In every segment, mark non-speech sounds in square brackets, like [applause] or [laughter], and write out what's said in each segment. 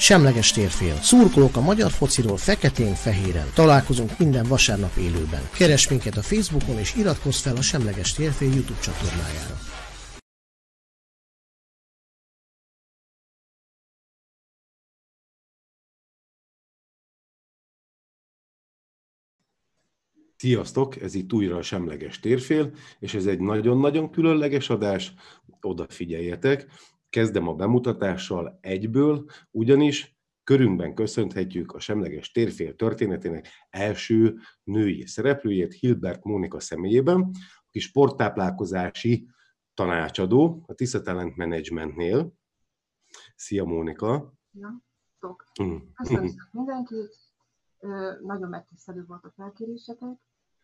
Semleges térfél. Szurkolok a magyar fociról feketén-fehéren. Találkozunk minden vasárnap élőben. Keres minket a Facebookon és iratkozz fel a Semleges térfél YouTube csatornájára. Sziasztok, ez itt újra a Semleges Térfél, és ez egy nagyon-nagyon különleges adás, odafigyeljetek. Kezdem a bemutatással egyből, ugyanis körünkben köszönhetjük a Semleges Térfél történetének első női szereplőjét, Hilbert Mónika személyében, aki sporttáplálkozási tanácsadó a Tisza Talent Managementnél. Szia Mónika! Ja, mm. Köszönöm [laughs] mindenkit! Nagyon megtisztelő volt a felkérésetek,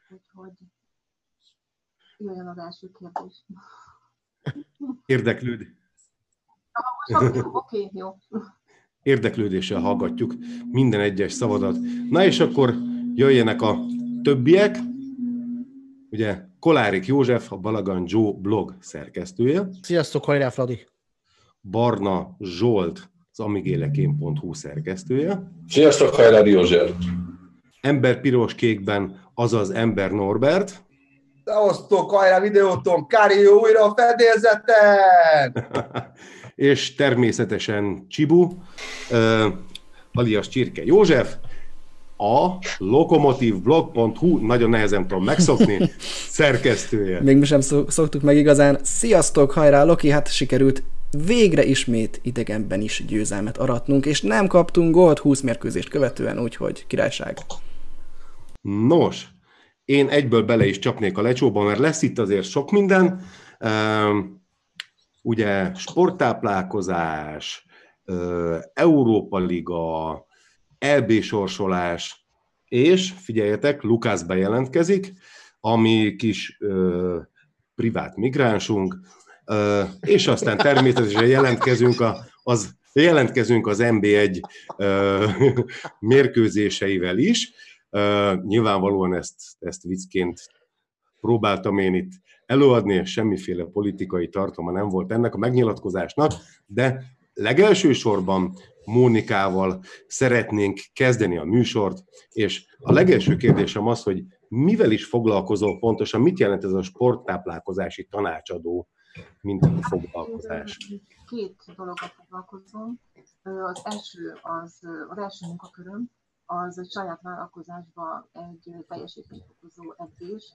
úgyhogy jöjjön az első kérdés. Érdeklőd. Oké, okay, jó. Érdeklődéssel hallgatjuk minden egyes szavadat. Na és akkor jöjjenek a többiek. Ugye Kolárik József, a Balagan Joe blog szerkesztője. Sziasztok, hajrá Fradi! Barna Zsolt, az amigélekén.hu szerkesztője. Sziasztok, hajrá József! Ember piros kékben, azaz Ember Norbert. Szevasztok, hajrá videóton, Kári újra a fedélzeten! [laughs] és természetesen Csibu, uh, alias Csirke József, a lokomotivblog.hu, nagyon nehezen tudom megszokni, [laughs] szerkesztője. Még mi sem szoktuk meg igazán. Sziasztok, hajrá Loki, hát sikerült végre ismét idegenben is győzelmet aratnunk, és nem kaptunk gólt 20 mérkőzést követően, úgyhogy királyság. Nos, én egyből bele is csapnék a lecsóba, mert lesz itt azért sok minden. Ugye sporttáplálkozás, Európa Liga, LB sorsolás, és figyeljetek, Lukász bejelentkezik, ami kis ö, privát migránsunk, ö, és aztán természetesen jelentkezünk a, az, jelentkezünk az MB1 ö, mérkőzéseivel is. Uh, nyilvánvalóan ezt, ezt viccként próbáltam én itt előadni, semmiféle politikai tartalma nem volt ennek a megnyilatkozásnak, de legelső sorban Mónikával szeretnénk kezdeni a műsort, és a legelső kérdésem az, hogy mivel is foglalkozol pontosan, mit jelent ez a sporttáplálkozási tanácsadó, mint a foglalkozás? Két dologra foglalkozom. Az első, az, az első munkaköröm, az egy saját vállalkozásban egy teljesítményfokozó edzés,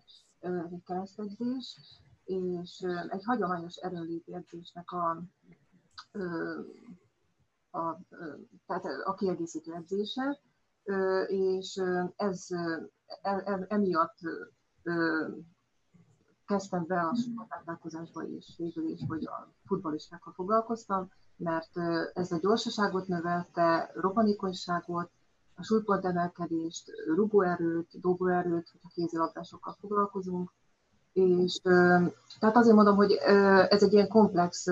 keresztedzés, és egy hagyományos erőléti edzésnek a, a, a, tehát a kiegészítő edzése, és ez e, emiatt kezdtem be a sportáplálkozásba is végül is, hogy a futballistákkal foglalkoztam, mert ez a gyorsaságot növelte, ropanékonyságot, a súlypont emelkedést, rugóerőt, dobóerőt, hogyha kézilabdásokkal foglalkozunk, és tehát azért mondom, hogy ez egy ilyen komplex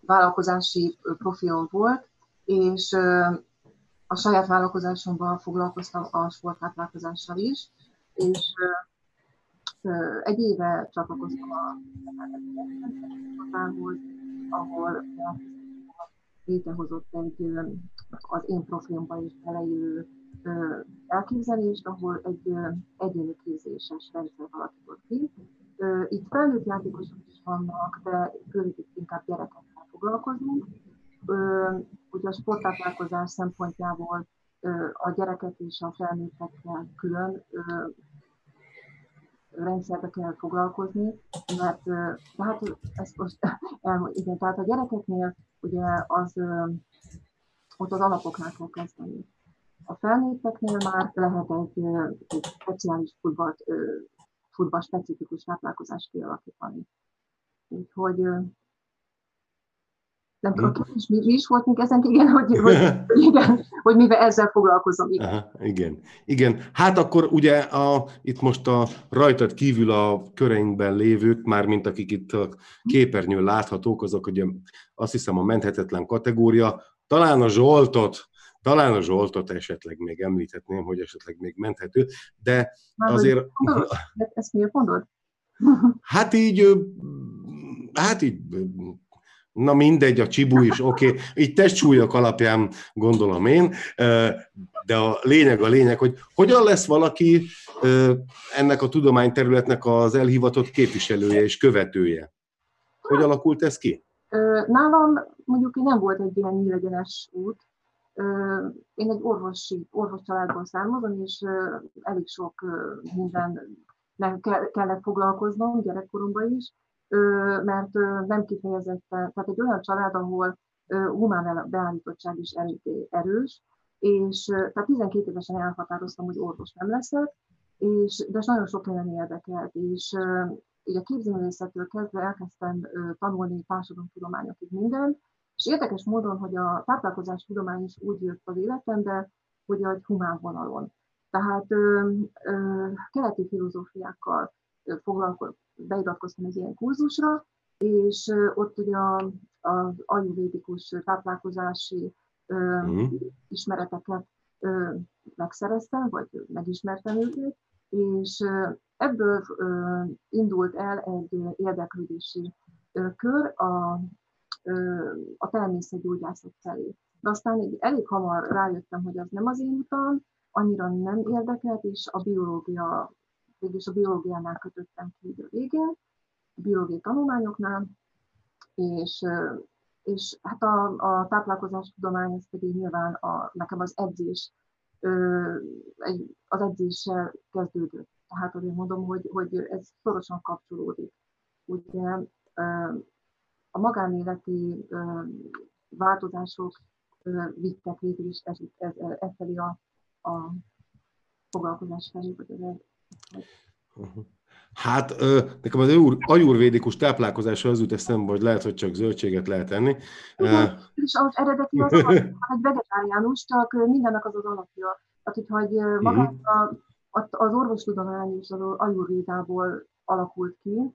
vállalkozási profilom volt, és a saját vállalkozásomban foglalkoztam a sportáplálkozással is, és egy éve csatlakoztam a ahol létrehozott egy az én profilimban is beleillő elképzelést, ahol egy egyéni képzéses rendszer alakított ki. Itt felnőtt játékosok is vannak, de főleg inkább gyerekekkel foglalkozunk. Ugye a sportáplálkozás szempontjából a gyerekek és a felnőttekkel külön rendszerbe kell foglalkozni, mert tehát ezt most [laughs] igen, tehát a gyerekeknél ugye az ott az alapoknál kell kezdeni. A felnőtteknél már lehet egy, egy speciális futball, futball specifikus táplálkozást kialakítani. Úgyhogy nem tudom, is, mi, mi is volt még ezen, igen, hogy, [laughs] hogy, igen, hogy mivel ezzel foglalkozom. Igen. Aha, igen. igen. Hát akkor ugye a, itt most a rajtad kívül a köreinkben lévők, már mint akik itt a képernyőn láthatók, azok ugye azt hiszem a menthetetlen kategória, talán a Zsoltot, talán a Zsoltot esetleg még említhetném, hogy esetleg még menthető, de Már azért... Ezt miért mondod? [laughs] Hát így, hát így Na mindegy, a csibú is, oké. Okay. Így testsúlyok alapján gondolom én, de a lényeg a lényeg, hogy hogyan lesz valaki ennek a tudományterületnek az elhivatott képviselője és követője? Hogy alakult ez ki? Nálam mondjuk nem volt egy ilyen nyílegyenes út. Én egy orvosi, orvos családból származom, és elég sok minden kellett foglalkoznom gyerekkoromban is, mert nem kifejezetten, tehát egy olyan család, ahol humán beállítottság is erős, és tehát 12 évesen elhatároztam, hogy orvos nem leszek, és, de nagyon sok helyen érdekelt, és így a képzőművészettől kezdve elkezdtem tanulni társadalomtudományokig mindent, és érdekes módon, hogy a táplálkozás tudomány is úgy jött az életembe, hogy egy humán vonalon. Tehát ö, ö, keleti filozófiákkal foglalkoztam, beiratkoztam egy ilyen kurzusra, és ott ugye az ajurvédikus táplálkozási ö, mm. ismereteket ö, megszereztem, vagy megismertem őket, és ebből indult el egy érdeklődési kör a, a természetgyógyászat felé. De aztán elég hamar rájöttem, hogy az nem az én utam, annyira nem érdekelt, és a biológia, végülis a biológiánál kötöttem ki a végén, a biológiai tanulmányoknál, és, és hát a, a táplálkozás tudomány, ez pedig nyilván a, nekem az edzés, az edzéssel kezdődött. Tehát azért mondom, hogy, hogy ez szorosan kapcsolódik. Ugye a magánéleti változások vittek végül is ez, ez, ez felé a, a foglalkozás felé, vagy az uh-huh. Hát nekem az ajurvédikus táplálkozásra az jut eszembe, hogy lehet, hogy csak zöldséget lehet enni. Igen, és az eredeti az, az egy [laughs] vegetáriánus, csak mindennek az az alapja. Tehát, hogy magát uh-huh. a, az orvostudomány is az ajurvédából alakult ki,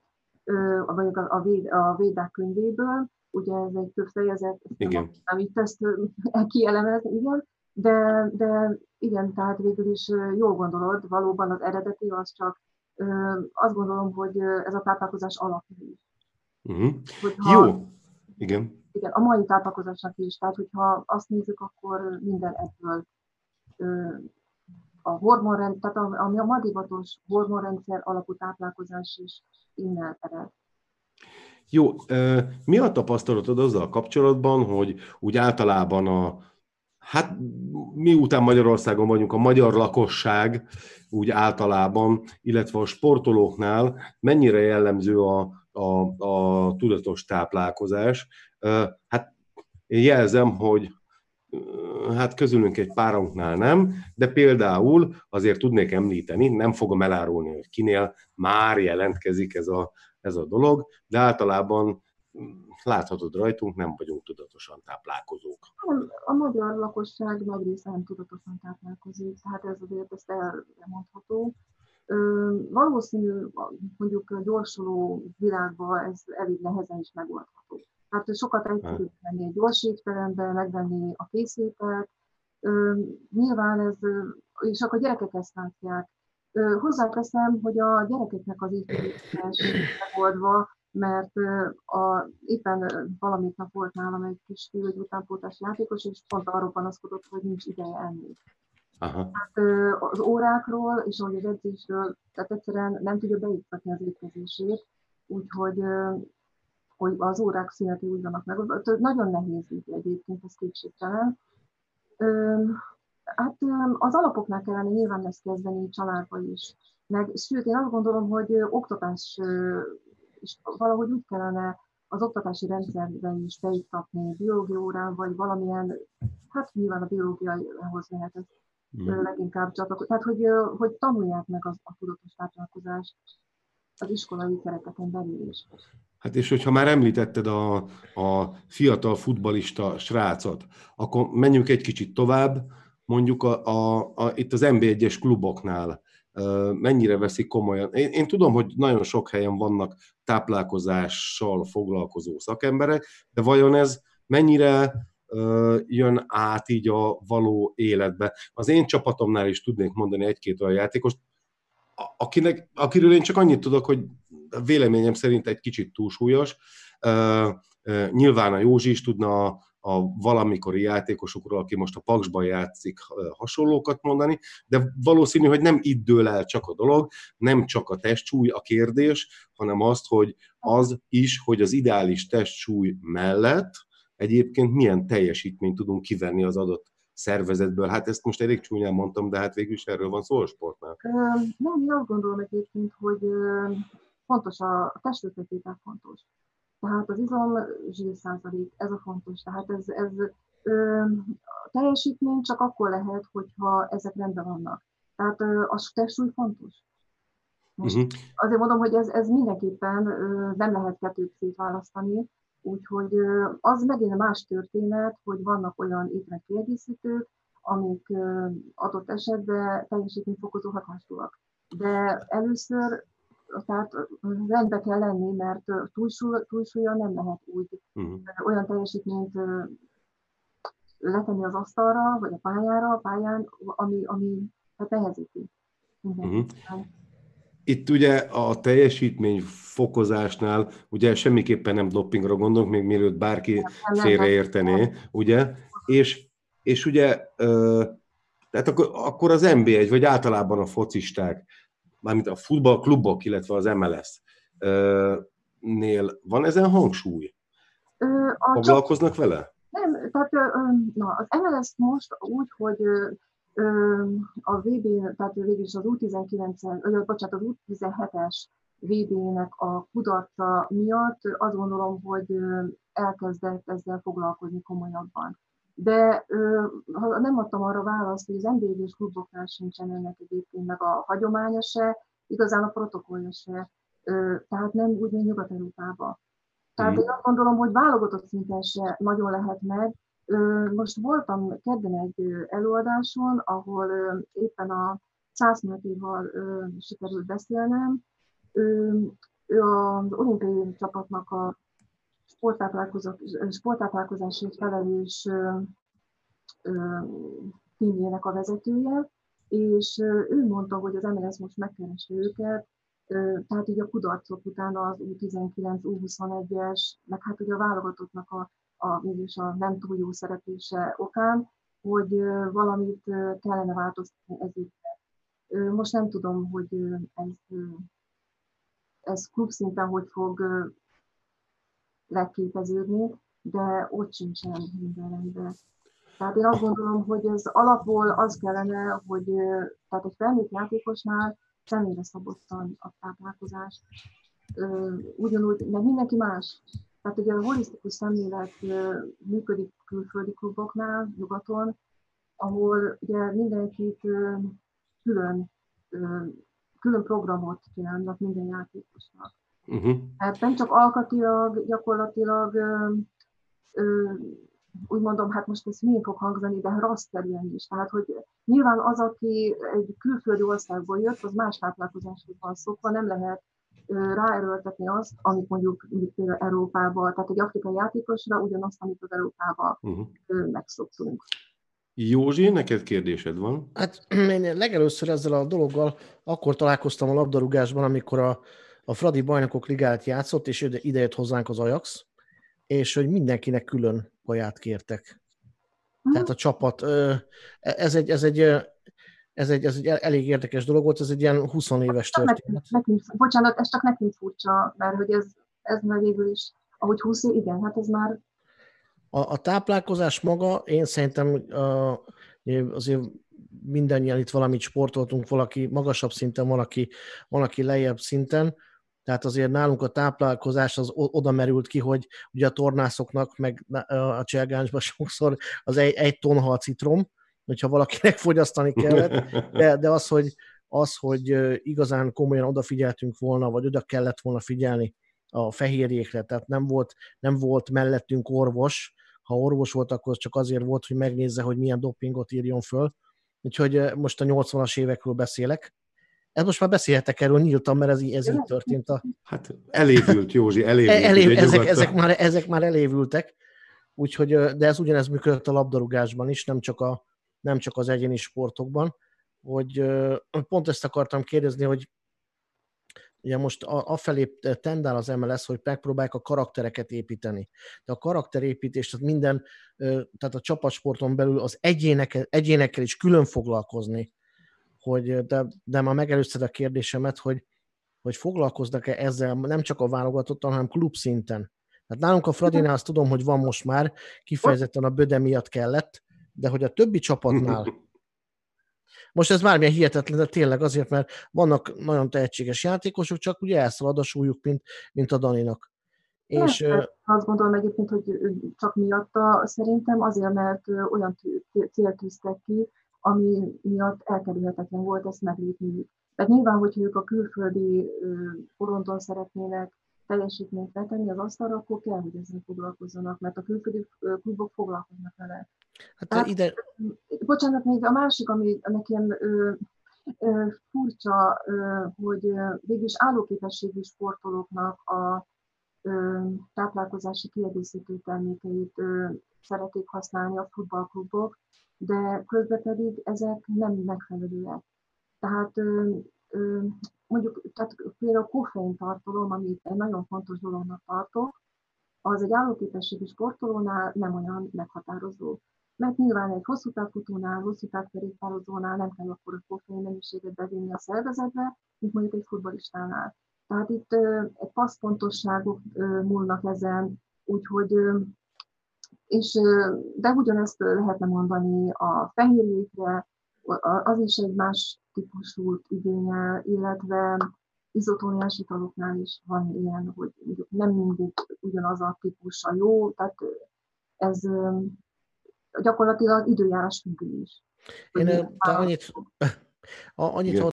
vagy a, véd, a védák könyvéből, ugye ez egy több fejezet, igen. nem itt ezt [laughs] kielemezni, igen, de, de igen, tehát végül is jól gondolod, valóban az eredeti az csak, azt gondolom, hogy ez a táplálkozás alapja is. Uh-huh. Jó, igen. Igen, a mai táplálkozásnak is, tehát hogyha azt nézzük, akkor minden ebből a hormonrend, tehát ami a madivatos hormonrendszer alapú táplálkozás is innen ered. Jó, mi a tapasztalatod azzal kapcsolatban, hogy úgy általában a, hát miután Magyarországon vagyunk, a magyar lakosság úgy általában, illetve a sportolóknál mennyire jellemző a, a, a tudatos táplálkozás. Hát én jelzem, hogy hát közülünk egy párunknál nem, de például azért tudnék említeni, nem fogom elárulni, hogy kinél már jelentkezik ez a, ez a dolog, de általában láthatod rajtunk, nem vagyunk tudatosan táplálkozók. A magyar lakosság nagy része nem tudatosan táplálkozik, tehát ez azért ezt elmondható. Valószínű, mondjuk a gyorsuló világban ez elég nehezen is megoldható. Hát sokat egyszerűbb menni egy gyors étterembe, megvenni a készletet. Nyilván ez, és akkor a gyerekek ezt látják. Hozzáteszem, hogy a gyerekeknek az étteremben megoldva, mert a, éppen valamit nap volt nálam egy kis fiú, egy utánpótás játékos, és pont arról panaszkodott, hogy nincs ideje enni. Aha. Hát, az órákról és ahogy az edzésről, tehát egyszerűen nem tudja beiktatni az étkezését, úgyhogy hogy az órák szüneti úgy vannak meg. Nagyon nehéz így egyébként, ez kétségtelen. Hát az alapoknál kellene nyilván ezt kezdeni családba is. Meg, sőt, én azt gondolom, hogy oktatás is valahogy úgy kellene az oktatási rendszerben is beiktatni, biológia órán, vagy valamilyen, hát nyilván a biológiaihoz lehet ez mm. leginkább csatlakozni. Tehát, hogy, hogy tanulják meg az, a tudatos táplálkozást az iskolai kereteken belül is. Hát és hogyha már említetted a, a fiatal futbalista srácot, akkor menjünk egy kicsit tovább, mondjuk a, a, a, itt az NB1-es kluboknál mennyire veszik komolyan. Én, én tudom, hogy nagyon sok helyen vannak táplálkozással foglalkozó szakemberek, de vajon ez mennyire jön át így a való életbe. Az én csapatomnál is tudnék mondani egy-két olyan játékost, akinek, akiről én csak annyit tudok, hogy véleményem szerint egy kicsit túlsúlyos, Nyilván a Józsi is tudna a, a valamikori játékosokról, aki most a Paksban játszik, hasonlókat mondani, de valószínű, hogy nem itt dől el csak a dolog, nem csak a testsúly a kérdés, hanem azt, hogy az is, hogy az ideális testsúly mellett egyébként milyen teljesítményt tudunk kivenni az adott szervezetből. Hát ezt most elég csúnyán mondtam, de hát végül is erről van szó a sportnál. Nem, én azt gondolom egyébként, hogy fontos a testőtetétel fontos. Tehát az izom zsír százalék, ez a fontos. Tehát ez, ez ö, a teljesítmény csak akkor lehet, hogyha ezek rendben vannak. Tehát ö, a testsúly fontos. Most uh-huh. azért mondom, hogy ez, ez mindenképpen ö, nem lehet kettőt szétválasztani, úgyhogy az megint más történet, hogy vannak olyan étrendkiegészítők, amik adott esetben teljesítményfokozó hatásúak. De először tehát rendbe kell lenni, mert túlsúly, túlsúlya nem lehet úgy uh-huh. olyan teljesítményt letenni az asztalra, vagy a pályára, a pályán, ami, ami hát nehezíti. Uh-huh. Itt ugye a teljesítmény fokozásnál ugye semmiképpen nem dopingra gondolunk, még mielőtt bárki félreértené, ugye? És, és ugye, tehát akkor, akkor az NB1, vagy általában a focisták, mármint a futballklubok, illetve az MLS-nél van ezen hangsúly? Foglalkoznak vele? Nem, tehát na, az MLS most úgy, hogy a VB, tehát végül is az U19, vagy bocsánat, az U17-es VB-nek a kudarca miatt azt gondolom, hogy elkezdett ezzel foglalkozni komolyabban. De ha nem adtam arra választ, hogy az NB-s kluboknál sincsen ennek egyébként meg a hagyománya se, igazán a protokollja se, tehát nem úgy, mint Nyugat-Európában. Tehát mm. én azt gondolom, hogy válogatott szinten se nagyon lehet meg. Most voltam kedden egy előadáson, ahol éppen a Szász Mátéval sikerült beszélnem. Ő az olimpiai csapatnak a sportáplálkozásért felelős tímjének a vezetője, és ő mondta, hogy az MLS most megkereste őket, tehát így a kudarcok után az U19, U21-es, meg hát ugye a válogatottnak a, a, mégis a nem túl jó szereplése okán, hogy valamit kellene változtatni ezért. Most nem tudom, hogy ez, ez klubszinten hogy fog leképeződni, de ott sincsen minden rendben. Tehát én azt gondolom, hogy ez alapból az kellene, hogy tehát egy felnőtt játékosnál személyre szabottan a táplálkozás. Ugyanúgy, mert mindenki más. Tehát ugye a holisztikus szemlélet működik külföldi kluboknál, nyugaton, ahol ugye mindenkit külön, külön programot csinálnak minden játékosnak. Uh-huh. Hát nem csak alkatilag, gyakorlatilag úgy mondom, hát most ez milyen fog hangzani, de rasszterűen is. Tehát, hogy nyilván az, aki egy külföldi országból jött, az más táplálkozáshoz van szokva, nem lehet ráerőltetni azt, amit mondjuk, mondjuk például Európában, tehát egy afrikai játékosra ugyanazt, amit az Európában uh-huh. megszoktunk. Józsi, neked kérdésed van? Hát [clears throat] én legelőször ezzel a dologgal akkor találkoztam a labdarúgásban, amikor a, a Fradi Bajnokok Ligát játszott, és ide jött hozzánk az Ajax, és hogy mindenkinek külön kaját kértek. Tehát a csapat, ez egy, ez egy, ez egy, ez egy elég érdekes dolog volt, ez egy ilyen 20 éves történet. Nekünk, nekünk, bocsánat, ez csak nekünk furcsa, mert hogy ez, ez már végül is, ahogy 20 év, igen, hát ez már... A, a táplálkozás maga, én szerintem azért mindannyian itt valamit sportoltunk, valaki magasabb szinten, valaki, valaki lejjebb szinten, tehát azért nálunk a táplálkozás az oda merült ki, hogy ugye a tornászoknak, meg a cselgánsban [laughs] sokszor az egy, egy tonhal citrom, hogyha valakinek fogyasztani kellett, de, de az, hogy, az, hogy igazán komolyan odafigyeltünk volna, vagy oda kellett volna figyelni a fehérjékre, tehát nem volt, nem volt mellettünk orvos, ha orvos volt, akkor csak azért volt, hogy megnézze, hogy milyen dopingot írjon föl. Úgyhogy most a 80-as évekről beszélek, ez most már beszélhetek erről nyíltan, mert ez, ez így történt. A... Hát elévült, Józsi, elévült. Elé, ezek, ezek, már, ezek már elévültek, úgyhogy, de ez ugyanez működött a labdarúgásban is, nem csak, a, nem csak az egyéni sportokban, hogy pont ezt akartam kérdezni, hogy Ugye most afelé tendál az MLS, hogy megpróbálják a karaktereket építeni. De a karakterépítés, tehát minden, tehát a csapatsporton belül az egyénekkel, egyénekkel is külön foglalkozni, hogy de, de már megelőzted a kérdésemet, hogy, hogy foglalkoznak-e ezzel nem csak a válogatottan, hanem klub szinten. Tehát nálunk a Fradinál azt tudom, hogy van most már, kifejezetten a Böde miatt kellett, de hogy a többi csapatnál [laughs] most ez bármilyen hihetetlen, de tényleg azért, mert vannak nagyon tehetséges játékosok, csak ugye elszalad a súlyuk, mint, mint a Daninak. És, Persze, azt gondolom egyébként, hogy csak miatta szerintem azért, mert olyan célt tűztek ki, ami miatt elkerülhetetlen volt ezt meglépni. Tehát nyilván, hogyha ők a külföldi fronton szeretnének teljesítményt vetenni az asztalra, akkor kell, hogy ezzel foglalkozzanak, mert a külföldi klubok foglalkoznak vele. Hát Tehát, ide... Bocsánat, még a másik, ami nekem ö, ö, furcsa, ö, hogy végülis állóképességű sportolóknak a ö, táplálkozási kiegészítő termékeit ö, szeretik használni a futballklubok, de közben pedig ezek nem megfelelőek. Tehát ö, ö, mondjuk, tehát például koffein tartalom, amit egy nagyon fontos dolognak tartok, az egy állóképességi sportolónál nem olyan meghatározó. Mert nyilván egy hosszú távfutónál, hosszú távkerékpározónál nem kell akkor a koffein mennyiséget bevinni a szervezetbe, mint mondjuk egy futbolistánál. Tehát itt egy passzpontosságok múlnak ezen, úgyhogy és, de ugyanezt lehetne mondani a fehérjékre, az is egy más típusú igényel, illetve izotóniás italoknál is van ilyen, hogy nem mindig ugyanaz a típus a jó, tehát ez gyakorlatilag időjárás függő is. Én de annyit, [laughs] annyit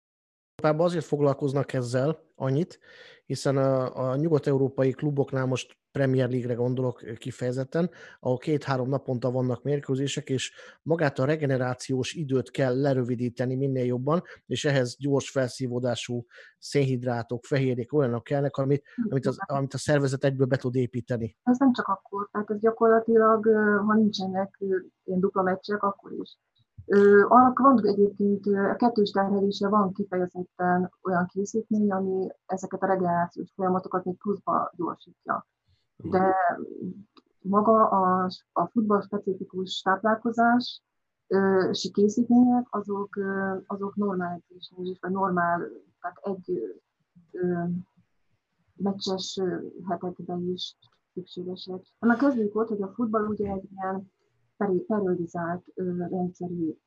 azért foglalkoznak ezzel, annyit, hiszen a, a nyugat-európai kluboknál most Premier League-re gondolok kifejezetten, ahol két-három naponta vannak mérkőzések, és magát a regenerációs időt kell lerövidíteni minél jobban, és ehhez gyors felszívódású szénhidrátok, fehérjék olyanok kellnek, amit, amit, az, amit a szervezet egyből be tud építeni. Ez nem csak akkor, tehát ez gyakorlatilag, ha nincsenek ilyen dupla meccsek, akkor is. Annak van egyébként a kettős terhelésre van kifejezetten olyan készítmény, ami ezeket a regenerációs folyamatokat még pluszba gyorsítja. De maga a, a futball specifikus táplálkozás és készítmények, azok, azok normál edzésnél vagy normál, tehát egy meccses hetekben is szükségesek. Annak kezdődik volt, hogy a futball ugye egy ilyen periodizált rendszerű,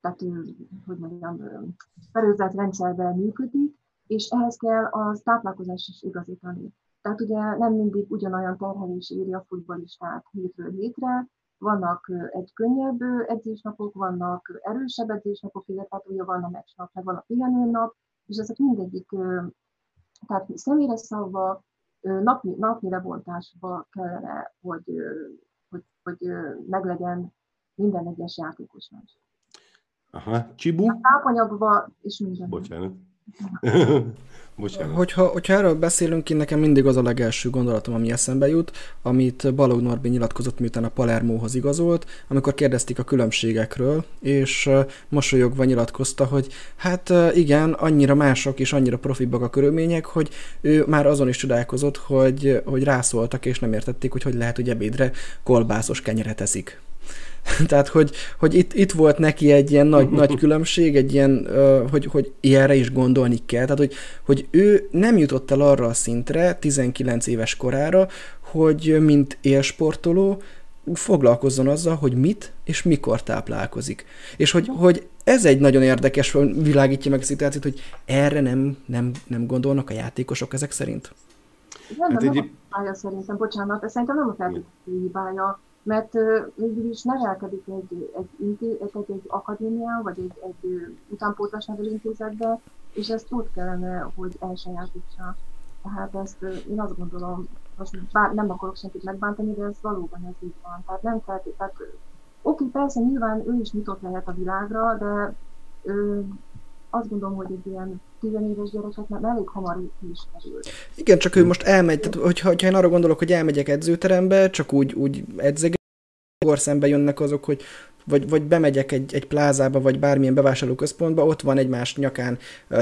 tehát, hogy mondjam, periodizált rendszerben működik, és ehhez kell az táplálkozás is igazítani. Tehát ugye nem mindig ugyanolyan terhelés éri a futbolistát hétről hétre, vannak egy könnyebb edzésnapok, vannak erősebb edzésnapok, illetve hát ugye van a meccsnap, meg van a pihenőnap, és ezek mindegyik, tehát személyre szabva, napi, napi lebontásba kellene, hogy, hogy, hogy meglegyen minden egyes játékosnak. Aha, Csibu? A tápanyagba is minden. Bocsánat. [laughs] Hogyha, hogyha erről beszélünk, én nekem mindig az a legelső gondolatom, ami eszembe jut, amit Balog Norbi nyilatkozott, miután a Palermohoz igazolt, amikor kérdezték a különbségekről, és mosolyogva nyilatkozta, hogy hát igen, annyira mások és annyira profibak a körülmények, hogy ő már azon is csodálkozott, hogy, hogy rászóltak, és nem értették, hogy hogy lehet, hogy ebédre kolbászos kenyeret eszik. [laughs] Tehát, hogy, hogy itt, itt volt neki egy ilyen nagy, nagy [laughs] különbség, egy ilyen, hogy, hogy ilyenre is gondolni kell. Tehát, hogy, hogy ő nem jutott el arra a szintre, 19 éves korára, hogy mint élsportoló foglalkozzon azzal, hogy mit és mikor táplálkozik. És hogy, hogy ez egy nagyon érdekes, világítja meg a szituációt, hogy erre nem, nem, nem gondolnak a játékosok ezek szerint? Nem, hát nem, egy... a szerintem, bocsánat, szerintem nem a feltétlenül hibája mert végül is nevelkedik egy, egy, egy, egy, egy akadémián, vagy egy, egy utánpótlás nevelintézetbe, és ezt úgy kellene, hogy elsajátítsa. Tehát ezt én azt gondolom, most bár, nem akarok senkit megbántani, de ez valóban ez így van. Tehát nem feltétlenül, oké, persze nyilván ő is nyitott lehet a világra, de ö, azt gondolom, hogy egy ilyen tizenéves gyereket már elég hamar is kerül. Igen, csak ő most elmegy, tehát hogyha, hogyha én arra gondolok, hogy elmegyek edzőterembe, csak úgy, úgy edzeg, szembe jönnek azok, hogy vagy, vagy bemegyek egy, egy plázába, vagy bármilyen bevásárlóközpontba, ott van egymás nyakán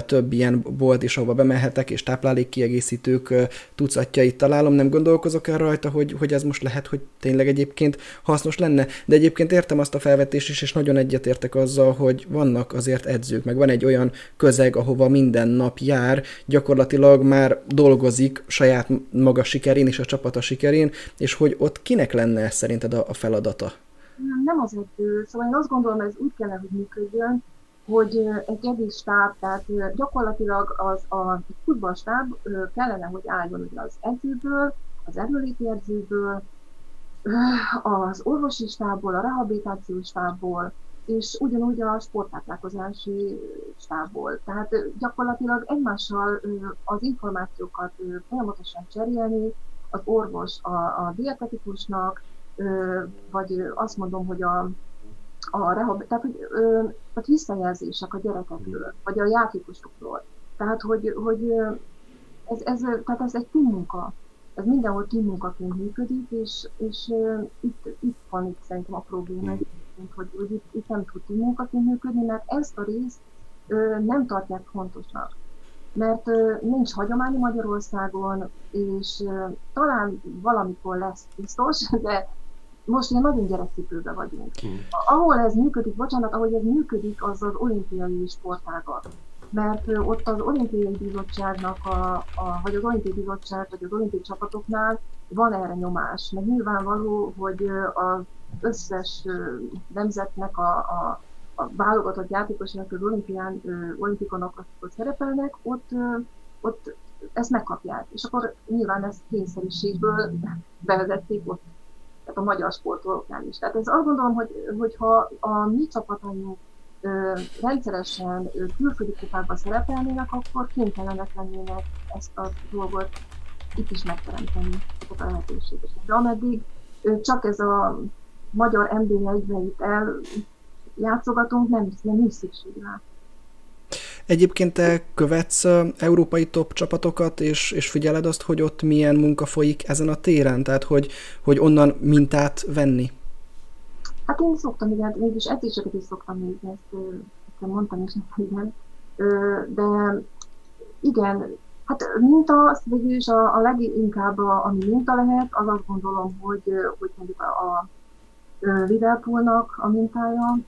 több ilyen bolt is, ahova bemehetek, és táplálékkiegészítők tucatjait találom, nem gondolkozok el rajta, hogy, hogy ez most lehet, hogy tényleg egyébként hasznos lenne. De egyébként értem azt a felvetést is, és nagyon egyetértek azzal, hogy vannak azért edzők, meg van egy olyan közeg, ahova minden nap jár, gyakorlatilag már dolgozik saját maga sikerén és a csapata sikerén, és hogy ott kinek lenne szerinted a, feladata? Nem, az edző. Szóval én azt gondolom, ez úgy kellene, hogy működjön, hogy egy egész stáb, tehát gyakorlatilag az a futballstáb kellene, hogy álljon az edzőből, az erőléti edzőből, az orvosi stábból, a rehabilitációs stábból, és ugyanúgy a sportáplálkozási stábból. Tehát gyakorlatilag egymással az információkat folyamatosan cserélni, az orvos a, a dietetikusnak, vagy azt mondom, hogy a, a rehab, tehát hogy a visszajelzések a gyerekekről, vagy a játékosokról. Tehát, hogy, hogy ez, ez, tehát ez egy munka. Ez mindenhol munkaként működik, és, és itt, itt van itt szerintem a probléma, hogy, hogy itt, itt nem tud munkaként működni, mert ezt a részt nem tartják fontosnak mert nincs hagyomány Magyarországon, és talán valamikor lesz biztos, [laughs] de most ilyen nagyon gyerekcipőben vagyunk. Hmm. Ahol ez működik, bocsánat, ahogy ez működik, az az olimpiai sportága. Mert ott az olimpiai bizottságnak, a, a, vagy az olimpiai bizottság, vagy az olimpiai csapatoknál van erre nyomás. Meg nyilvánvaló, hogy az összes nemzetnek a, a, a válogatott játékosnak az olimpián, olimpikon akik szerepelnek, ott, ott ezt megkapják. És akkor nyilván ezt kényszerűségből [laughs] bevezették ott tehát a magyar sportolóknál is. Tehát ez azt gondolom, hogy, hogyha a mi csapataink rendszeresen külföldi kupákban szerepelnének, akkor kénytelenek lennének ezt a dolgot itt is megteremteni, a lehetőséget. De ameddig csak ez a magyar NB1-be itt el játszogatunk, nem, nem nincs szükség rá. Egyébként te követsz európai top csapatokat, és, és figyeled azt, hogy ott milyen munka folyik ezen a téren? Tehát, hogy, hogy onnan mintát venni? Hát én szoktam, igen, mégis edzéseket is szoktam nézni, ezt, ezt mondtam is, igen. De igen, hát minta, az végül a, a leginkább, a, ami minta lehet, az azt gondolom, hogy, hogy mondjuk a, a Liverpoolnak a mintája,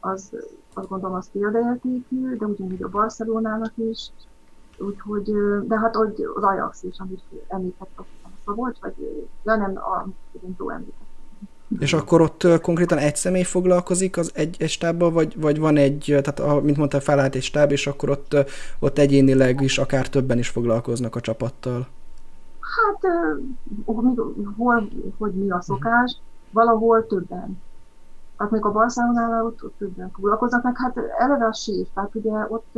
az azt gondolom az példaértékű, de ugyanúgy a Barcelonának is, úgyhogy, de hát hogy az Ajax is, amit a Szabolcs, vagy ja nem, a Jó említett. És akkor ott konkrétan egy személy foglalkozik az egy, egy stábbal, vagy, vagy van egy, tehát a, mint mondta, felállt egy stáb, és akkor ott, ott egyénileg is akár többen is foglalkoznak a csapattal? Hát, hol, hogy mi a szokás, valahol többen hát még a Barcelonánál ott, ott foglalkoznak, meg hát eleve a sír, tehát ugye ott,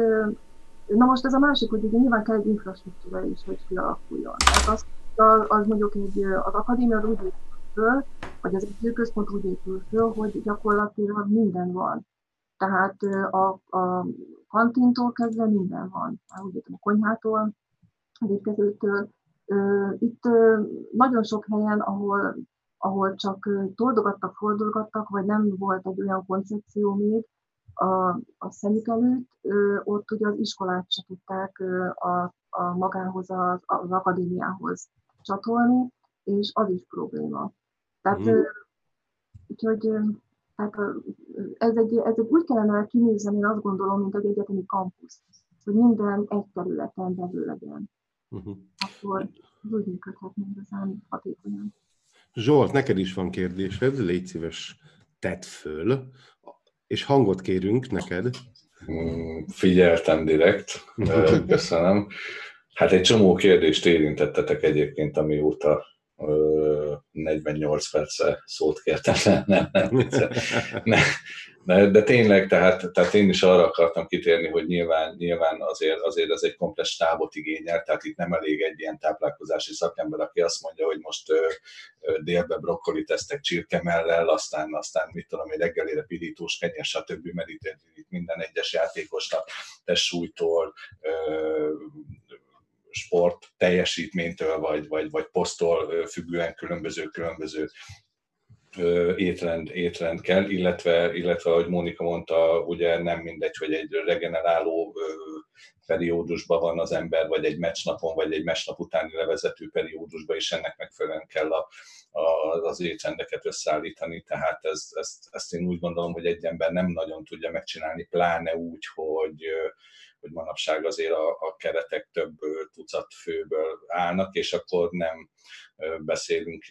na most ez a másik, hogy ugye nyilván kell egy infrastruktúra is, hogy kialakuljon. Tehát az, az, az mondjuk egy, az akadémia az úgy épül föl, vagy az edzőközpont úgy épül föl, hogy gyakorlatilag minden van. Tehát a, a kantintól kezdve minden van. Úgy értem, a konyhától, a étkezőtől. Itt nagyon sok helyen, ahol ahol csak toldogattak, fordulgattak, vagy nem volt egy olyan koncepció még a, a szemük előtt, ott ugye az iskolát se tudták a, a magához, az, az akadémiához csatolni, és az is probléma. Tehát, mm. úgyhogy tehát ez, egy, ez egy úgy kellene kinézni, én azt gondolom, mint egy egyetemi kampusz, hogy minden egy területen belül legyen. Uh-huh. Akkor úgy működhetne igazán hatékonyan. Zsolt, neked is van kérdésed, légy szíves, tedd föl, és hangot kérünk neked. Hmm, figyeltem direkt, [laughs] köszönöm. Hát egy csomó kérdést érintettetek egyébként, amióta 48 perce szót kértem, [laughs] nem, nem, nem, nem, de, de tényleg, tehát, tehát én is arra akartam kitérni, hogy nyilván, nyilván azért, azért ez egy komplex tábot igényel, tehát itt nem elég egy ilyen táplálkozási szakember, aki azt mondja, hogy most ö, ö, délbe brokkoli tesztek csirkemellel, aztán, aztán mit tudom, egy reggelére pirítós kenyes, stb. meditálni minden egyes játékosnak, testsúlytól, ö, sport teljesítménytől, vagy, vagy, vagy posztól függően különböző, különböző étrend, étrend kell, illetve, illetve, ahogy Mónika mondta, ugye nem mindegy, hogy egy regeneráló periódusban van az ember, vagy egy meccsnapon, vagy egy meccsnap utáni levezető periódusban, és ennek megfelelően kell a, a, az étrendeket összeállítani. Tehát ez, ezt, ezt én úgy gondolom, hogy egy ember nem nagyon tudja megcsinálni, pláne úgy, hogy, hogy manapság azért a, a keretek több tucat főből állnak, és akkor nem beszélünk,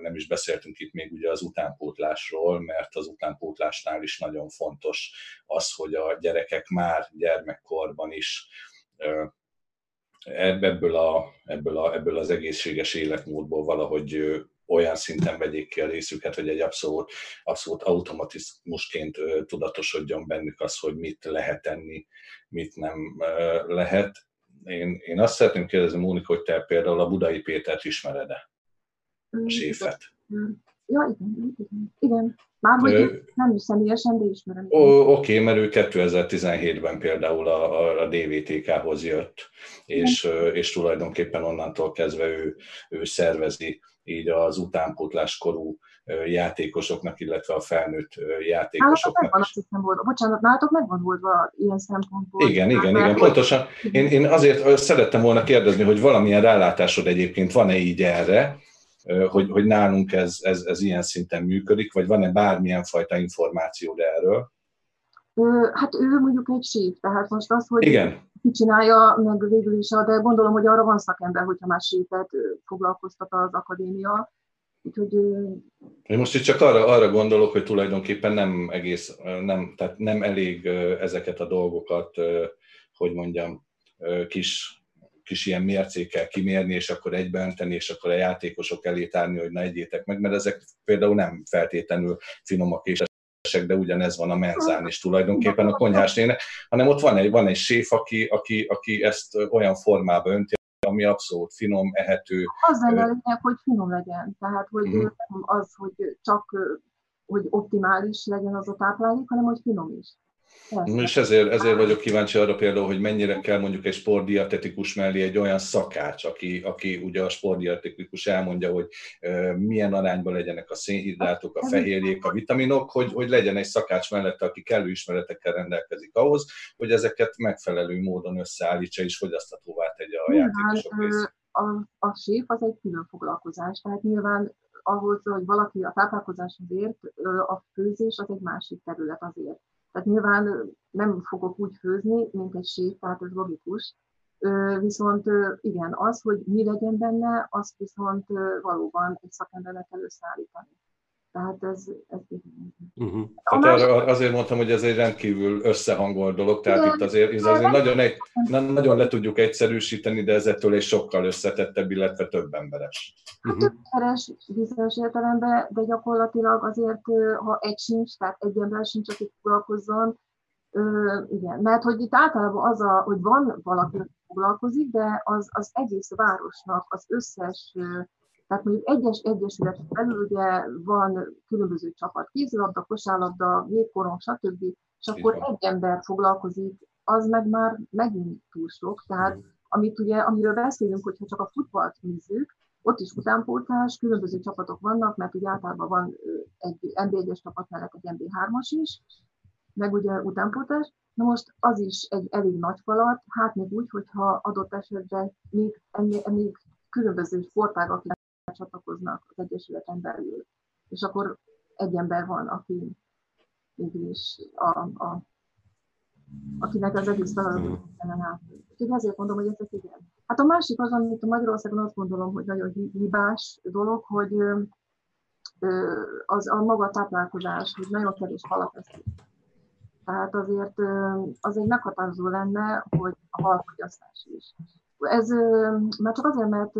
nem is beszéltünk itt még ugye az utánpótlásról, mert az utánpótlásnál is nagyon fontos az, hogy a gyerekek már gyermekkorban is ebből, a, ebből, a, ebből az egészséges életmódból valahogy olyan szinten vegyék ki a részüket, hogy egy abszolút, abszolút automatizmusként tudatosodjon bennük az, hogy mit lehet tenni, mit nem lehet. Én, én azt szeretném kérdezni, Mónika, hogy te például a Budai Pétert ismered-e? A séfet. Ja, igen, igen. igen. Már hogy nem is személyesen, de ismerem. Oké, okay, mert ő 2017-ben például a, a, a DVTK-hoz jött, és, és tulajdonképpen onnantól kezdve ő, ő szervezi így az utánpótlás korú játékosoknak, illetve a felnőtt játékosoknak. Nálatok megvan, azt volt, bocsánat, nálatok megvan oldva ilyen szempontból. Igen, igen, igen, pontosan. Én, én azért szerettem volna kérdezni, hogy valamilyen rálátásod egyébként van-e így erre, hogy, hogy nálunk ez, ez, ez ilyen szinten működik, vagy van-e bármilyen fajta információ erről? Hát ő mondjuk egy síp, tehát most az, hogy Igen. Ki csinálja, meg végül is, de gondolom, hogy arra van szakember, hogyha más sípet foglalkoztat az akadémia. Úgyhogy... Én most itt csak arra, arra gondolok, hogy tulajdonképpen nem egész, nem, tehát nem elég ezeket a dolgokat, hogy mondjam, kis kis ilyen mércékkel kimérni, és akkor egybeönteni, és akkor a játékosok elé tárni, hogy ne egyétek meg, mert ezek például nem feltétlenül finomak és de ugyanez van a menzán is tulajdonképpen a konyhásnének, hanem ott van egy, van egy séf, aki, aki, aki ezt olyan formába önti, ami abszolút finom, ehető. Az lenne a lényeg, hogy finom legyen. Tehát, hogy uh-huh. az, hogy csak hogy optimális legyen az a táplálék, hanem hogy finom is. És ezért, ezért vagyok kíváncsi arra például, hogy mennyire kell mondjuk egy sportdietetikus mellé egy olyan szakács, aki, aki ugye a sportdietetikus elmondja, hogy milyen arányban legyenek a szénhidrátok, a fehérjék, a vitaminok, hogy, hogy legyen egy szakács mellette, aki kellő ismeretekkel rendelkezik ahhoz, hogy ezeket megfelelő módon összeállítsa és fogyasztatóvá tegye a játékosok részét. A, a sép az egy külön foglalkozás, tehát nyilván ahhoz, hogy valaki a táplálkozáshoz ért, a főzés az egy másik terület azért. Tehát nyilván nem fogok úgy főzni, mint egy séf, tehát ez logikus. Viszont igen, az, hogy mi legyen benne, azt viszont valóban egy szakembernek kell összeállítani. Tehát ez, ez uh-huh. Tehát másik... azért mondtam, hogy ez egy rendkívül összehangolt dolog, tehát igen, itt azért, ez azért nagyon, egy, nagyon le tudjuk egyszerűsíteni, de ezettől egy sokkal összetettebb, illetve több emberes. Hát uh-huh. több emberes bizonyos értelemben, de gyakorlatilag azért, ha egy sincs, tehát egy ember sincs, aki foglalkozzon, igen, mert hogy itt általában az, a, hogy van valaki, aki foglalkozik, de az, az egész városnak az összes tehát mondjuk egyes egyesület belül ugye van különböző csapat, kézilabda, kosárlabda, jégkorong, stb. És akkor egy ember foglalkozik, az meg már megint túl sok. Tehát amit ugye, amiről beszélünk, hogyha csak a futballt nézzük, ott is utánpótlás, különböző csapatok vannak, mert ugye általában van egy NB1-es csapat mellett egy NB3-as is, meg ugye utánpótlás. Na most az is egy elég nagy falat, hát még úgy, hogyha adott esetben még, még különböző sportágak csatlakoznak az Egyesületen belül. És akkor egy ember van, aki mégis a, a, akinek az egész feladatot kellene át. Úgyhogy ezért mondom, hogy ezek igen. Hát a másik az, amit a Magyarországon azt gondolom, hogy nagyon hibás dolog, hogy az a maga táplálkozás, hogy nagyon kevés halat eszik. Tehát azért az egy meghatározó lenne, hogy a halfogyasztás is. Ez már csak azért, mert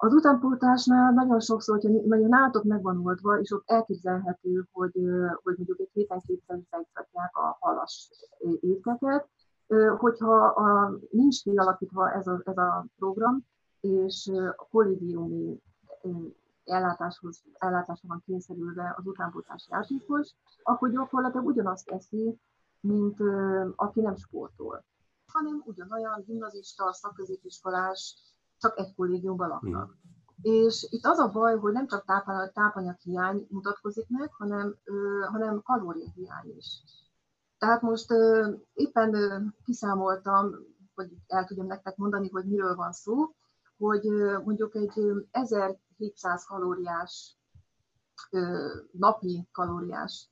az utánpótlásnál nagyon sokszor, hogyha nagyon nálatok megvan oldva, és ott elképzelhető, hogy, hogy mondjuk egy héten kétszer megszakják a halas étkeket, hogyha a, nincs kialakítva ez a, ez a program, és a kollégiumi ellátáshoz, ellátásra van kényszerülve az utánpótlás játékos, akkor gyakorlatilag ugyanazt teszi, mint aki nem sportol, hanem ugyanolyan gimnazista, szakközépiskolás, csak egy kollégiumban laknak. És itt az a baj, hogy nem csak tápanyag hiány mutatkozik meg, hanem, hanem kalóriahiány is. Tehát most éppen kiszámoltam, hogy el tudjam nektek mondani, hogy miről van szó, hogy mondjuk egy 1700 kalóriás napi kalóriás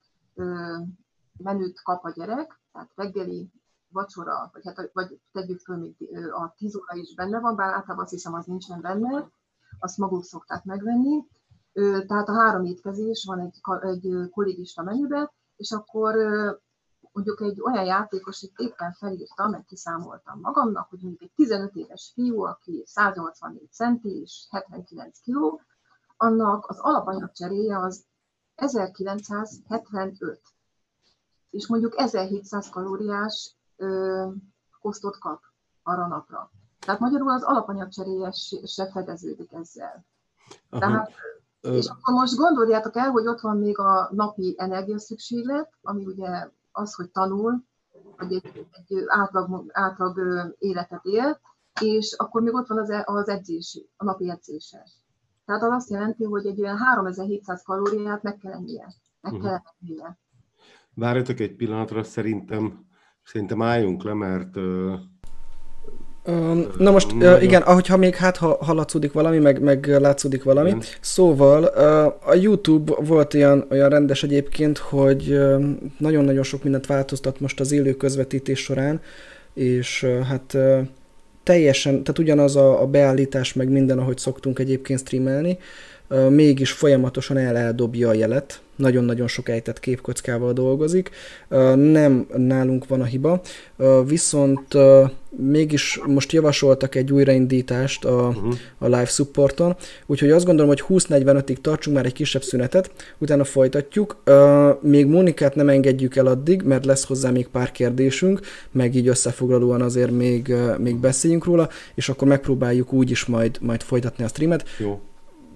menüt kap a gyerek, tehát reggeli, vacsora, vagy, hát, vagy tegyük föl, még a tíz óra is benne van, bár általában azt hiszem, az nincsen benne, azt maguk szokták megvenni. Tehát a három étkezés van egy, egy kollégista menübe, és akkor mondjuk egy olyan játékos, itt éppen felírtam, meg kiszámoltam magamnak, hogy mondjuk egy 15 éves fiú, aki 184 centi és 79 kiló, annak az alapanyag cseréje az 1975, és mondjuk 1700 kalóriás kosztot kap arra napra. Tehát magyarul az alapanyag cseréje se fedeződik ezzel. Aha. Tehát, és akkor most gondoljátok el, hogy ott van még a napi energiaszükséglet, ami ugye az, hogy tanul, vagy egy, egy átlag, átlag életet él, és akkor még ott van az, e, az edzés, a napi edzése. Tehát az azt jelenti, hogy egy olyan 3700 kalóriát meg kell ennie. Meg uh-huh. kell ennie. Várjatok egy pillanatra, szerintem, szerintem álljunk le, mert Na most uh, igen, ahogyha még hát ha haladszódik valami, meg, meg látszódik valami. Igen. Szóval a YouTube volt olyan, olyan rendes egyébként, hogy nagyon-nagyon sok mindent változtat most az élő közvetítés során, és hát teljesen, tehát ugyanaz a, a beállítás, meg minden, ahogy szoktunk egyébként streamelni, mégis folyamatosan el eldobja a jelet, nagyon-nagyon sok ejtett képkockával dolgozik. Nem nálunk van a hiba, viszont mégis most javasoltak egy újraindítást a, uh-huh. a live supporton, úgyhogy azt gondolom, hogy 20-45-ig tartsunk már egy kisebb szünetet, utána folytatjuk. Még Mónikát nem engedjük el addig, mert lesz hozzá még pár kérdésünk, meg így összefoglalóan azért még, még beszéljünk róla, és akkor megpróbáljuk úgy is majd, majd folytatni a streamet. Jó.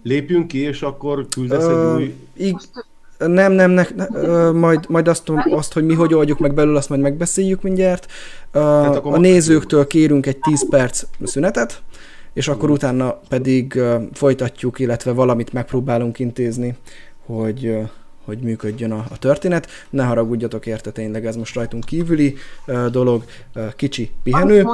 Lépjünk ki, és akkor küldesz egy új... Ig- nem, nem, ne, ne, majd, majd azt, azt, hogy mi hogy oldjuk meg belül, azt majd megbeszéljük mindjárt. Hát a nézőktől kérünk egy 10 perc szünetet, és akkor utána pedig folytatjuk, illetve valamit megpróbálunk intézni, hogy, hogy működjön a, a történet. Ne haragudjatok érte, tényleg ez most rajtunk kívüli uh, dolog, uh, kicsi pihenő.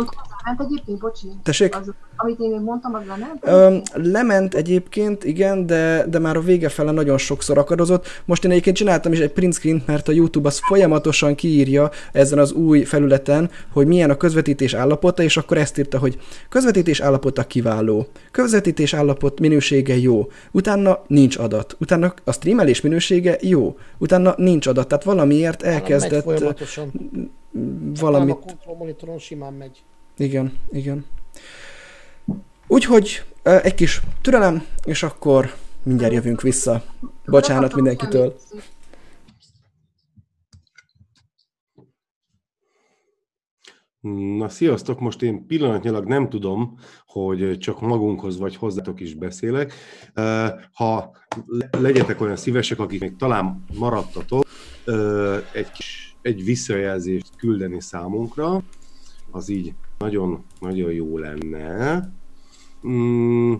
Lement egyébként, bocsi. Tessék? Az, amit én még mondtam, az lement? Ö, lement egyébként, igen, de, de már a vége fele nagyon sokszor akadozott. Most én egyébként csináltam is egy print screen mert a YouTube az folyamatosan kiírja ezen az új felületen, hogy milyen a közvetítés állapota, és akkor ezt írta, hogy közvetítés állapota kiváló, közvetítés állapot minősége jó, utána nincs adat, utána a streamelés minősége jó, utána nincs adat, tehát valamiért elkezdett valamit... A monitoron simán megy. Igen, igen. Úgyhogy egy kis türelem, és akkor mindjárt jövünk vissza. Bocsánat mindenkitől. Na, sziasztok! Most én pillanatnyilag nem tudom, hogy csak magunkhoz vagy hozzátok is beszélek. Ha legyetek olyan szívesek, akik még talán maradtatok, egy, kis, egy visszajelzést küldeni számunkra, az így nagyon-nagyon jó lenne. Mm,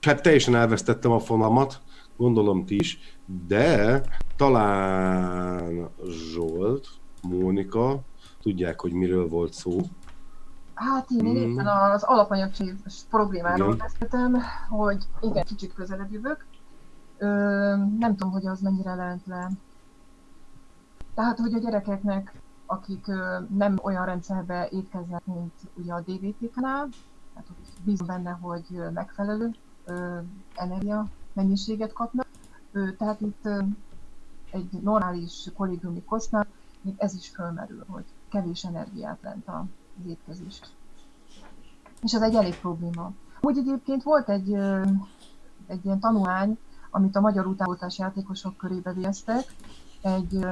hát teljesen elvesztettem a fonamat, gondolom ti is, de talán Zsolt, Mónika, tudják, hogy miről volt szó. Hát én mm. éppen az alapanyag problémáról beszéltem, hogy igen, kicsit közelebb jövök. Ö, nem tudom, hogy az mennyire lent le. Tehát, hogy a gyerekeknek akik nem olyan rendszerbe étkeznek, mint ugye a DVT-knál, tehát bízom benne, hogy megfelelő energia mennyiséget kapnak. Tehát itt egy normális kollégiumi kosznál még ez is fölmerül, hogy kevés energiát lent az étkezés. És ez egy elég probléma. Úgy egyébként volt egy, egy ilyen tanulmány, amit a magyar utánpótlás játékosok körébe végeztek, egy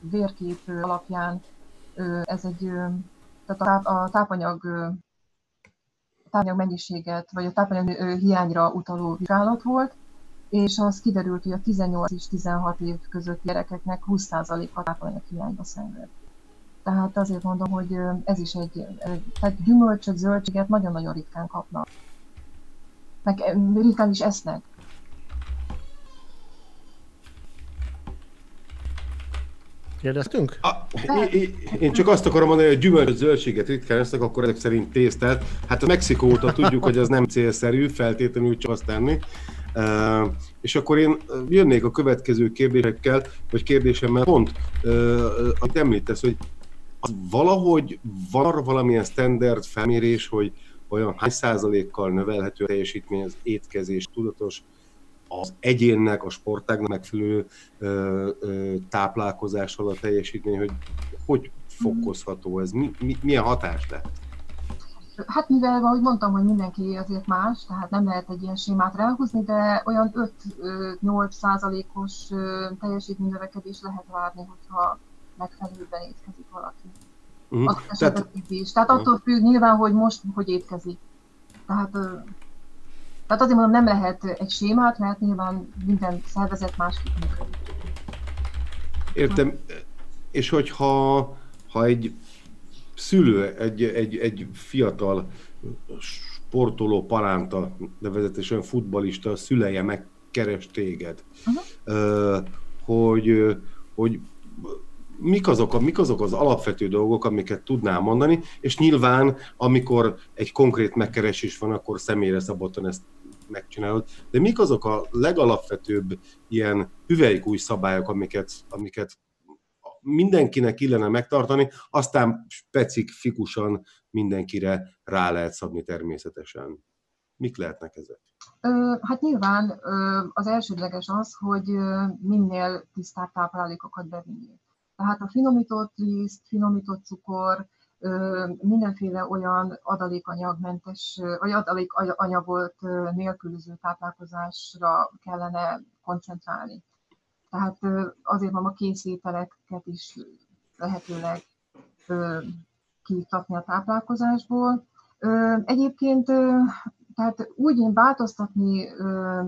vérkép alapján ez egy, tehát a, táp, a tápanyag, tápanyag mennyiséget, vagy a tápanyag hiányra utaló vizsgálat volt, és az kiderült, hogy a 18 és 16 év közötti gyerekeknek 20%-a tápanyag hiányba szenved. Tehát azért mondom, hogy ez is egy, tehát gyümölcsöt, zöldséget nagyon-nagyon ritkán kapnak. meg ritkán is esznek. Kérdeztünk? A, én csak azt akarom mondani, hogy gyümölcs zöldséget ritkán esznek, akkor ezek szerint tésztát. Hát a Mexikó óta tudjuk, hogy az nem célszerű feltétlenül csak azt tenni. Uh, és akkor én jönnék a következő kérdésekkel, vagy kérdésemmel pont, uh, amit említesz, hogy az valahogy van arra valamilyen standard felmérés, hogy olyan hány százalékkal növelhető a teljesítmény az étkezés tudatos az egyénnek, a sportágnak megfelelő ö, ö, táplálkozással a teljesítmény, hogy hogy fokozható ez, mi, mi, milyen hatás lehet? Hát mivel, ahogy mondtam, hogy mindenki azért más, tehát nem lehet egy ilyen sémát ráhúzni, de olyan 5-8 százalékos teljesítménynövekedés lehet várni, hogyha megfelelőben étkezik valaki. Uh-huh. Az tehát, is. Tehát attól függ nyilván, hogy most hogy étkezik. Tehát, tehát azért mondom, nem lehet egy sémát, mert nyilván minden szervezet másképp működik. Értem. És hogyha ha egy szülő, egy, egy, egy fiatal sportoló palánta, nevezetesen futbalista szüleje megkeres téged, uh-huh. hogy, hogy mik azok, a, mik azok az alapvető dolgok, amiket tudnál mondani, és nyilván, amikor egy konkrét megkeresés van, akkor személyre szabottan ezt megcsinálod, de mik azok a legalapvetőbb ilyen hüvelykúj szabályok, amiket, amiket mindenkinek illene megtartani, aztán specifikusan mindenkire rá lehet szabni természetesen. Mik lehetnek ezek? Hát nyilván az elsődleges az, hogy minél tisztább táplálékokat bevinni. Tehát a finomított liszt, finomított cukor, mindenféle olyan adalékanyagmentes, vagy adalékanyagot nélkülöző táplálkozásra kellene koncentrálni. Tehát azért van a készételeket is lehetőleg kiiktatni a táplálkozásból. Egyébként tehát úgy én változtatni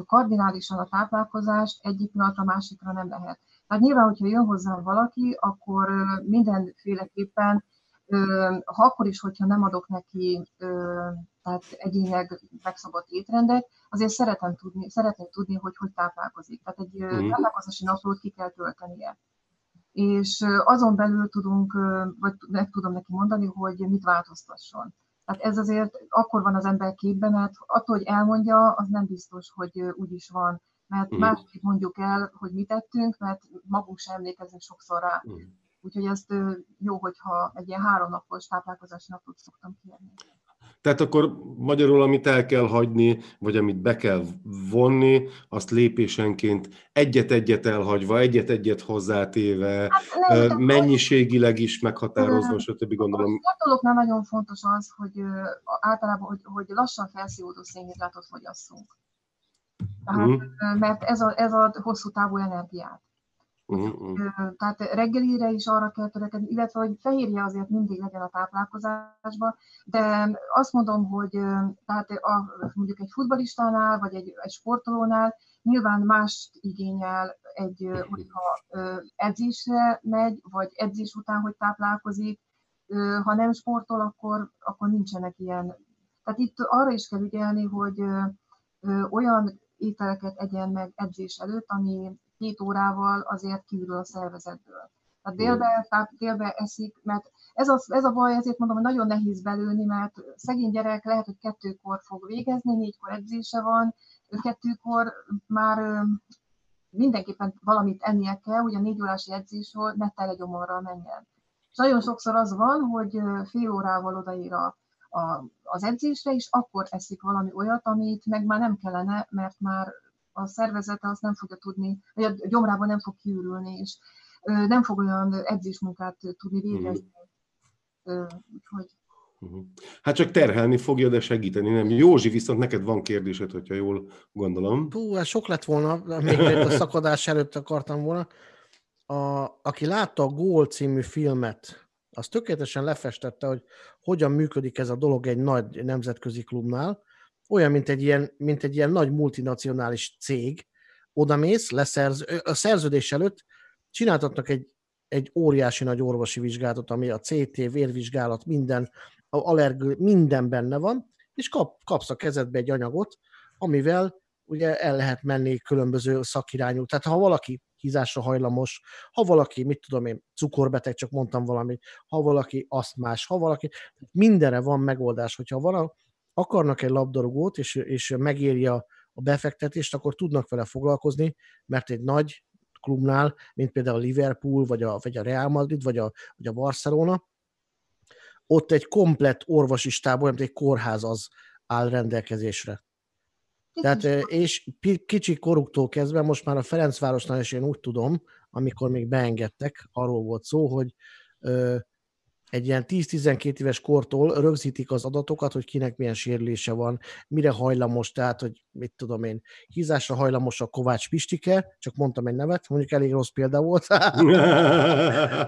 kardinálisan a táplálkozást egyik pillanatra másikra nem lehet. Tehát nyilván, hogyha jön hozzám valaki, akkor mindenféleképpen, ha akkor is, hogyha nem adok neki tehát egyénileg megszabott étrendet, azért szeretem tudni, szeretném tudni, hogy hogy táplálkozik. Tehát egy mm. táplálkozási naplót ki kell töltenie. És azon belül tudunk, vagy meg tudom neki mondani, hogy mit változtasson. Tehát ez azért akkor van az ember képben, mert attól, hogy elmondja, az nem biztos, hogy úgy is van mert mm. másképp mondjuk el, hogy mit tettünk, mert magunk sem emlékezünk sokszor rá. Mm. Úgyhogy ezt jó, hogyha egy ilyen háromnapos táplálkozási napot szoktam kérni. Tehát akkor magyarul, amit el kell hagyni, vagy amit be kell vonni, azt lépésenként egyet-egyet elhagyva, egyet-egyet hozzátéve, hát, nem, mennyiségileg is meghatározva, stb. gondolom. A sportolóknál nagyon fontos az, hogy általában, hogy, hogy lassan felszívódó szénhidrátot fogyasszunk. Tehát, uh-huh. Mert ez, a, ez a hosszú távú energiát. Uh-huh. Tehát reggelire is arra kell törekedni, illetve hogy fehérje azért mindig legyen a táplálkozásban, de azt mondom, hogy tehát a, mondjuk egy futbalistánál, vagy egy, egy sportolónál nyilván más igényel egy, hogyha edzésre megy, vagy edzés után, hogy táplálkozik, ha nem sportol, akkor, akkor nincsenek ilyen. Tehát itt arra is kell ügyelni, hogy olyan ételeket egyen meg edzés előtt, ami két órával azért kívül a szervezetből. Tehát délbe, tehát délbe eszik, mert ez a, ez a baj, ezért mondom, hogy nagyon nehéz belőni, mert szegény gyerek lehet, hogy kettőkor fog végezni, négykor edzése van, kettőkor már mindenképpen valamit ennie kell, hogy a négy órási edzésről ne telegyomorral menjen. És nagyon sokszor az van, hogy fél órával odaír a a, az edzésre, és akkor eszik valami olyat, amit meg már nem kellene, mert már a szervezete azt nem fogja tudni, vagy a gyomrában nem fog kiürülni, és nem fog olyan edzésmunkát tudni végezni. Mm. Úgyhogy mhm. Hát csak terhelni fogja, de segíteni nem. Józsi, viszont neked van kérdésed, hogyha jól gondolom. Hú, ez sok lett volna, még a [laughs] szakadás előtt akartam volna. A, aki látta a Gól című filmet, az tökéletesen lefestette, hogy hogyan működik ez a dolog egy nagy nemzetközi klubnál, olyan, mint egy ilyen, mint egy ilyen nagy multinacionális cég, odamész, leszerz, a szerződés előtt csináltatnak egy, egy óriási nagy orvosi vizsgálatot, ami a CT, vérvizsgálat, minden, a allerg, minden benne van, és kap, kapsz a kezedbe egy anyagot, amivel ugye el lehet menni különböző szakirányú. Tehát ha valaki hízásra hajlamos, ha valaki, mit tudom én, cukorbeteg, csak mondtam valamit, ha valaki asztmás, ha valaki, mindenre van megoldás. Hogyha vala, akarnak egy labdarúgót, és, és megéri a, a befektetést, akkor tudnak vele foglalkozni, mert egy nagy klubnál, mint például a Liverpool, vagy a, vagy a Real Madrid, vagy a, vagy a Barcelona, ott egy komplett orvosi stáb, olyan, mint egy kórház az áll rendelkezésre. Tehát, és kicsi koruktól kezdve, most már a Ferencvárosnál is én úgy tudom, amikor még beengedtek, arról volt szó, hogy egy ilyen 10-12 éves kortól rögzítik az adatokat, hogy kinek milyen sérülése van, mire hajlamos, tehát, hogy mit tudom én, hízásra hajlamos a Kovács Pistike, csak mondtam egy nevet, mondjuk elég rossz példa volt. [laughs]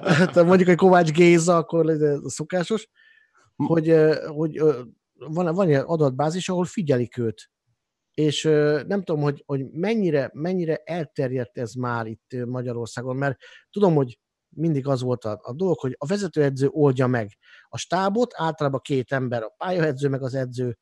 Hát, mondjuk, hogy Kovács Géza, akkor szokásos, hogy, hogy van, van egy adatbázis, ahol figyelik őt. És nem tudom, hogy, hogy mennyire, mennyire elterjedt ez már itt Magyarországon, mert tudom, hogy mindig az volt a, a dolog, hogy a vezetőedző oldja meg a stábot, általában két ember, a pályaedző meg az edző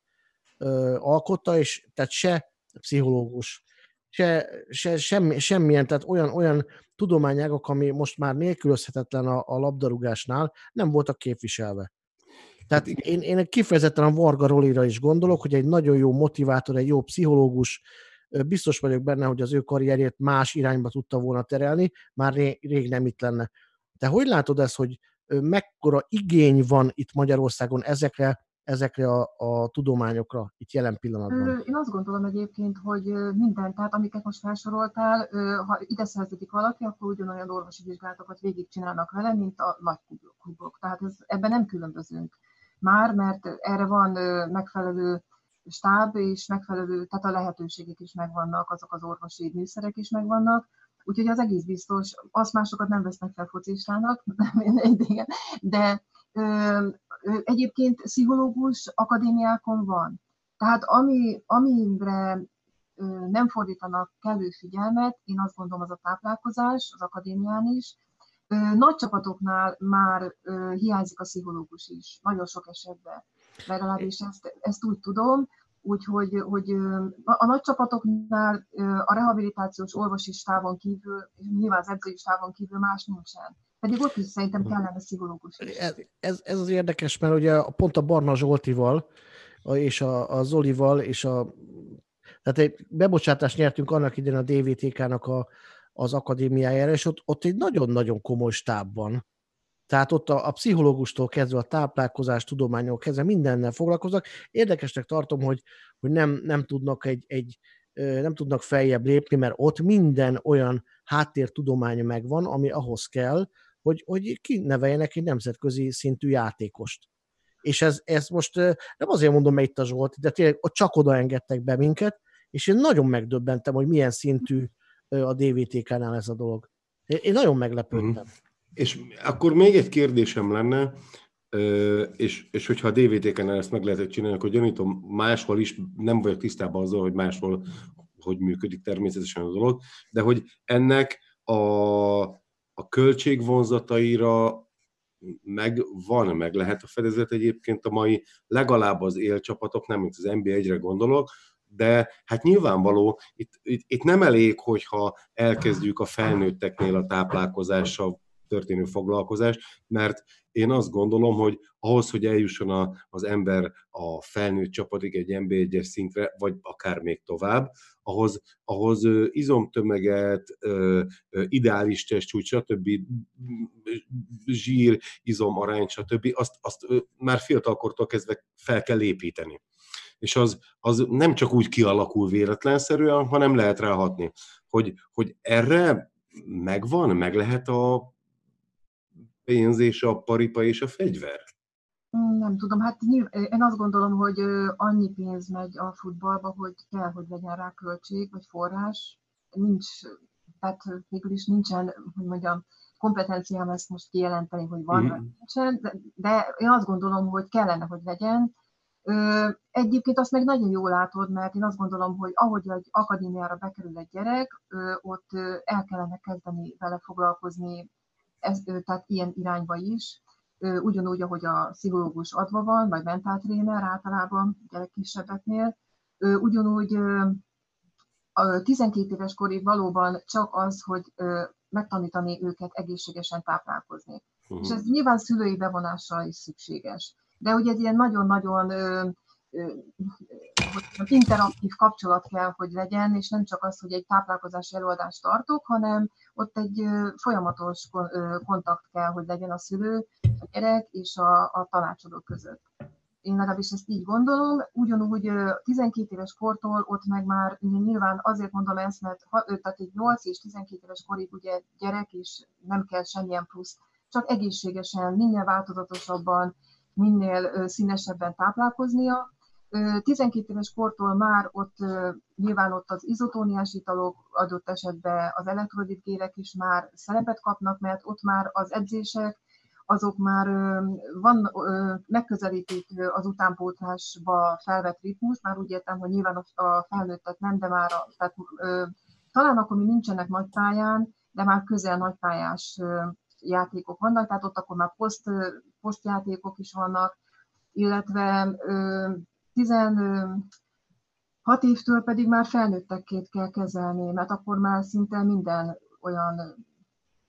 ö, alkotta, és tehát se pszichológus, se, se semmi, semmilyen, tehát olyan, olyan tudományágok, ami most már nélkülözhetetlen a, a labdarúgásnál, nem voltak képviselve. Tehát én, én kifejezetten a Varga Rolira is gondolok, hogy egy nagyon jó motivátor, egy jó pszichológus, biztos vagyok benne, hogy az ő karrierjét más irányba tudta volna terelni, már rég, rég nem itt lenne. De hogy látod ezt, hogy mekkora igény van itt Magyarországon ezekre, ezekre a, a tudományokra itt jelen pillanatban? Én azt gondolom egyébként, hogy minden, tehát amiket most felsoroltál, ha ide szerződik valaki, akkor ugyanolyan orvosi vizsgálatokat végigcsinálnak vele, mint a nagy klubok. Tehát ez, ebben nem különbözünk már, mert erre van megfelelő stáb és megfelelő, tehát a lehetőségek is megvannak, azok az orvosi műszerek is megvannak, úgyhogy az egész biztos, azt másokat nem vesznek fel focistának, [laughs] de ö, egyébként pszichológus akadémiákon van. Tehát ami, amire nem fordítanak kellő figyelmet, én azt gondolom az a táplálkozás az akadémián is, nagy csapatoknál már hiányzik a pszichológus is, nagyon sok esetben. Legalábbis ezt, ezt úgy tudom, úgyhogy hogy a nagy csapatoknál a rehabilitációs orvosi stávon kívül, nyilván az edzői stávon kívül más nincsen. Pedig ott is szerintem kellene pszichológus is. Ez, ez, ez az érdekes, mert ugye pont a Barna Zsoltival, és a, a Zolival, és a tehát egy bebocsátást nyertünk annak idején a DVTK-nak a, az akadémiájára, és ott, ott egy nagyon-nagyon komoly stáb van. Tehát ott a, a pszichológustól kezdve a táplálkozás tudományok kezdve mindennel foglalkoznak. Érdekesnek tartom, hogy, hogy nem, nem tudnak egy, egy nem tudnak feljebb lépni, mert ott minden olyan háttértudománya megvan, ami ahhoz kell, hogy, hogy kineveljenek egy nemzetközi szintű játékost. És ez, ez most nem azért mondom, mert itt a Zsolt, de tényleg ott csak oda engedtek be minket, és én nagyon megdöbbentem, hogy milyen szintű a DVTK-nál ez a dolog. Én nagyon meglepődtem. Mm. És akkor még egy kérdésem lenne, és, és hogyha a DVTK-nál ezt meg lehetett csinálni, akkor gyanítom, máshol is nem vagyok tisztában azzal, hogy máshol hogy működik természetesen a dolog, de hogy ennek a, a költségvonzataira meg van, meg lehet a fedezet egyébként a mai legalább az élcsapatok, nem mint az NBA egyre gondolok, de hát nyilvánvaló, itt, itt, itt nem elég, hogyha elkezdjük a felnőtteknél a táplálkozással történő foglalkozást, mert én azt gondolom, hogy ahhoz, hogy eljusson a, az ember a felnőtt csapatig egy NB1-es szintre, vagy akár még tovább, ahhoz, ahhoz izomtömeget, ideális testcsúcs, stb. zsír, izom arány, stb. Azt, azt már fiatalkortól kezdve fel kell építeni és az, az nem csak úgy kialakul véletlenszerűen, hanem lehet ráhatni. Hogy, hogy erre megvan, meg lehet a pénz és a paripa és a fegyver? Nem tudom, hát én azt gondolom, hogy annyi pénz megy a futballba, hogy kell, hogy legyen rá költség vagy forrás. Nincs, tehát végül is nincsen, hogy mondjam, kompetenciám ezt most kijelenteni, hogy van, mm. nincsen, de, de én azt gondolom, hogy kellene, hogy legyen, Egyébként azt meg nagyon jól látod, mert én azt gondolom, hogy ahogy egy akadémiára bekerül egy gyerek, ott el kellene kezdeni vele foglalkozni, ez, tehát ilyen irányba is, ugyanúgy, ahogy a pszichológus adva van, vagy mentáltréner általában gyerekisebbeknél, Ugyanúgy a 12 éves korig valóban csak az, hogy megtanítani őket egészségesen táplálkozni. Uh-huh. És ez nyilván szülői bevonással is szükséges. De ugye egy ilyen nagyon-nagyon interaktív kapcsolat kell, hogy legyen, és nem csak az, hogy egy táplálkozási előadást tartok, hanem ott egy folyamatos kontakt kell, hogy legyen a szülő, a gyerek és a, a tanácsadó között. Én legalábbis ezt így gondolom, ugyanúgy 12 éves kortól ott meg már nyilván azért mondom ezt, mert tehát egy 8 és 12 éves korig ugye gyerek, és nem kell semmilyen plusz, csak egészségesen, minél változatosabban, minél színesebben táplálkoznia, 12 éves kortól már ott nyilván ott az izotóniás italok, adott esetben az elektrolitgérek is már szerepet kapnak, mert ott már az edzések, azok már van, megközelítik az utánpótlásba felvett ritmus, már úgy értem, hogy nyilván a felnőttet nem, de már a, tehát, talán akkor mi nincsenek nagy pályán, de már közel nagypályás játékok vannak, tehát ott akkor már poszt, posztjátékok is vannak, illetve 16 évtől pedig már felnőttekként kell kezelni, mert akkor már szinte minden olyan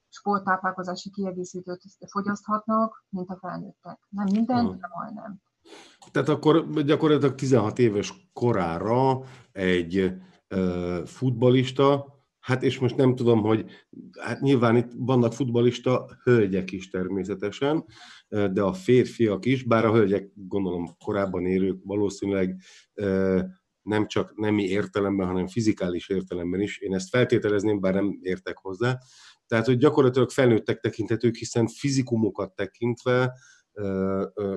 sporttáplálkozási kiegészítőt fogyaszthatnak, mint a felnőttek. Nem minden, de majdnem. Tehát akkor gyakorlatilag 16 éves korára egy futbalista Hát és most nem tudom, hogy hát nyilván itt vannak futbalista hölgyek is természetesen, de a férfiak is, bár a hölgyek gondolom korábban érők valószínűleg nem csak nemi értelemben, hanem fizikális értelemben is. Én ezt feltételezném, bár nem értek hozzá. Tehát, hogy gyakorlatilag felnőttek tekinthetők, hiszen fizikumokat tekintve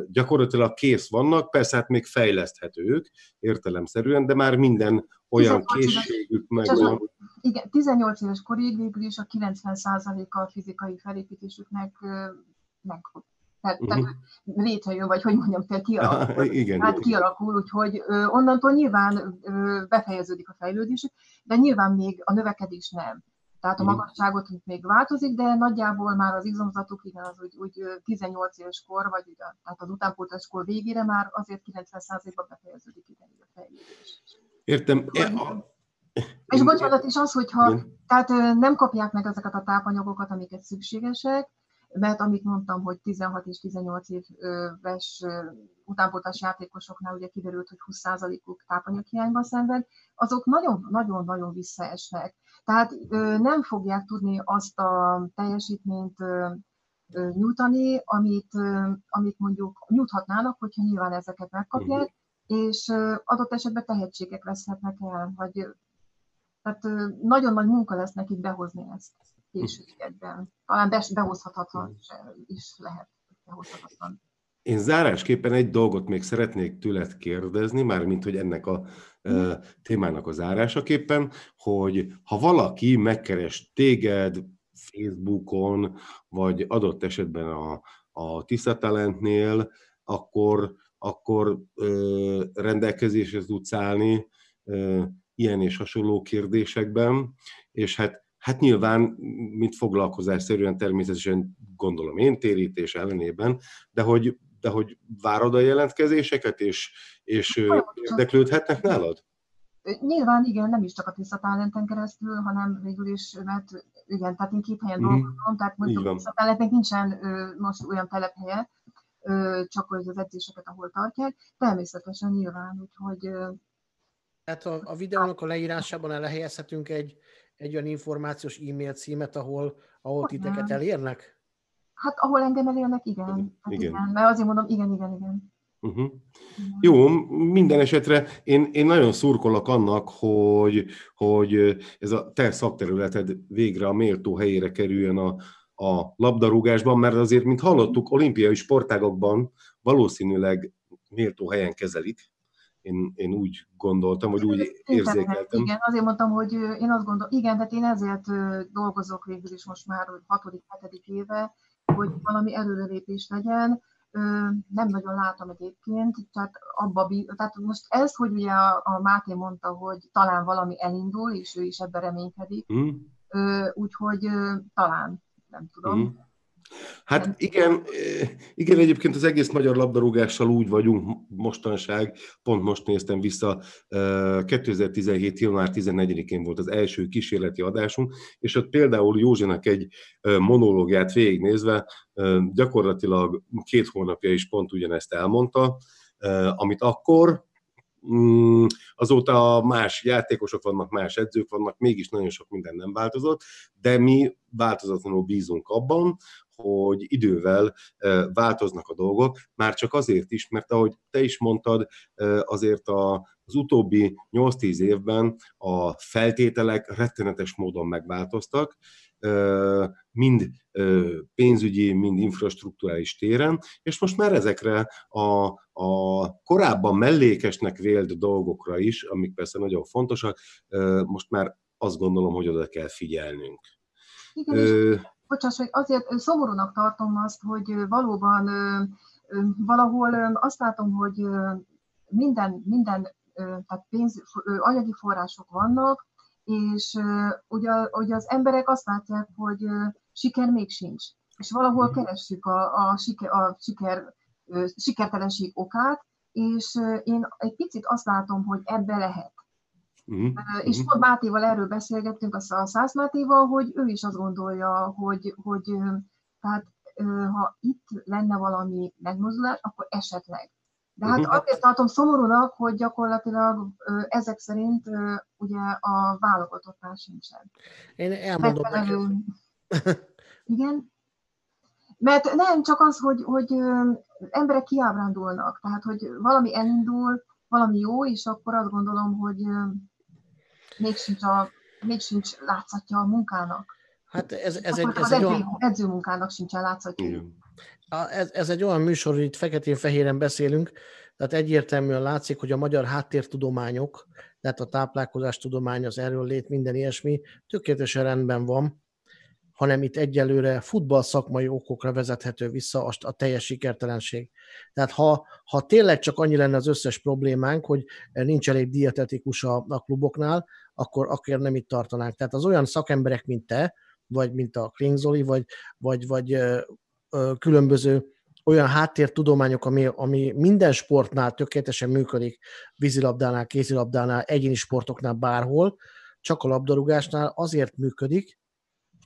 gyakorlatilag kész vannak, persze hát még fejleszthetők értelemszerűen, de már minden olyan készségük megvan. Igen, 18 éves korig végül is a 90%-a a fizikai felépítésüknek meg, tehát, uh-huh. létrejön, vagy hogy mondjam, tehát kialakul. Igen, hát kialakul, úgyhogy ö, onnantól nyilván ö, befejeződik a fejlődésük, de nyilván még a növekedés nem. Tehát a mhm. magasságot még változik, de nagyjából már az izomzatuk, igen, az úgy, úgy 18 éves kor, vagy ugye, tehát az utánpótlás kor végére már azért 90%-ban befejeződik igen, a fejlődés. Értem. És bocsánat, és az, hogyha tehát nem kapják meg ezeket a tápanyagokat, amiket szükségesek, mert amit mondtam, hogy 16 és 18 éves utánpótlás játékosoknál ugye kiderült, hogy 20%-uk tápanyaghiányban szenved, azok nagyon-nagyon visszaesnek. Tehát nem fogják tudni azt a teljesítményt nyújtani, amit, amit mondjuk nyújthatnának, hogyha nyilván ezeket megkapják, uh-huh. és adott esetben tehetségek veszhetnek el, vagy tehát nagyon nagy munka lesz nekik behozni ezt későbbiekben. Talán behozhatatlan is lehet. Behozhatatlan. Én zárásképpen egy dolgot még szeretnék tőled kérdezni, mármint hogy ennek a uh, témának a zárásaképpen, hogy ha valaki megkeres téged Facebookon, vagy adott esetben a, a Tisza Talentnél, akkor, akkor uh, rendelkezésre tudsz állni uh, ilyen és hasonló kérdésekben, és hát Hát nyilván, mint foglalkozásszerűen természetesen gondolom én térítés ellenében, de hogy de hogy várod a jelentkezéseket, és, és érdeklődhetnek nálad? Nyilván igen, nem is csak a Tisza Talenten keresztül, hanem végül is, mert igen, tehát én két helyen mm. dolgozom, tehát mondjuk a Tisza Talentnek nincsen most olyan telephelye, csak hogy az edzéseket, ahol tartják. Természetesen nyilván, úgyhogy... Tehát a, a videónak a leírásában elhelyezhetünk egy, egy olyan információs e-mail címet, ahol, ahol titeket elérnek? Hát ahol engem elérnek, igen. Hát igen. igen. Mert azért mondom, igen, igen, igen. Uh-huh. Jó, minden esetre én, én nagyon szurkolok annak, hogy, hogy ez a te szakterületed végre a méltó helyére kerüljön a, a labdarúgásban, mert azért, mint hallottuk, olimpiai sportágokban valószínűleg méltó helyen kezelik. Én, én úgy gondoltam, hogy úgy érzékeltem. Igen, azért mondtam, hogy én azt gondolom, igen, tehát én ezért dolgozok végül is most már 6.-7. éve, hogy valami előrelépés legyen. Nem nagyon látom egyébként, tehát, abba, tehát most ez, hogy ugye a, a Máté mondta, hogy talán valami elindul, és ő is ebben reménykedik, mm. úgyhogy talán, nem tudom. Mm. Hát igen, igen, egyébként az egész magyar labdarúgással úgy vagyunk mostanság, pont most néztem vissza, 2017. január 14-én volt az első kísérleti adásunk, és ott például Józsinak egy monológiát végignézve gyakorlatilag két hónapja is pont ugyanezt elmondta, amit akkor, mm, azóta más játékosok vannak, más edzők vannak, mégis nagyon sok minden nem változott, de mi változatlanul bízunk abban, hogy idővel változnak a dolgok, már csak azért is, mert ahogy te is mondtad, azért a, az utóbbi 8-10 évben a feltételek rettenetes módon megváltoztak, mind pénzügyi, mind infrastruktúrális téren, és most már ezekre a, a korábban mellékesnek vélt dolgokra is, amik persze nagyon fontosak, most már azt gondolom, hogy oda kell figyelnünk. Igen, bocsáss, hogy azért szomorúnak tartom azt, hogy valóban valahol azt látom, hogy minden, minden tehát pénz, anyagi források vannak, és ugye, ugye az emberek azt látják, hogy siker még sincs. És valahol mhm. keressük a, a, siker, a siker, sikertelenség okát, és én egy picit azt látom, hogy ebbe lehet. Uh-huh. És uh-huh. pont Mátéval erről beszélgettünk, a Szász Mátéval, hogy ő is azt gondolja, hogy, hogy tehát ha itt lenne valami megmozdulás, akkor esetleg. De hát uh-huh. azért tartom szomorúnak, hogy gyakorlatilag ezek szerint ugye a válogatottnál sincsen. Én elmondom neked. [laughs] Igen? Mert nem csak az, hogy, hogy emberek kiábrándulnak, tehát hogy valami elindul, valami jó, és akkor azt gondolom, hogy még sincs, a, még sincs látszatja a munkának. Hát ez, ez egy, ez egy olyan... edzőmunkának sincsen látszatja. Ez, ez egy olyan műsor, hogy itt feketén-fehéren beszélünk, tehát egyértelműen látszik, hogy a magyar háttértudományok, tehát a táplálkozás tudomány, az erről lét, minden ilyesmi tökéletesen rendben van, hanem itt egyelőre futball szakmai okokra vezethető vissza a, a teljes sikertelenség. Tehát ha, ha tényleg csak annyi lenne az összes problémánk, hogy nincs elég dietetikus a, a kluboknál, akkor, akkor nem itt tartanánk. Tehát az olyan szakemberek, mint te, vagy mint a Klingzoli, vagy, vagy, vagy ö, ö, különböző olyan háttértudományok, ami, ami minden sportnál tökéletesen működik, vízilabdánál, kézilabdánál, egyéni sportoknál, bárhol, csak a labdarúgásnál azért működik,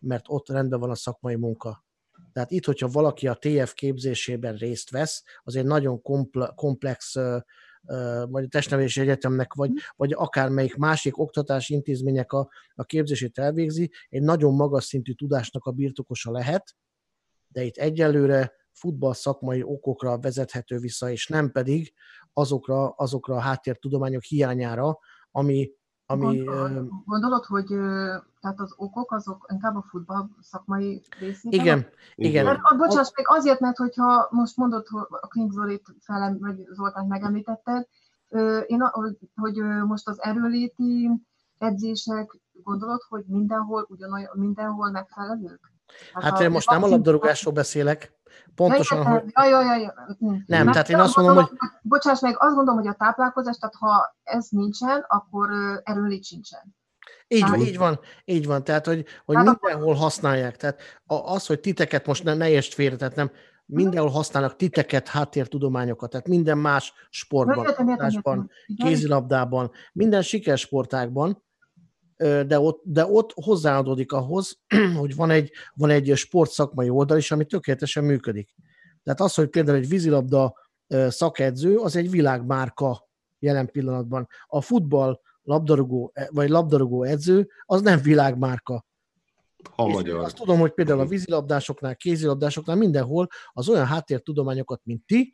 mert ott rendben van a szakmai munka. Tehát itt, hogyha valaki a TF képzésében részt vesz, az egy nagyon komplex vagy a testnevelési egyetemnek, vagy, vagy akármelyik másik oktatási intézmények a, a képzését elvégzi, egy nagyon magas szintű tudásnak a birtokosa lehet, de itt egyelőre futball szakmai okokra vezethető vissza, és nem pedig azokra, azokra a háttértudományok hiányára, ami, ami, gondolod, gondolod, hogy tehát az okok azok inkább a futball szakmai részében? Igen, igen. Mert, a, bocsáss, még azért, mert hogyha most mondod, hogy a King Zolit felem, vagy Zoltán megemlítetted, én, hogy most az erőléti edzések, gondolod, hogy mindenhol ugyanolyan, mindenhol megfelelők? Hát, hát én most nem a labdarúgásról beszélek, pontosan, hogy... Jaj, jaj, jaj, Nem, Mert tehát én azt mondom, hogy... Bocsáss meg, azt gondolom, hogy a táplálkozás, tehát ha ez nincsen, akkor erőlét sincsen. Így van, így van, így van. Tehát, hogy, hogy hát mindenhol használják. Tehát az, hogy titeket most ne, ne értsd félre, tehát nem, mindenhol használnak titeket, háttértudományokat, tehát minden más sportban, kézilabdában, minden sikersportákban, de ott, de ott hozzáadódik ahhoz, [clears throat] hogy van egy, van egy sportszakmai oldal is, ami tökéletesen működik. Tehát az, hogy például egy vízilabda szakedző, az egy világmárka jelen pillanatban. A futball labdarúgó, e, vagy labdarúgó edző, az nem világmárka. Ha magyar. Azt tudom, hogy például a vízilabdásoknál, kézilabdásoknál mindenhol az olyan háttértudományokat, mint ti,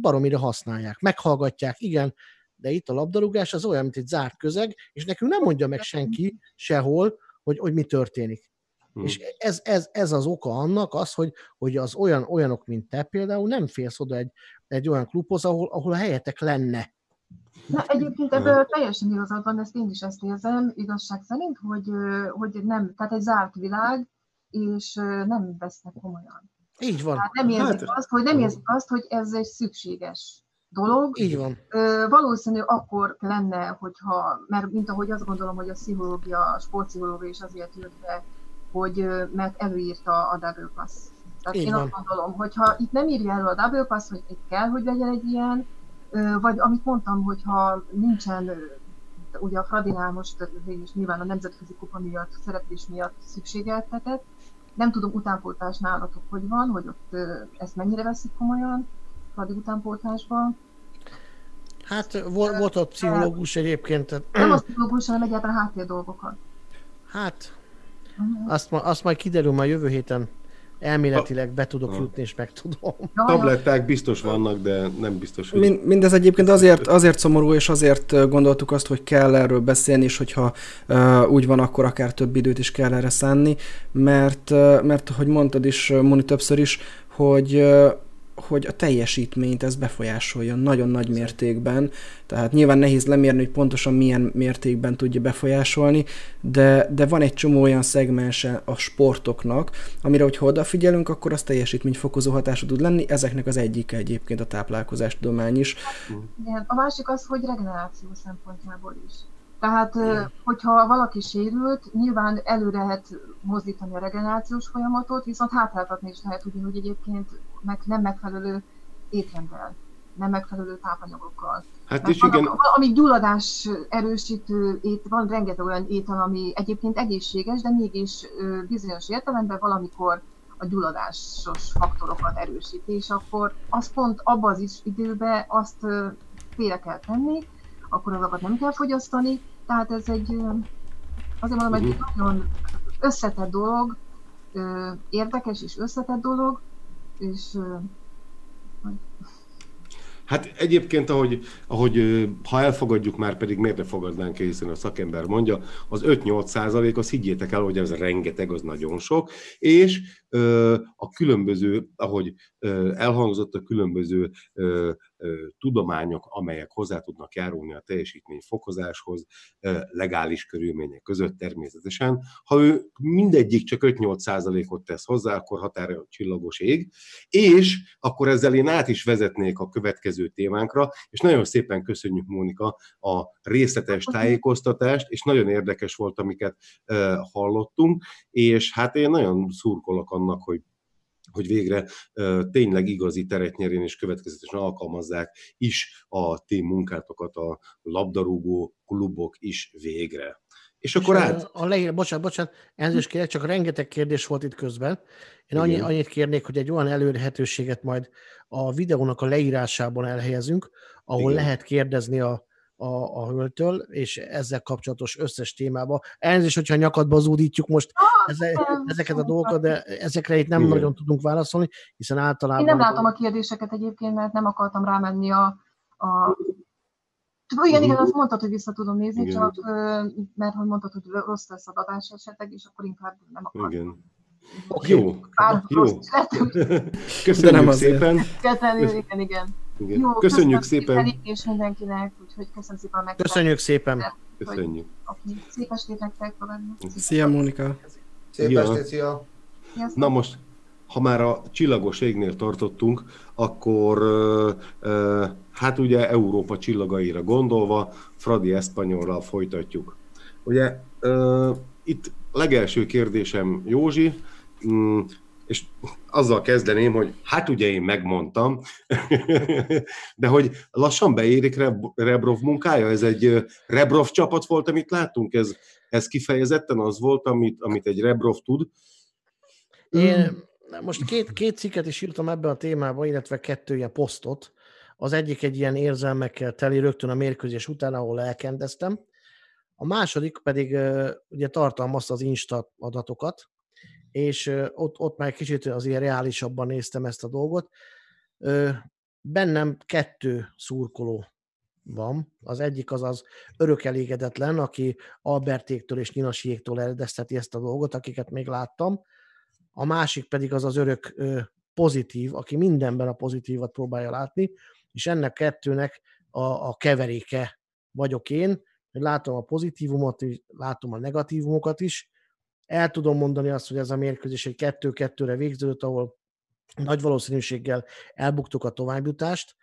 baromira használják. Meghallgatják, igen, de itt a labdarúgás az olyan, mint egy zárt közeg, és nekünk nem mondja meg senki sehol, hogy, hogy mi történik. Hmm. És ez, ez, ez az oka annak, az, hogy, hogy az olyan, olyanok, mint te például nem félsz oda egy, egy olyan klubhoz, ahol, ahol a helyetek lenne. Na, egyébként ebből teljesen igazad van, ezt én is ezt érzem, igazság szerint, hogy, hogy nem, tehát egy zárt világ, és nem vesznek komolyan. Így van. Tehát nem érzik, hát, azt, hogy nem érzik azt, hogy ez egy szükséges dolog. Így van. Valószínű akkor lenne, hogyha, mert mint ahogy azt gondolom, hogy a pszichológia, a sportpszichológia is azért jött be, hogy mert előírta a Double Pass Tehát Így én van. azt gondolom, hogyha itt nem írja elő a Double Pass, hogy itt kell, hogy legyen egy ilyen, vagy amit mondtam, hogyha nincsen ugye a Fradinál most végül nyilván a nemzetközi kupa miatt, szereplés miatt szükségeltetett. Nem tudom, utánpótlás nálatok hogy van, hogy ott ezt mennyire veszik komolyan, Fradi utánpótlásban. Hát volt, volt ott pszichológus egyébként. Nem a pszichológus, hanem egyáltalán háttér dolgokat. Hát, uh-huh. azt, azt majd kiderül majd jövő héten elméletileg be tudok jutni, és meg tudom. Tabletták biztos vannak, de nem biztos, hogy... Mind, mindez egyébként azért, azért szomorú, és azért gondoltuk azt, hogy kell erről beszélni, és hogyha uh, úgy van, akkor akár több időt is kell erre szánni, mert, uh, mert hogy mondtad is, Moni többször is, hogy uh, hogy a teljesítményt ez befolyásoljon nagyon nagy mértékben. Tehát nyilván nehéz lemérni, hogy pontosan milyen mértékben tudja befolyásolni, de, de van egy csomó olyan szegmense a sportoknak, amire, hogyha odafigyelünk, akkor az teljesítményfokozó hatású tud lenni. Ezeknek az egyik egyébként a táplálkozás tudomány is. Igen. A másik az, hogy regeneráció szempontjából is. Tehát, Igen. hogyha valaki sérült, nyilván elő lehet mozdítani a regenerációs folyamatot, viszont hátráltatni is lehet ugyanúgy egyébként meg nem megfelelő étrenddel, nem megfelelő tápanyagokkal. Hát is igen. Ami gyulladás erősítő ét, van rengeteg olyan étel, ami egyébként egészséges, de mégis bizonyos értelemben valamikor a gyulladásos faktorokat erősíti, és akkor az pont abban az időben azt félre kell tenni, akkor azokat nem kell fogyasztani, tehát ez egy, azért mondom, egy uh-huh. nagyon összetett dolog, érdekes és összetett dolog, és Hát egyébként, ahogy, ahogy ha elfogadjuk már, pedig miért ne fogadnánk el, hiszen a szakember mondja, az 5-8 százalék, az higgyétek el, hogy ez rengeteg, az nagyon sok, és a különböző, ahogy elhangzott, a különböző tudományok, amelyek hozzá tudnak járulni a teljesítmény fokozáshoz, legális körülmények között természetesen. Ha ő mindegyik csak 5-8 százalékot tesz hozzá, akkor határa csillagos ég, és akkor ezzel én át is vezetnék a következő témánkra, és nagyon szépen köszönjük Mónika a részletes tájékoztatást, és nagyon érdekes volt, amiket hallottunk, és hát én nagyon szurkolok annak, hogy hogy végre tényleg igazi teret nyerjen és következetesen alkalmazzák is a ti munkátokat a labdarúgó klubok is végre. És akkor át... A leír, bocsánat, bocsánat, elnézést kérek, csak rengeteg kérdés volt itt közben. Én annyi, annyit kérnék, hogy egy olyan előrhetőséget majd a videónak a leírásában elhelyezünk, ahol Igen. lehet kérdezni a, a, a hölgytől, és ezzel kapcsolatos összes témába. Elnézést, hogyha nyakadba zúdítjuk most eze, ezeket a dolgokat, de ezekre itt nem Igen. nagyon tudunk válaszolni, hiszen általában... Én nem látom a kérdéseket egyébként, mert nem akartam rámenni a, a igen, igen, azt mondtad, hogy vissza tudom nézni, igen. csak mert hogy mondtad, hogy rossz lesz a adás esetleg, és akkor inkább nem akartam. Igen. Okay. Jó. Jó. Köszönjük szépen. Köszönjük, igen, igen. Igen. Jó, köszönjük szépen. És mindenkinek, úgyhogy köszönjük szépen meg. Köszönjük szépen. Köszönjük. Okay. Szép estét nektek, Szia, Mónika. Szép ja. estét, szia. Na most, ha már a csillagos égnél tartottunk, akkor hát ugye Európa csillagaira gondolva, Fradi Eszpanyolral folytatjuk. Ugye itt legelső kérdésem Józsi, mm, és azzal kezdeném, hogy hát ugye én megmondtam, [laughs] de hogy lassan beérik Rebrov munkája, ez egy Rebrov csapat volt, amit láttunk, ez, ez kifejezetten az volt, amit, amit egy Rebrov tud. Én most két, két cikket is írtam ebbe a témába, illetve kettő ilyen posztot. Az egyik egy ilyen érzelmekkel teli rögtön a mérkőzés után, ahol elkendeztem. A második pedig ugye tartalmazta az Insta adatokat, és ott, ott már kicsit azért reálisabban néztem ezt a dolgot. Bennem kettő szurkoló van. Az egyik az az örök elégedetlen, aki Albertéktől és Nyinasiéktól eredezteti ezt a dolgot, akiket még láttam. A másik pedig az az örök pozitív, aki mindenben a pozitívat próbálja látni, és ennek kettőnek a, a keveréke vagyok én, hogy látom a pozitívumot, látom a negatívumokat is, el tudom mondani azt, hogy ez a mérkőzés egy 2-2-re végződött, ahol nagy valószínűséggel elbuktuk a továbbjutást,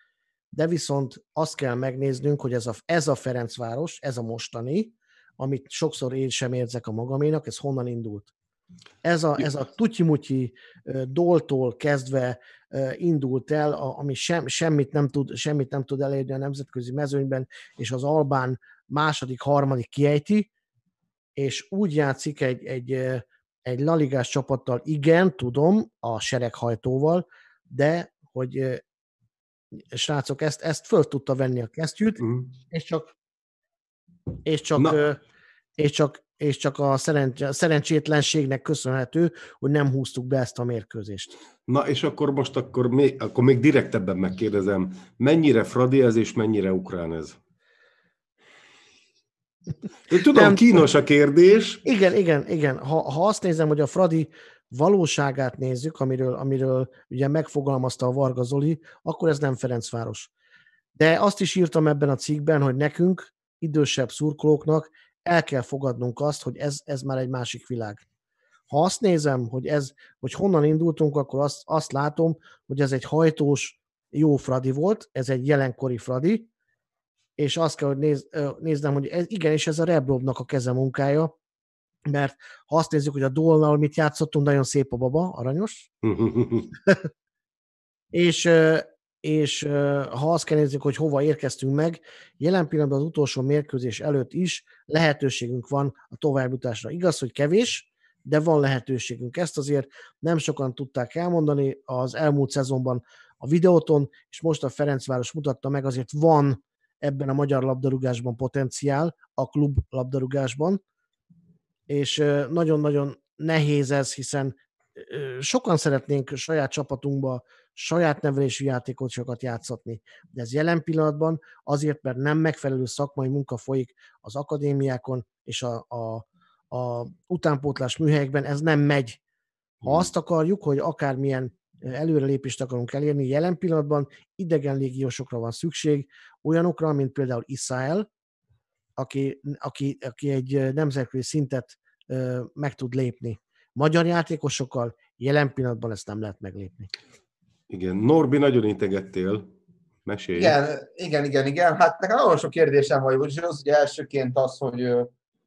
de viszont azt kell megnéznünk, hogy ez a, ez a Ferencváros, ez a mostani, amit sokszor én sem érzek a magaménak, ez honnan indult. Ez a, ez a tutyimutyi doltól kezdve indult el, ami sem, semmit, nem tud, semmit nem tud elérni a nemzetközi mezőnyben, és az Albán második, harmadik kiejti, és úgy játszik egy, egy, egy laligás csapattal, igen, tudom, a sereghajtóval, de hogy srácok, ezt, ezt föl tudta venni a kesztyűt, mm. és csak és csak, és csak, és csak a szerencs, szerencsétlenségnek köszönhető, hogy nem húztuk be ezt a mérkőzést. Na, és akkor most akkor még, akkor még direktebben megkérdezem, mennyire fradi ez, és mennyire ukrán ez? Én tudom, nem, kínos a kérdés. Igen, igen, igen. Ha, ha azt nézem, hogy a Fradi valóságát nézzük, amiről, amiről ugye megfogalmazta a Varga Zoli, akkor ez nem Ferencváros. De azt is írtam ebben a cikkben, hogy nekünk, idősebb szurkolóknak el kell fogadnunk azt, hogy ez, ez már egy másik világ. Ha azt nézem, hogy, ez, hogy honnan indultunk, akkor azt, azt látom, hogy ez egy hajtós, jó Fradi volt, ez egy jelenkori Fradi, és azt kell, hogy néz, néznem, hogy ez, igenis ez a Rebrobnak a keze munkája, mert ha azt nézzük, hogy a Dolnal mit játszottunk, nagyon szép a baba, aranyos, [laughs] és, és ha azt kell nézzük, hogy hova érkeztünk meg, jelen pillanatban az utolsó mérkőzés előtt is lehetőségünk van a továbbjutásra. Igaz, hogy kevés, de van lehetőségünk. Ezt azért nem sokan tudták elmondani az elmúlt szezonban a videóton, és most a Ferencváros mutatta meg, azért van ebben a magyar labdarúgásban potenciál, a klub labdarúgásban, és nagyon-nagyon nehéz ez, hiszen sokan szeretnénk saját csapatunkba saját nevelési játékosokat játszatni, de ez jelen pillanatban azért, mert nem megfelelő szakmai munka folyik az akadémiákon és a, a, a utánpótlás műhelyekben, ez nem megy. Ha hmm. azt akarjuk, hogy akármilyen előrelépést akarunk elérni, jelen pillanatban idegen légiósokra van szükség, olyanokra, mint például Israel, aki, aki, aki egy nemzetközi szintet meg tud lépni. Magyar játékosokkal jelen pillanatban ezt nem lehet meglépni. Igen, Norbi, nagyon integettél. Mesélj. Igen, igen, igen, igen. Hát nekem nagyon sok kérdésem van, és az ugye elsőként az, hogy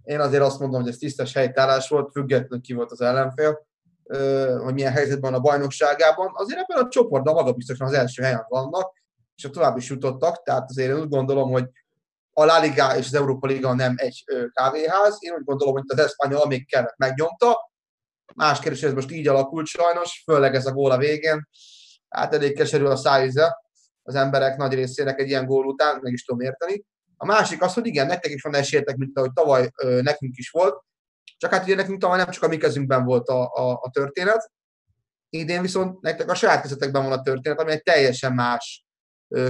én azért azt mondom, hogy ez tisztes helytállás volt, függetlenül ki volt az ellenfél, hogy milyen helyzetben van a bajnokságában. Azért ebben a csoportban magabiztosan az első helyen vannak, és a tovább is jutottak, tehát azért én úgy gondolom, hogy a La Liga és az Európa Liga nem egy kávéház. Én úgy gondolom, hogy az Espanyol amíg kellett megnyomta. Más kérdés, ez most így alakult sajnos, főleg ez a gól a végén. Hát elég keserű a szájíze az emberek nagy részének egy ilyen gól után, meg is tudom érteni. A másik az, hogy igen, nektek is van esélyetek, mint ahogy tavaly ö, nekünk is volt, csak hát ugye nekünk tavaly nem csak a mi kezünkben volt a, a, a történet, idén viszont nektek a saját kezetekben van a történet, ami egy teljesen más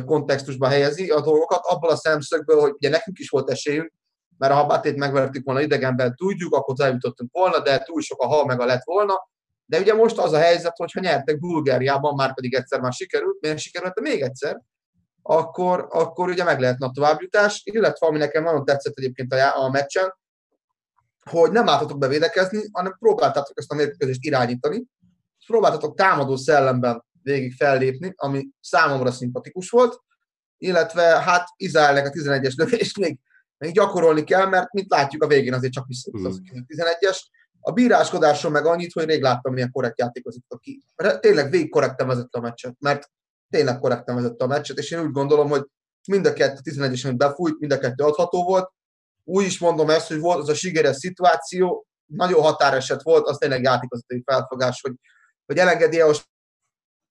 kontextusba helyezi a dolgokat, abból a szemszögből, hogy ugye nekünk is volt esélyünk, mert ha Batét megvertük volna idegenben, tudjuk, akkor eljutottunk volna, de túl sok a hal meg a lett volna. De ugye most az a helyzet, hogy ha nyertek Bulgáriában, már pedig egyszer már sikerült, miért sikerült, még egyszer, akkor, akkor ugye meg lehetne a továbbjutás, illetve ami nekem nagyon tetszett egyébként a, a meccsen, hogy nem álltatok bevédekezni, hanem próbáltátok ezt a mérkőzést irányítani, próbáltatok támadó szellemben végig fellépni, ami számomra szimpatikus volt, illetve hát Izraelnek a 11-es lövést még, még gyakorolni kell, mert mint látjuk a végén azért csak vissza mm. az 11-es. A bíráskodáson meg annyit, hogy rég láttam, milyen korrekt játékozott ki. Tényleg végig korrekten vezette a meccset, mert tényleg korrekten vezette a meccset, és én úgy gondolom, hogy mind a kettő 11-es, amit befújt, mind a kettő adható volt. Úgy is mondom ezt, hogy volt az a sikeres szituáció, nagyon határeset volt, az tényleg játékozatai felfogás, hogy, hogy elengedi a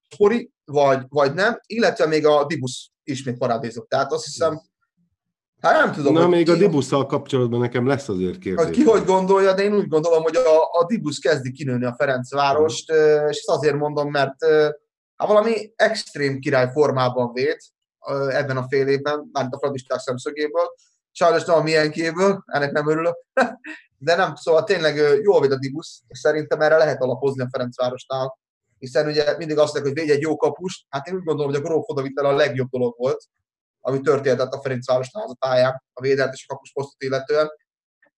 Spori, vagy, vagy nem, illetve még a Dibus ismét parádézott. Tehát azt hiszem, hát nem tudom. Na, még ki, a Dibusszal kapcsolatban nekem lesz azért kérdés. Ki hogy gondolja, de én úgy gondolom, hogy a, a Dibus kezdi kinőni a Ferencvárost, mm. és ezt azért mondom, mert hát valami extrém király formában véd ebben a fél évben, mármint a fradisták szemszögéből. Sajnos nem a milyenkéből, ennek nem örülök. [laughs] De nem, szóval tényleg jól véd a Dibus, és szerintem erre lehet alapozni a Ferencvárosnál hiszen ugye mindig azt mondják, hogy védj egy jó kapust, hát én úgy gondolom, hogy a gróf odavitel a legjobb dolog volt, ami történhetett a Ferencvárosnál az a pályán, a védelt és a kapus posztot illetően.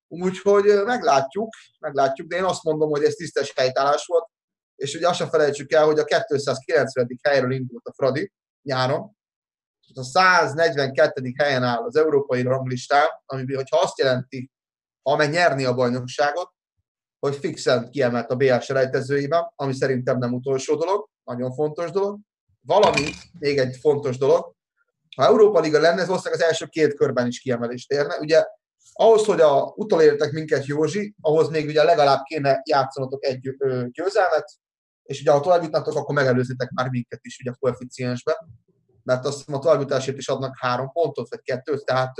Úgyhogy meglátjuk, meglátjuk, de én azt mondom, hogy ez tisztes helytállás volt, és ugye azt sem felejtsük el, hogy a 290. helyről indult a Fradi nyáron, a 142. helyen áll az európai ranglistán, ami hogyha azt jelenti, ha meg nyerni a bajnokságot, hogy fixen kiemelt a BL selejtezőiben, ami szerintem nem utolsó dolog, nagyon fontos dolog. Valamint még egy fontos dolog, ha Európa Liga lenne, ez valószínűleg az első két körben is kiemelést érne. Ugye ahhoz, hogy a, utolértek minket Józsi, ahhoz még ugye legalább kéne játszanotok egy győzelmet, és ugye ha tovább jutnátok, akkor megelőzitek már minket is ugye a mert azt a továbbjutásért is adnak három pontot, vagy kettőt, tehát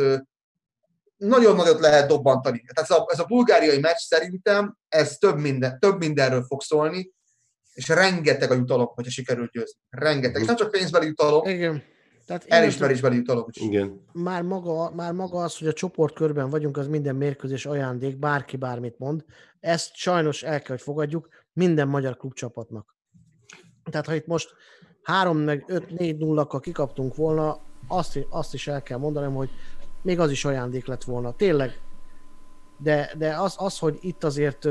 nagyon nagyot lehet dobbantani. Tehát ez a, ez a bulgáriai meccs szerintem ez több, minden, több mindenről fog szólni, és rengeteg a jutalom, hogyha sikerül győzni. Rengeteg. És nem csak pénzbeli jutalom, Igen. Tehát elismerésbeli jutalom is. Igen. Már maga, már maga az, hogy a csoportkörben vagyunk, az minden mérkőzés ajándék, bárki bármit mond. Ezt sajnos el kell, hogy fogadjuk minden magyar klubcsapatnak. Tehát ha itt most 3 meg 5 4 0 kikaptunk volna, azt, azt is el kell mondanom, hogy még az is ajándék lett volna. Tényleg. De, de az, az, hogy itt azért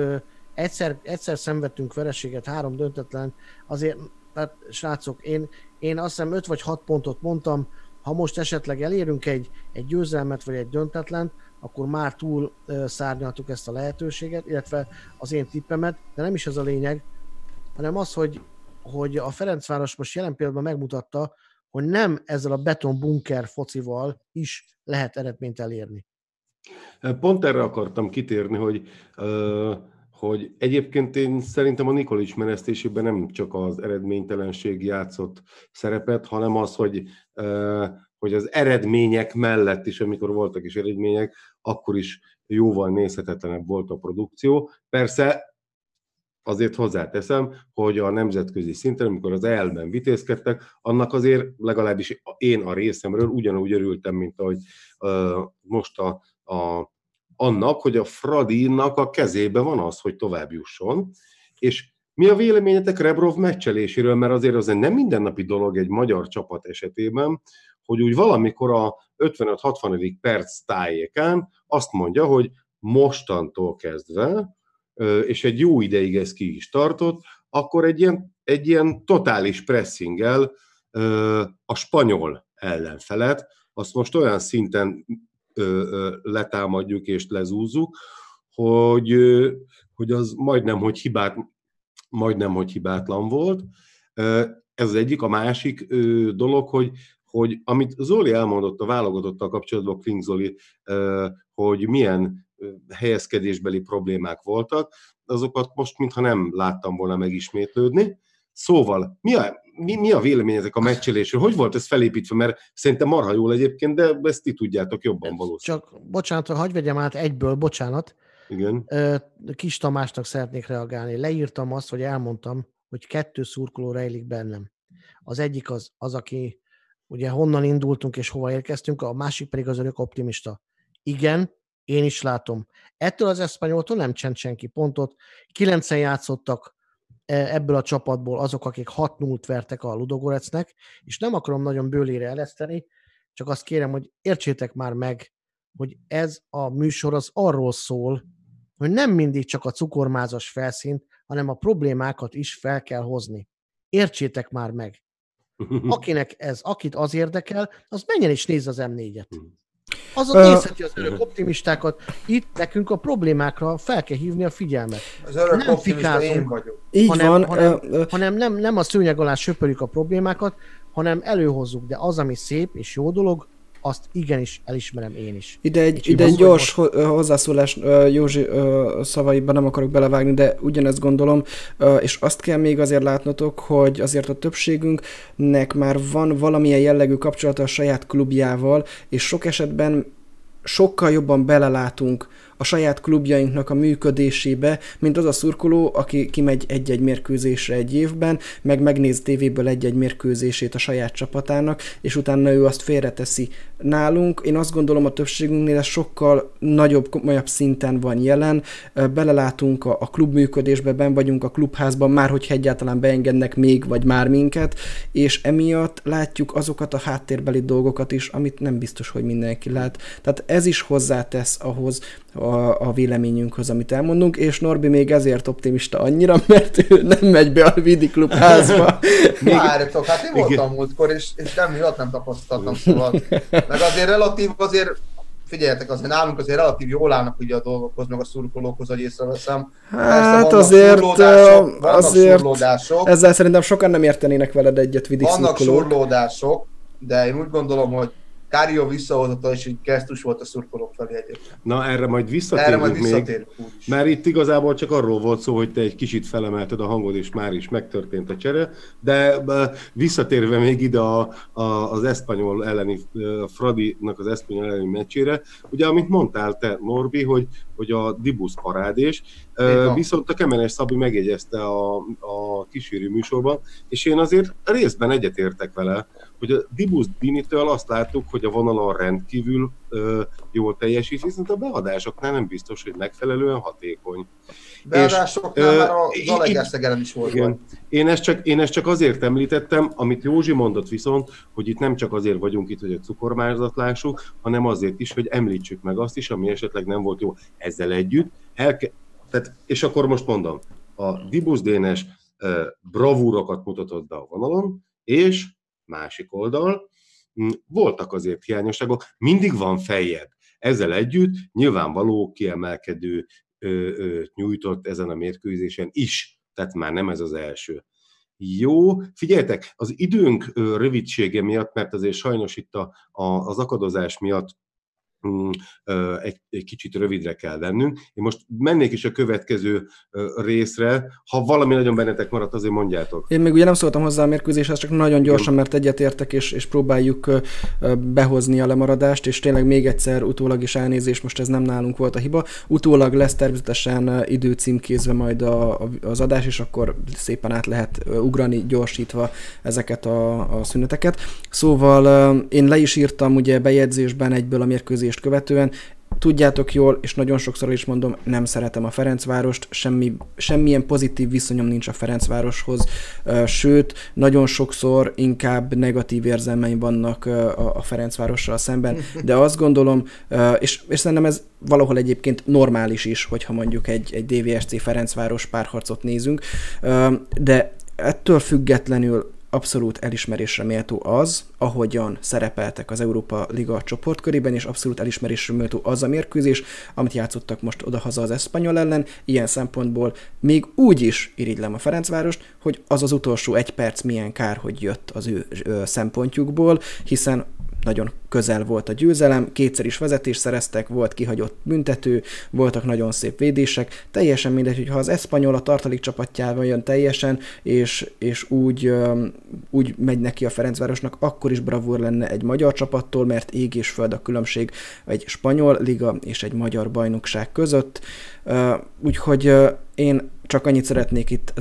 egyszer, egyszer szenvedtünk vereséget, három döntetlen, azért, hát srácok, én, én azt hiszem 5 vagy 6 pontot mondtam, ha most esetleg elérünk egy, egy győzelmet vagy egy döntetlen, akkor már túl szárnyaltuk ezt a lehetőséget, illetve az én tippemet, de nem is ez a lényeg, hanem az, hogy, hogy a Ferencváros most jelen pillanatban megmutatta, hogy nem ezzel a beton bunker focival is lehet eredményt elérni. Pont erre akartam kitérni, hogy hogy egyébként én szerintem a Nikolics menesztésében nem csak az eredménytelenség játszott szerepet, hanem az, hogy, hogy az eredmények mellett is, amikor voltak is eredmények, akkor is jóval nézhetetlenebb volt a produkció. Persze azért hozzáteszem, hogy a nemzetközi szinten, amikor az elben vitézkedtek, annak azért legalábbis én a részemről ugyanúgy örültem, mint ahogy most a, a, annak, hogy a Fradinak a kezébe van az, hogy tovább jusson, és mi a véleményetek Rebrov meccseléséről, mert azért az nem mindennapi dolog egy magyar csapat esetében, hogy úgy valamikor a 55-60. perc tájékán azt mondja, hogy mostantól kezdve és egy jó ideig ez ki is tartott, akkor egy ilyen, egy ilyen totális pressinggel a spanyol ellenfelet, azt most olyan szinten letámadjuk és lezúzzuk, hogy, hogy az majdnem, hogy hibát, majdnem, hogy hibátlan volt. Ez az egyik. A másik dolog, hogy, hogy amit Zoli elmondott a válogatottal kapcsolatban, Kling Zoli, hogy milyen helyezkedésbeli problémák voltak, azokat most mintha nem láttam volna megismétlődni. Szóval, mi a, mi, mi a véleményetek a meccselésről? Hogy volt ez felépítve? Mert szerintem marha jól egyébként, de ezt ti tudjátok jobban valószínűleg. Csak, bocsánat, hagyj vegyem át egyből, bocsánat. Igen. Kis Tamásnak szeretnék reagálni. Leírtam azt, hogy elmondtam, hogy kettő szurkoló rejlik bennem. Az egyik az, az aki ugye honnan indultunk és hova érkeztünk, a másik pedig az örök optimista. Igen, én is látom. Ettől az eszpanyoltól nem csend senki pontot. Kilencen játszottak e, ebből a csapatból azok, akik 6 0 vertek a Ludogorecnek, és nem akarom nagyon bőlére eleszteni, csak azt kérem, hogy értsétek már meg, hogy ez a műsor az arról szól, hogy nem mindig csak a cukormázas felszínt, hanem a problémákat is fel kell hozni. Értsétek már meg. [laughs] Akinek ez, akit az érdekel, az menjen és nézze az M4-et. Azon uh, nézheti az örök optimistákat. Itt nekünk a problémákra fel kell hívni a figyelmet. Az örök nem fikázunk, vagyok. Így hanem, van. Hanem, uh, hanem nem, nem a szőnyeg alá söpörjük a problémákat, hanem előhozzuk. De az, ami szép és jó dolog, azt igenis elismerem én is. Ide egy, ide egy gyors most... hozzászólás Józsi szavaiban nem akarok belevágni, de ugyanezt gondolom, és azt kell még azért látnotok, hogy azért a többségünknek már van valamilyen jellegű kapcsolata a saját klubjával, és sok esetben sokkal jobban belelátunk a saját klubjainknak a működésébe, mint az a szurkoló, aki kimegy egy-egy mérkőzésre egy évben, meg megnéz tévéből egy-egy mérkőzését a saját csapatának, és utána ő azt félreteszi. Nálunk, én azt gondolom a többségünknél ez sokkal nagyobb, komolyabb szinten van jelen, belelátunk a, a klub működésbe, ben vagyunk a klubházban, már hogyha egyáltalán beengednek még, vagy már minket, és emiatt látjuk azokat a háttérbeli dolgokat is, amit nem biztos, hogy mindenki lát. Tehát ez is hozzátesz ahhoz, a, a véleményünkhöz, amit elmondunk, és Norbi még ezért optimista annyira, [laughs] mert ő nem megy be a Vidi Klub házba. [laughs] Várjatok, hát én voltam múltkor, és, és nem miatt nem tapasztaltam, szóval. Meg azért relatív, azért figyeljetek, azért nálunk azért relatív jól állnak ugye a dolgokhoz, meg a szurkolókhoz, hogy észreveszem. Hát azért, azért ezzel szerintem sokan nem értenének veled egyet vidék Vannak surlódások, de én úgy gondolom, hogy Kárió visszahozata és egy gesztus volt a szurkolók felé egyébként. Na erre majd visszatérünk, erre majd visszatérünk még, mert itt igazából csak arról volt szó, hogy te egy kicsit felemelted a hangod, és már is megtörtént a csere, de visszatérve még ide a, a, az Eszpanyol elleni, a Fradinak az Eszpanyol elleni meccsére, ugye amit mondtál te, Norbi, hogy, hogy a Dibusz parádés, viszont a Kemenes Szabi megjegyezte a, a kísérő műsorban, és én azért részben egyetértek vele, hogy a Dibusz Dinitől azt láttuk, hogy a vonalon rendkívül ö, jól teljesít, viszont a beadásoknál nem biztos, hogy megfelelően hatékony. Beadásoknál és, már a is volt. Igen. Én ezt, csak, én ezt csak azért említettem, amit Józsi mondott viszont, hogy itt nem csak azért vagyunk itt, hogy a cukormázat lássuk, hanem azért is, hogy említsük meg azt is, ami esetleg nem volt jó. Ezzel együtt elke- tehát, és akkor most mondom, a Dibusz Dénes bravúrokat mutatott be a vonalon, és másik oldal, voltak azért hiányosságok, mindig van feljebb. Ezzel együtt nyilvánvaló kiemelkedő nyújtott ezen a mérkőzésen is, tehát már nem ez az első. Jó, figyeljetek, az időnk rövidsége miatt, mert azért sajnos itt a, a, az akadozás miatt egy, egy kicsit rövidre kell vennünk. Én most mennék is a következő részre. Ha valami nagyon bennetek maradt, azért mondjátok. Én még ugye nem szóltam hozzá a mérkőzéshez, csak nagyon gyorsan, mert egyetértek, és, és próbáljuk behozni a lemaradást, és tényleg még egyszer utólag is elnézés, most ez nem nálunk volt a hiba. Utólag lesz természetesen időcímkézve majd a, az adás, és akkor szépen át lehet ugrani gyorsítva ezeket a, a szüneteket. Szóval én le is írtam ugye bejegyzésben egyből a mérkőzés döntést követően. Tudjátok jól, és nagyon sokszor is mondom, nem szeretem a Ferencvárost, semmi, semmilyen pozitív viszonyom nincs a Ferencvároshoz, sőt, nagyon sokszor inkább negatív érzelmeim vannak a Ferencvárossal szemben, de azt gondolom, és, és szerintem ez valahol egyébként normális is, hogyha mondjuk egy, egy DVSC Ferencváros párharcot nézünk, de ettől függetlenül abszolút elismerésre méltó az, ahogyan szerepeltek az Európa Liga csoportkörében, és abszolút elismerésre méltó az a mérkőzés, amit játszottak most odahaza az Eszpanyol ellen. Ilyen szempontból még úgy is irigylem a Ferencvárost, hogy az az utolsó egy perc milyen kár, hogy jött az ő szempontjukból, hiszen nagyon közel volt a győzelem, kétszer is vezetés szereztek, volt kihagyott büntető, voltak nagyon szép védések, teljesen mindegy, hogyha az Eszpanyol a tartalék csapatjával jön teljesen, és, és úgy, úgy megy neki a Ferencvárosnak, akkor is bravúr lenne egy magyar csapattól, mert ég és föld a különbség egy spanyol liga és egy magyar bajnokság között. Úgyhogy én csak annyit szeretnék itt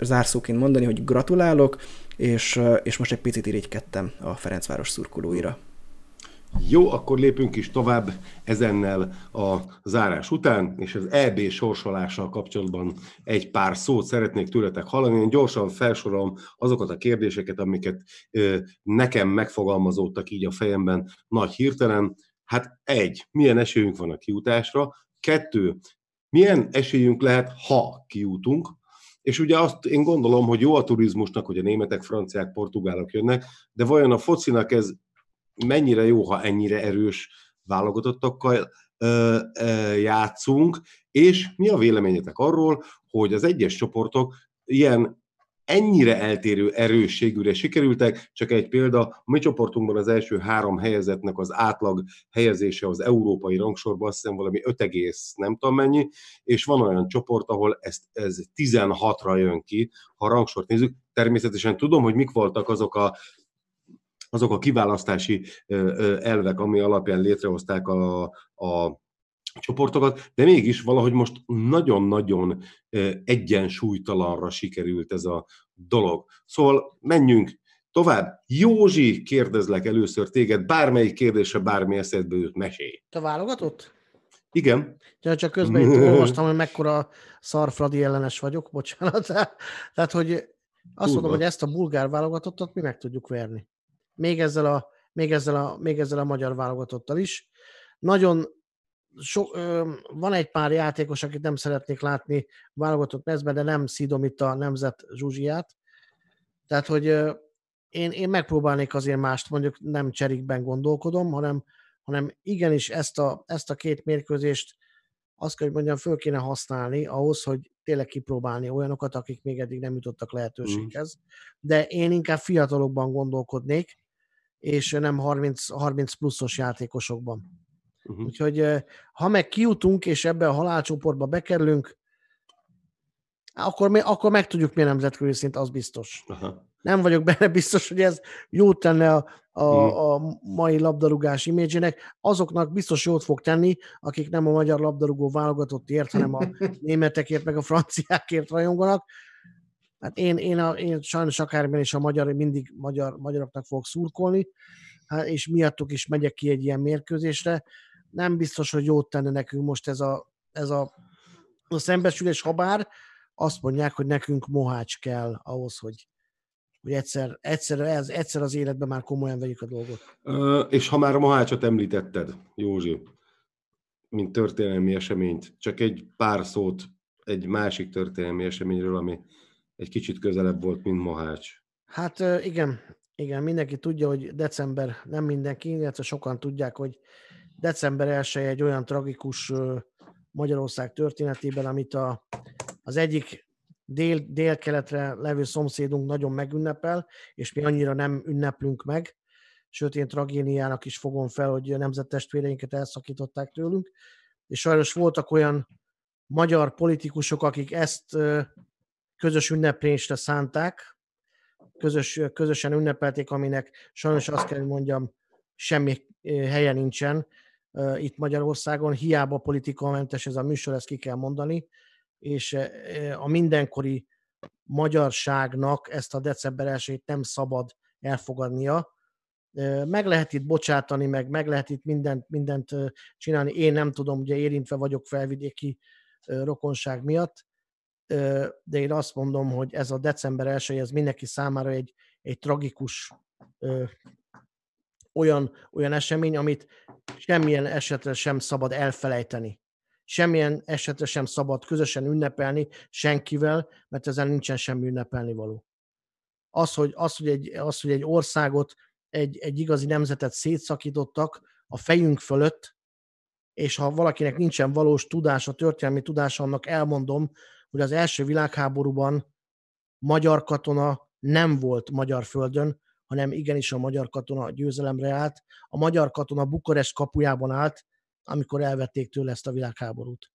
zárszóként mondani, hogy gratulálok, és, és most egy picit irigykedtem a Ferencváros szurkolóira. Jó, akkor lépünk is tovább ezennel a zárás után, és az EB sorsolással kapcsolatban egy pár szót szeretnék tőletek hallani. Én gyorsan felsorolom azokat a kérdéseket, amiket ö, nekem megfogalmazódtak így a fejemben nagy hirtelen. Hát egy, milyen esélyünk van a kiutásra? Kettő, milyen esélyünk lehet, ha kiutunk? És ugye azt én gondolom, hogy jó a turizmusnak, hogy a németek, franciák, portugálok jönnek, de vajon a focinak ez mennyire jó, ha ennyire erős válogatottakkal ö, ö, játszunk, és mi a véleményetek arról, hogy az egyes csoportok ilyen ennyire eltérő erősségűre sikerültek. Csak egy példa, a mi csoportunkban az első három helyezetnek az átlag helyezése az európai rangsorban azt hiszem valami 5, nem tudom mennyi, és van olyan csoport, ahol ez, ez 16-ra jön ki, ha a rangsort nézzük. Természetesen tudom, hogy mik voltak azok a azok a kiválasztási elvek, ami alapján létrehozták a, a csoportokat, de mégis valahogy most nagyon-nagyon egyensúlytalanra sikerült ez a dolog. Szóval menjünk tovább. Józsi, kérdezlek először téged, bármelyik kérdésre bármi eszedbe jut, mesélj. Te válogatott? Igen. Ja, csak közben itt [laughs] olvastam, hogy mekkora szarfradi ellenes vagyok, bocsánat. [laughs] Tehát, hogy azt Kurva. mondom, hogy ezt a bulgár válogatottat mi meg tudjuk verni. Még ezzel a, még ezzel a, még ezzel a magyar válogatottal is. Nagyon so, ö, van egy pár játékos, akit nem szeretnék látni válogatott mezben, de nem szídom itt a nemzet zsuzsiát. Tehát, hogy ö, én, én megpróbálnék azért mást, mondjuk nem cserikben gondolkodom, hanem, hanem igenis ezt a, ezt a két mérkőzést azt kell, hogy mondjam, föl kéne használni ahhoz, hogy tényleg kipróbálni olyanokat, akik még eddig nem jutottak lehetőséghez. Mm. De én inkább fiatalokban gondolkodnék, és nem 30, 30 pluszos játékosokban. Uh-huh. Úgyhogy ha meg kijutunk, és ebbe a halálcsoportba bekerülünk, akkor, akkor meg tudjuk mi nemzetközi szint, az biztos. Aha. Nem vagyok benne [laughs] biztos, hogy ez jót tenne a, a, hmm. a mai labdarúgás imidzsének. Azoknak biztos jót fog tenni, akik nem a magyar labdarúgó válogatottért, hanem a [laughs] németekért, meg a franciákért rajonganak. Hát én, én, a, én sajnos akármilyen is a magyar, mindig magyar, magyaroknak fogok szurkolni, hát és miattuk is megyek ki egy ilyen mérkőzésre. Nem biztos, hogy jót tenne nekünk most ez a, ez a, a szembesülés, ha bár azt mondják, hogy nekünk mohács kell ahhoz, hogy, hogy egyszer, egyszer, ez, egyszer az életben már komolyan vegyük a dolgot. Ö, és ha már a mohácsot említetted, Józsi, mint történelmi eseményt, csak egy pár szót egy másik történelmi eseményről, ami egy kicsit közelebb volt, mint Mohács. Hát igen, igen, mindenki tudja, hogy december, nem mindenki, illetve sokan tudják, hogy december 1 egy olyan tragikus Magyarország történetében, amit a, az egyik dél, délkeletre levő szomszédunk nagyon megünnepel, és mi annyira nem ünneplünk meg, sőt én tragédiának is fogom fel, hogy a nemzettestvéreinket elszakították tőlünk, és sajnos voltak olyan magyar politikusok, akik ezt közös ünneplésre szánták, közös, közösen ünnepelték, aminek sajnos azt kell, hogy mondjam, semmi helye nincsen itt Magyarországon, hiába politikamentes ez a műsor, ezt ki kell mondani, és a mindenkori magyarságnak ezt a december 1 nem szabad elfogadnia. Meg lehet itt bocsátani, meg, meg lehet itt mindent, mindent csinálni. Én nem tudom, ugye érintve vagyok felvidéki rokonság miatt, de én azt mondom, hogy ez a december 1 ez mindenki számára egy, egy tragikus olyan, olyan esemény, amit semmilyen esetre sem szabad elfelejteni. Semmilyen esetre sem szabad közösen ünnepelni senkivel, mert ezen nincsen semmi ünnepelni való. Az, hogy, az, hogy, egy, az, hogy egy országot, egy, egy igazi nemzetet szétszakítottak a fejünk fölött, és ha valakinek nincsen valós tudása, történelmi tudása, annak elmondom, hogy az első világháborúban magyar katona nem volt magyar földön, hanem igenis a magyar katona győzelemre állt. A magyar katona Bukarest kapujában állt, amikor elvették tőle ezt a világháborút.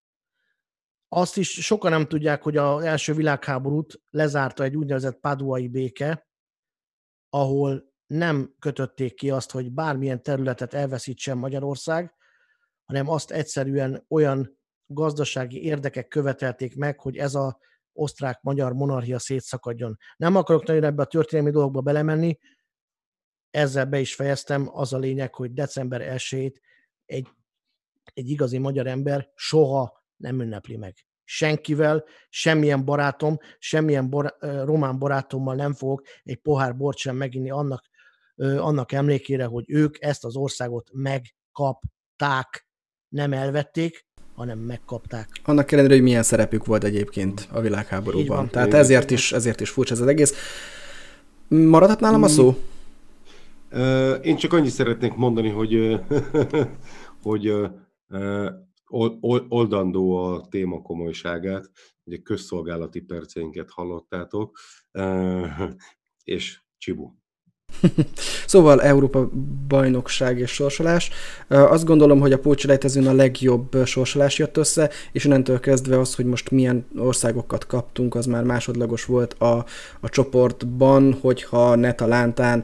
Azt is sokan nem tudják, hogy az első világháborút lezárta egy úgynevezett paduai béke, ahol nem kötötték ki azt, hogy bármilyen területet elveszítsen Magyarország, hanem azt egyszerűen olyan gazdasági érdekek követelték meg, hogy ez a osztrák-magyar monarchia szétszakadjon. Nem akarok nagyon ebbe a történelmi dolgokba belemenni, ezzel be is fejeztem, az a lényeg, hogy december 1 egy, egy igazi magyar ember soha nem ünnepli meg. Senkivel, semmilyen barátom, semmilyen bor, román barátommal nem fogok egy pohár bort sem meginni annak, annak emlékére, hogy ők ezt az országot megkapták, nem elvették, hanem megkapták. Annak ellenére, hogy milyen szerepük volt egyébként a világháborúban. Tehát ezért is, ezért is furcsa ez az egész. Maradhat nálam a szó? Én csak annyit szeretnék mondani, hogy, [laughs] hogy oldandó a téma komolyságát, ugye közszolgálati perceinket hallottátok, [laughs] és Csibu. [laughs] szóval Európa bajnokság és sorsolás. Azt gondolom, hogy a pócselejtezőn a legjobb sorsolás jött össze, és innentől kezdve az, hogy most milyen országokat kaptunk, az már másodlagos volt a, a csoportban, hogyha ne talántán.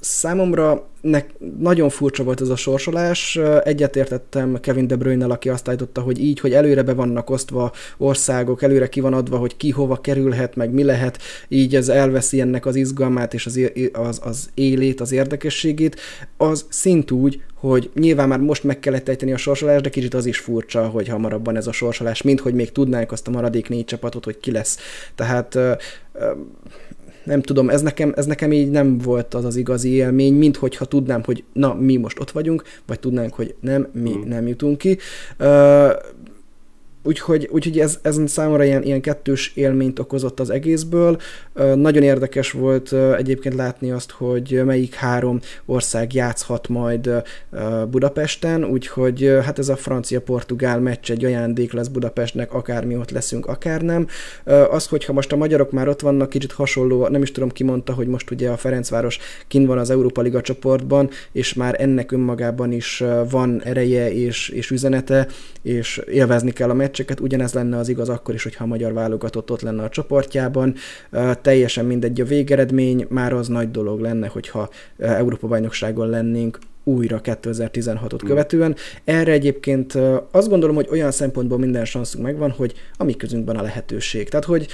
Számomra nek nagyon furcsa volt ez a sorsolás. Egyetértettem Kevin De bruyne aki azt állította, hogy így, hogy előre be vannak osztva országok, előre ki van adva, hogy ki hova kerülhet, meg mi lehet, így ez elveszi ennek az izgalmát és az, az, az élét, az érdekességét. Az szint úgy, hogy nyilván már most meg kellett ejteni a sorsolást, de kicsit az is furcsa, hogy hamarabban ez a sorsolás, mint hogy még tudnánk azt a maradék négy csapatot, hogy ki lesz. Tehát nem tudom, ez nekem, ez nekem így nem volt az az igazi élmény, mint hogyha tudnám, hogy na, mi most ott vagyunk, vagy tudnánk, hogy nem, mi hmm. nem jutunk ki. Uh, Úgyhogy, úgyhogy ez, ez számomra ilyen, ilyen kettős élményt okozott az egészből. Nagyon érdekes volt egyébként látni azt, hogy melyik három ország játszhat majd Budapesten, úgyhogy hát ez a francia-portugál meccs egy ajándék lesz Budapestnek, akármi ott leszünk, akár nem. Az, hogyha most a magyarok már ott vannak, kicsit hasonló, nem is tudom ki mondta, hogy most ugye a Ferencváros kin van az Európa Liga csoportban, és már ennek önmagában is van ereje és, és üzenete, és élvezni kell a meccs meccseket, ugyanez lenne az igaz akkor is, hogyha a magyar válogatott ott lenne a csoportjában. Teljesen mindegy a végeredmény, már az nagy dolog lenne, hogyha Európa-bajnokságon lennénk újra 2016-ot követően. Erre egyébként azt gondolom, hogy olyan szempontból minden sanszunk megvan, hogy a mi közünkben a lehetőség. Tehát, hogy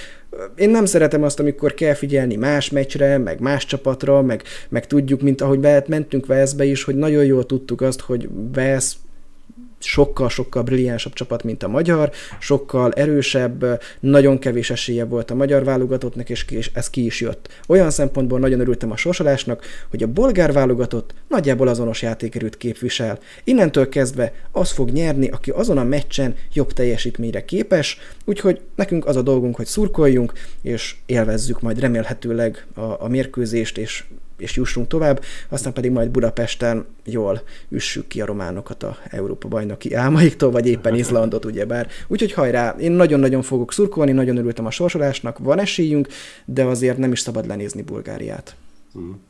én nem szeretem azt, amikor kell figyelni más meccsre, meg más csapatra, meg, meg tudjuk, mint ahogy mentünk Veszbe is, hogy nagyon jól tudtuk azt, hogy Vesz sokkal-sokkal brilliánsabb csapat, mint a magyar, sokkal erősebb, nagyon kevés esélye volt a magyar válogatottnak, és ez ki is jött. Olyan szempontból nagyon örültem a sorsolásnak, hogy a bolgár válogatott nagyjából azonos játékerőt képvisel. Innentől kezdve az fog nyerni, aki azon a meccsen jobb teljesítményre képes, úgyhogy nekünk az a dolgunk, hogy szurkoljunk, és élvezzük majd remélhetőleg a, a mérkőzést, és és jussunk tovább, aztán pedig majd Budapesten jól üssük ki a románokat a Európa bajnoki álmaiktól, vagy éppen [laughs] Izlandot, ugyebár. Úgyhogy hajrá, én nagyon-nagyon fogok szurkolni, nagyon örültem a sorsolásnak, van esélyünk, de azért nem is szabad lenézni Bulgáriát. Hmm.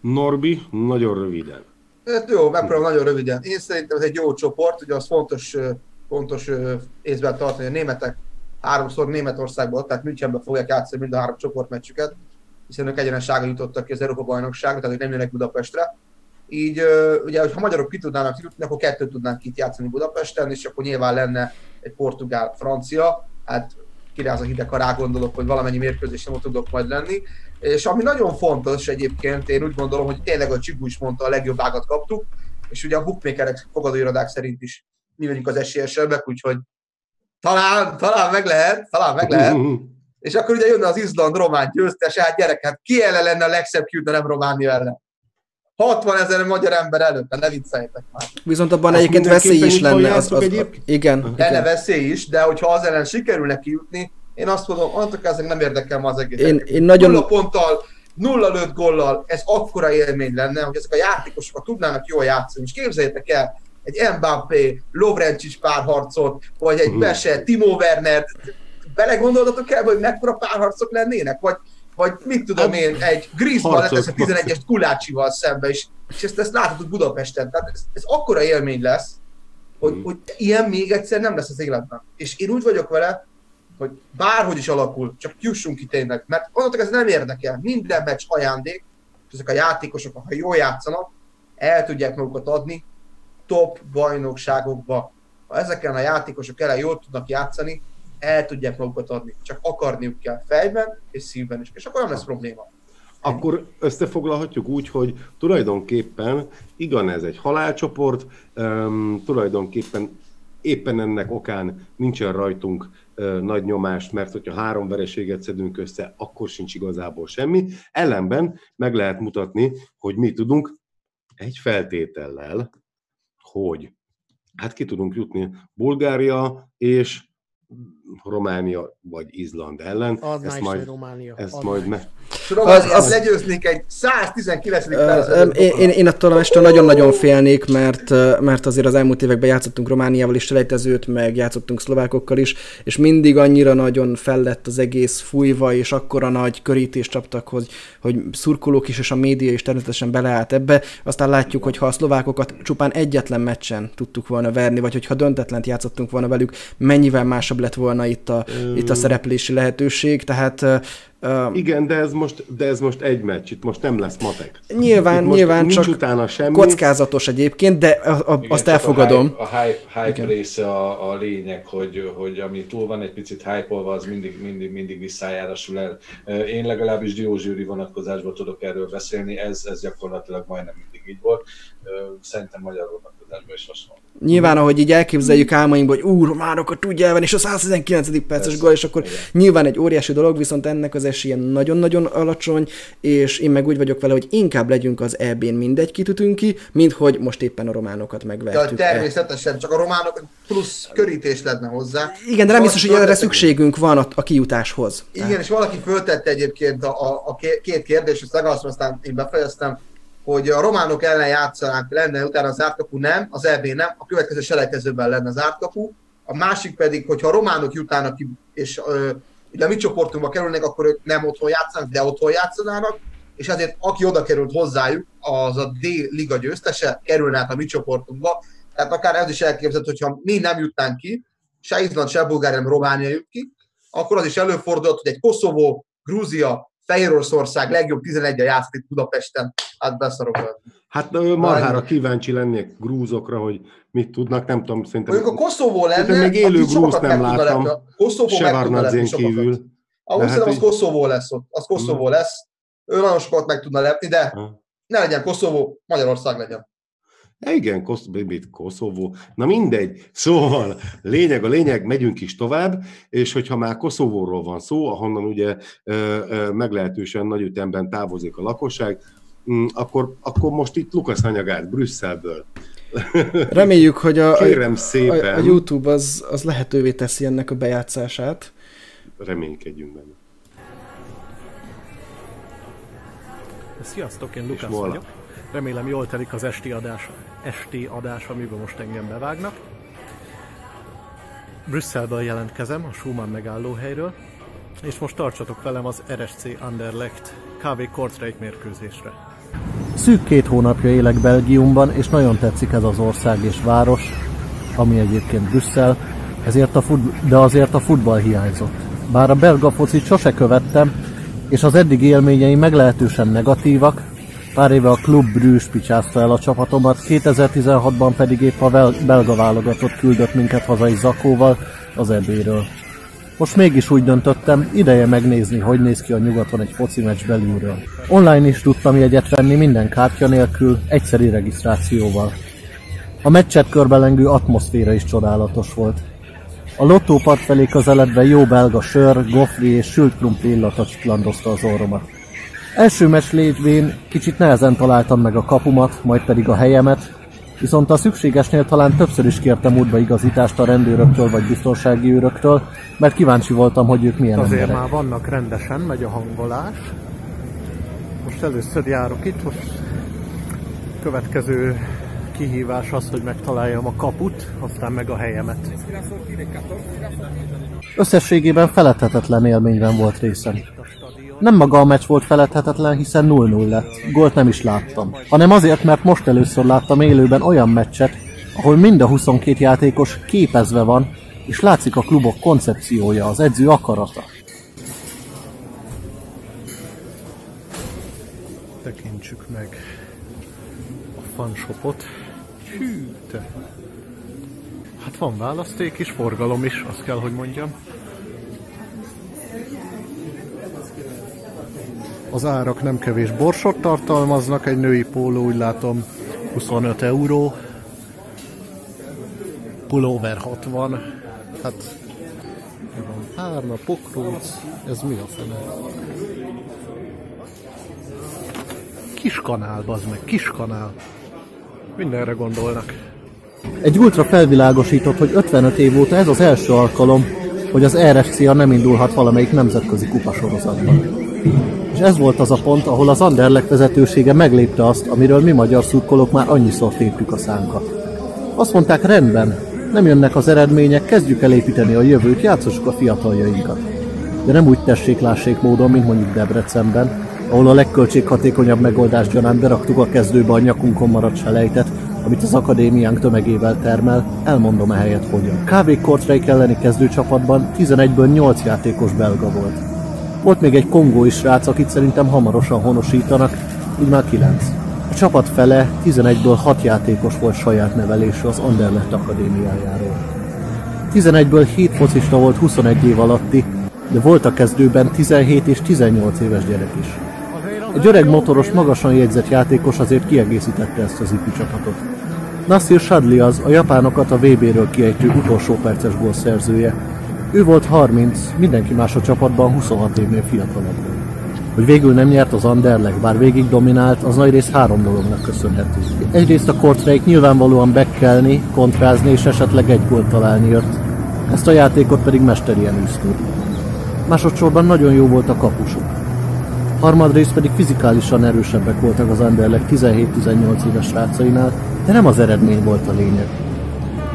Norbi, nagyon röviden. Hát jó, megpróbálom nagyon röviden. Én szerintem ez egy jó csoport, ugye az fontos, fontos észben tartani, a németek háromszor Németországban, tehát Münchenben fogják játszani mind a három csoportmeccsüket hiszen ők egyenessága jutottak ki az Európa bajnokságra, tehát ők nem jönnek Budapestre. Így ugye, hogyha magyarok ki tudnának jutni, akkor kettőt tudnánk itt játszani Budapesten, és akkor nyilván lenne egy portugál-francia, hát kiráz a hideg, ha rá gondolok, hogy valamennyi mérkőzésen ott tudok majd lenni. És ami nagyon fontos egyébként, én úgy gondolom, hogy tényleg a Csibu is mondta, a legjobb ágat kaptuk, és ugye a bookmakerek, fogadóirodák szerint is mi vagyunk az esélyesebbek, úgyhogy talán, talán meg lehet, talán meg lehet. [laughs] És akkor ugye jönne az Izland-Román győztes, hát gyerek, hát ki ellen lenne a legszebb kiút, de nem Románia ellen? 60 ezer magyar ember előtt, ne vicceljetek már. Viszont abban Azt egyébként veszély is lenne. Az, az, az, igen. Lenne veszély is, de hogyha az ellen sikerülne kijutni, én azt mondom, annak ezek nem érdekel ma az egész. Én, én nagyon... Nulla ponttal, nulla lőtt gollal, ez akkora élmény lenne, hogy ezek a játékosok tudnának jól játszani. És képzeljétek el, egy Mbappé, Lovrencsics párharcot, vagy egy Bese, mhm. Timo Werner, belegondoltatok el, hogy mekkora párharcok lennének? Vagy, vagy mit tudom hát, én, egy Griezmann letesz a 11-es Kulácsival szembe, és, és ezt, ezt láthatod Budapesten. Tehát ez, ez akkora élmény lesz, hogy, hmm. hogy ilyen még egyszer nem lesz az életben. És én úgy vagyok vele, hogy bárhogy is alakul, csak jussunk ki tényleg, mert onnantól ez nem érdekel. Minden meccs ajándék, és ezek a játékosok, ha jól játszanak, el tudják magukat adni top bajnokságokba. Ha ezeken a játékosok ellen jól tudnak játszani, el tudják magukat adni. Csak akarniuk kell fejben és szívben is, és akkor nem lesz probléma. Akkor összefoglalhatjuk úgy, hogy tulajdonképpen igen, ez egy halálcsoport, um, tulajdonképpen éppen ennek okán nincsen rajtunk nagy nyomás, mert hogyha három vereséget szedünk össze, akkor sincs igazából semmi. Ellenben meg lehet mutatni, hogy mi tudunk egy feltétellel, hogy hát ki tudunk jutni Bulgária és Románia vagy Izland ellen. Az ezt majd, Románia. Ezt majd me- az, az... legyőznék egy 119. Uh, én, én, én attól a nagyon-nagyon félnék, mert, mert azért az elmúlt években játszottunk Romániával is selejtezőt, meg játszottunk szlovákokkal is, és mindig annyira nagyon fellett az egész fújva, és akkora nagy körítést csaptak, hogy, hogy szurkolók is, és a média is természetesen beleállt ebbe. Aztán látjuk, hogy ha a szlovákokat csupán egyetlen meccsen tudtuk volna verni, vagy hogyha döntetlent játszottunk volna velük, mennyivel másabb lett volna itt a, itt a szereplési lehetőség, tehát Uh, Igen, de ez, most, de ez most egy meccs, itt most nem lesz matek. Nyilván, itt nyilván nincs csak utána semmi. kockázatos egyébként, de a, a, Igen, azt elfogadom. A hype, a hype része a, a lényeg, hogy, hogy ami túl van egy picit hype az mindig, mindig, mindig visszájárasul el. Én legalábbis diózsűri vonatkozásban tudok erről beszélni, ez, ez gyakorlatilag majdnem mindig így volt. Szerintem magyar vonatkozásban is hasonló. Nyilván, ahogy így elképzeljük álmainkban, hogy ú, románokat tudja elvenni, és a 119. perces gól, és akkor igen. nyilván egy óriási dolog, viszont ennek az esélye nagyon-nagyon alacsony, és én meg úgy vagyok vele, hogy inkább legyünk az EB-n mindegy kitütünk ki, mint hogy most éppen a románokat megvertük. Ja, természetesen, csak a románok plusz körítés lenne hozzá. Igen, de nem biztos, hogy erre szükségünk van a, a kijutáshoz. Igen, Tehát. és valaki föltette egyébként a, a, a két kérdést, legalább aztán én befejeztem, hogy a románok ellen játszanánk, lenne utána az ártkapu, nem, az EB nem, a következő selejtezőben lenne az ártkapu, a másik pedig, hogyha a románok jutának ki, és ö, ide a mi csoportunkba kerülnek, akkor ők nem otthon játszanak, de otthon játszanának, és ezért aki oda került hozzájuk, az a D-liga győztese, kerülne át a mi csoportunkba. Tehát akár ez is elképzelhető, hogyha mi nem jutnánk ki, se Izland, se Bulgária, nem Románia jut ki, akkor az is előfordult, hogy egy Koszovó, Grúzia, Fehéroroszország legjobb 11 a játszik itt Budapesten, hát beszarok. Hát marhára kíváncsi lennék grúzokra, hogy mit tudnak, nem tudom, szerintem... Mondjuk a Koszovó lenne, még élő grúz nem láttam, Koszovó kívül. Ahhoz hát, az Koszovó lesz ott, az Koszovó hmm. lesz. Ő nagyon sokat meg tudna lepni, de ha. ne legyen Koszovó, Magyarország legyen. Igen, Kosz, mit, Koszovó. Na mindegy. Szóval lényeg a lényeg, megyünk is tovább, és hogyha már Koszovóról van szó, ahonnan ugye meglehetősen nagy ütemben távozik a lakosság, akkor, akkor most itt Lukasz anyagát Brüsszelből. Reméljük, hogy a, Kérem szépen. a, a YouTube az, az lehetővé teszi ennek a bejátszását. Reménykedjünk benne. Sziasztok, én Lukasz vagyok. Remélem jól telik az esti adás, esti adás, amiben most engem bevágnak. Brüsszelből jelentkezem, a Schumann megállóhelyről, és most tartsatok velem az RSC Anderlecht KV Kortrijk mérkőzésre. Szűk két hónapja élek Belgiumban, és nagyon tetszik ez az ország és város, ami egyébként Brüsszel, ezért a fut- de azért a futball hiányzott. Bár a belga focit sose követtem, és az eddig élményei meglehetősen negatívak, Pár éve a Klub Brüss picsázta el a csapatomat, 2016-ban pedig épp a belga válogatott küldött minket hazai zakóval az ebéről. Most mégis úgy döntöttem, ideje megnézni, hogy néz ki a nyugaton egy foci meccs belülről. Online is tudtam jegyet venni minden kártya nélkül, egyszeri regisztrációval. A meccset körbelengő atmoszféra is csodálatos volt. A lottópart felé közeledve jó belga sör, gofri és sült krumpli illata csiklandozta az orromat. Első meccs lévén kicsit nehezen találtam meg a kapumat, majd pedig a helyemet, viszont a szükségesnél talán többször is kértem útba igazítást a rendőröktől vagy biztonsági őröktől, mert kíváncsi voltam, hogy ők milyen Azért emberek. már vannak rendesen, megy a hangolás. Most először járok itt, most következő kihívás az, hogy megtaláljam a kaput, aztán meg a helyemet. Összességében feledhetetlen élményben volt részem. Nem maga a meccs volt feledhetetlen, hiszen 0-0 lett. Gólt nem is láttam. Hanem azért, mert most először láttam élőben olyan meccset, ahol mind a 22 játékos képezve van, és látszik a klubok koncepciója, az edző akarata. Tekintsük meg a fanshopot. Hű, te. Hát van választék és forgalom is, azt kell, hogy mondjam. Az árak nem kevés borsot tartalmaznak, egy női póló úgy látom 25 euró, pulóver 60, hát van párna, pokróc, ez mi a fene? Kiskanál, bazd meg, kiskanál. Mindenre gondolnak. Egy ultra felvilágosított, hogy 55 év óta ez az első alkalom, hogy az RFCA nem indulhat valamelyik nemzetközi kupasorozatban és ez volt az a pont, ahol az Anderlecht vezetősége meglépte azt, amiről mi magyar szurkolók már annyiszor téptük a szánkat. Azt mondták, rendben, nem jönnek az eredmények, kezdjük el építeni a jövőt, játszassuk a fiataljainkat. De nem úgy tessék-lássék módon, mint mondjuk Debrecenben, ahol a legköltséghatékonyabb megoldás gyanánt beraktuk a kezdőbe a nyakunkon maradt selejtet, amit az akadémiánk tömegével termel, elmondom ehelyett hogyan. KV Kortrijk elleni kezdőcsapatban 11-ből 8 játékos belga volt. Volt még egy kongói srác, akit szerintem hamarosan honosítanak, így már kilenc. A csapat fele 11-ből 6 játékos volt saját nevelésű az Anderlecht akadémiájáról. 11-ből 7 focista volt 21 év alatti, de volt a kezdőben 17 és 18 éves gyerek is. Egy öreg motoros, magasan jegyzett játékos azért kiegészítette ezt az ipi csapatot. Nasir Shadli az, a japánokat a VB-ről kiejtő utolsó perces gól szerzője. Ő volt 30, mindenki más a csapatban 26 évnél fiatalabb. Hogy végül nem nyert az Anderlecht, bár végig dominált, az nagy rész három dolognak köszönhető. Egyrészt a Kortrejk nyilvánvalóan bekkelni, kontrázni és esetleg egy gólt találni jött. Ezt a játékot pedig mesterien űztük. Másodszorban nagyon jó volt a kapusuk. Harmadrészt pedig fizikálisan erősebbek voltak az Anderlecht 17-18 éves srácainál, de nem az eredmény volt a lényeg.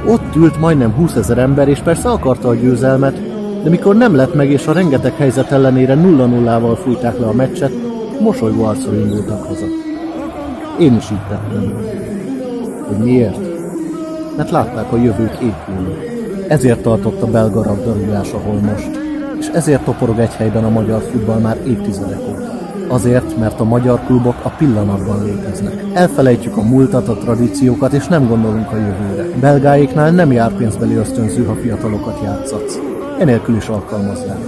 Ott ült majdnem 20 ezer ember, és persze akarta a győzelmet, de mikor nem lett meg, és a rengeteg helyzet ellenére 0-0-val fújták le a meccset, mosolygó arccal indultak haza. Én is így tettem. Hogy miért? Mert látták a jövőt épülni. Ezért tartott a belga rabdarúgás, ahol most. És ezért toporog egy helyben a magyar futball már évtizedek óta. Azért, mert a magyar klubok a pillanatban léteznek. Elfelejtjük a múltat, a tradíciókat, és nem gondolunk a jövőre. Belgáiknál nem jár pénzbeli ösztönző, ha fiatalokat játszatsz. Enélkül is alkalmazzák.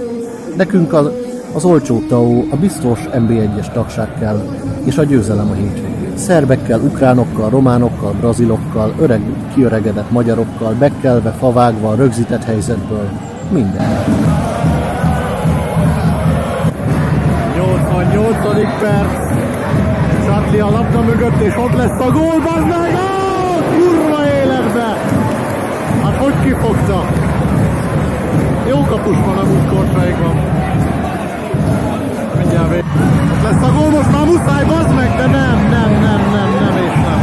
Nekünk az, az olcsó TAO, a biztos MB1-es tagság kell, és a győzelem a hétvégén. Szerbekkel, ukránokkal, románokkal, brazilokkal, öreg, kiöregedett magyarokkal, bekkelve, favágva, rögzített helyzetből, minden. Perc. Sartli a labda mögött, és ott lesz a gól, bazd meg! Ó, kurva életbe! Hát hogy kifogta? Jó kapus van amúgy Kortraikban. Mindjárt vég. Ott lesz a gól, most már muszáj, bazd meg, de nem, nem, nem, nem, nem és nem.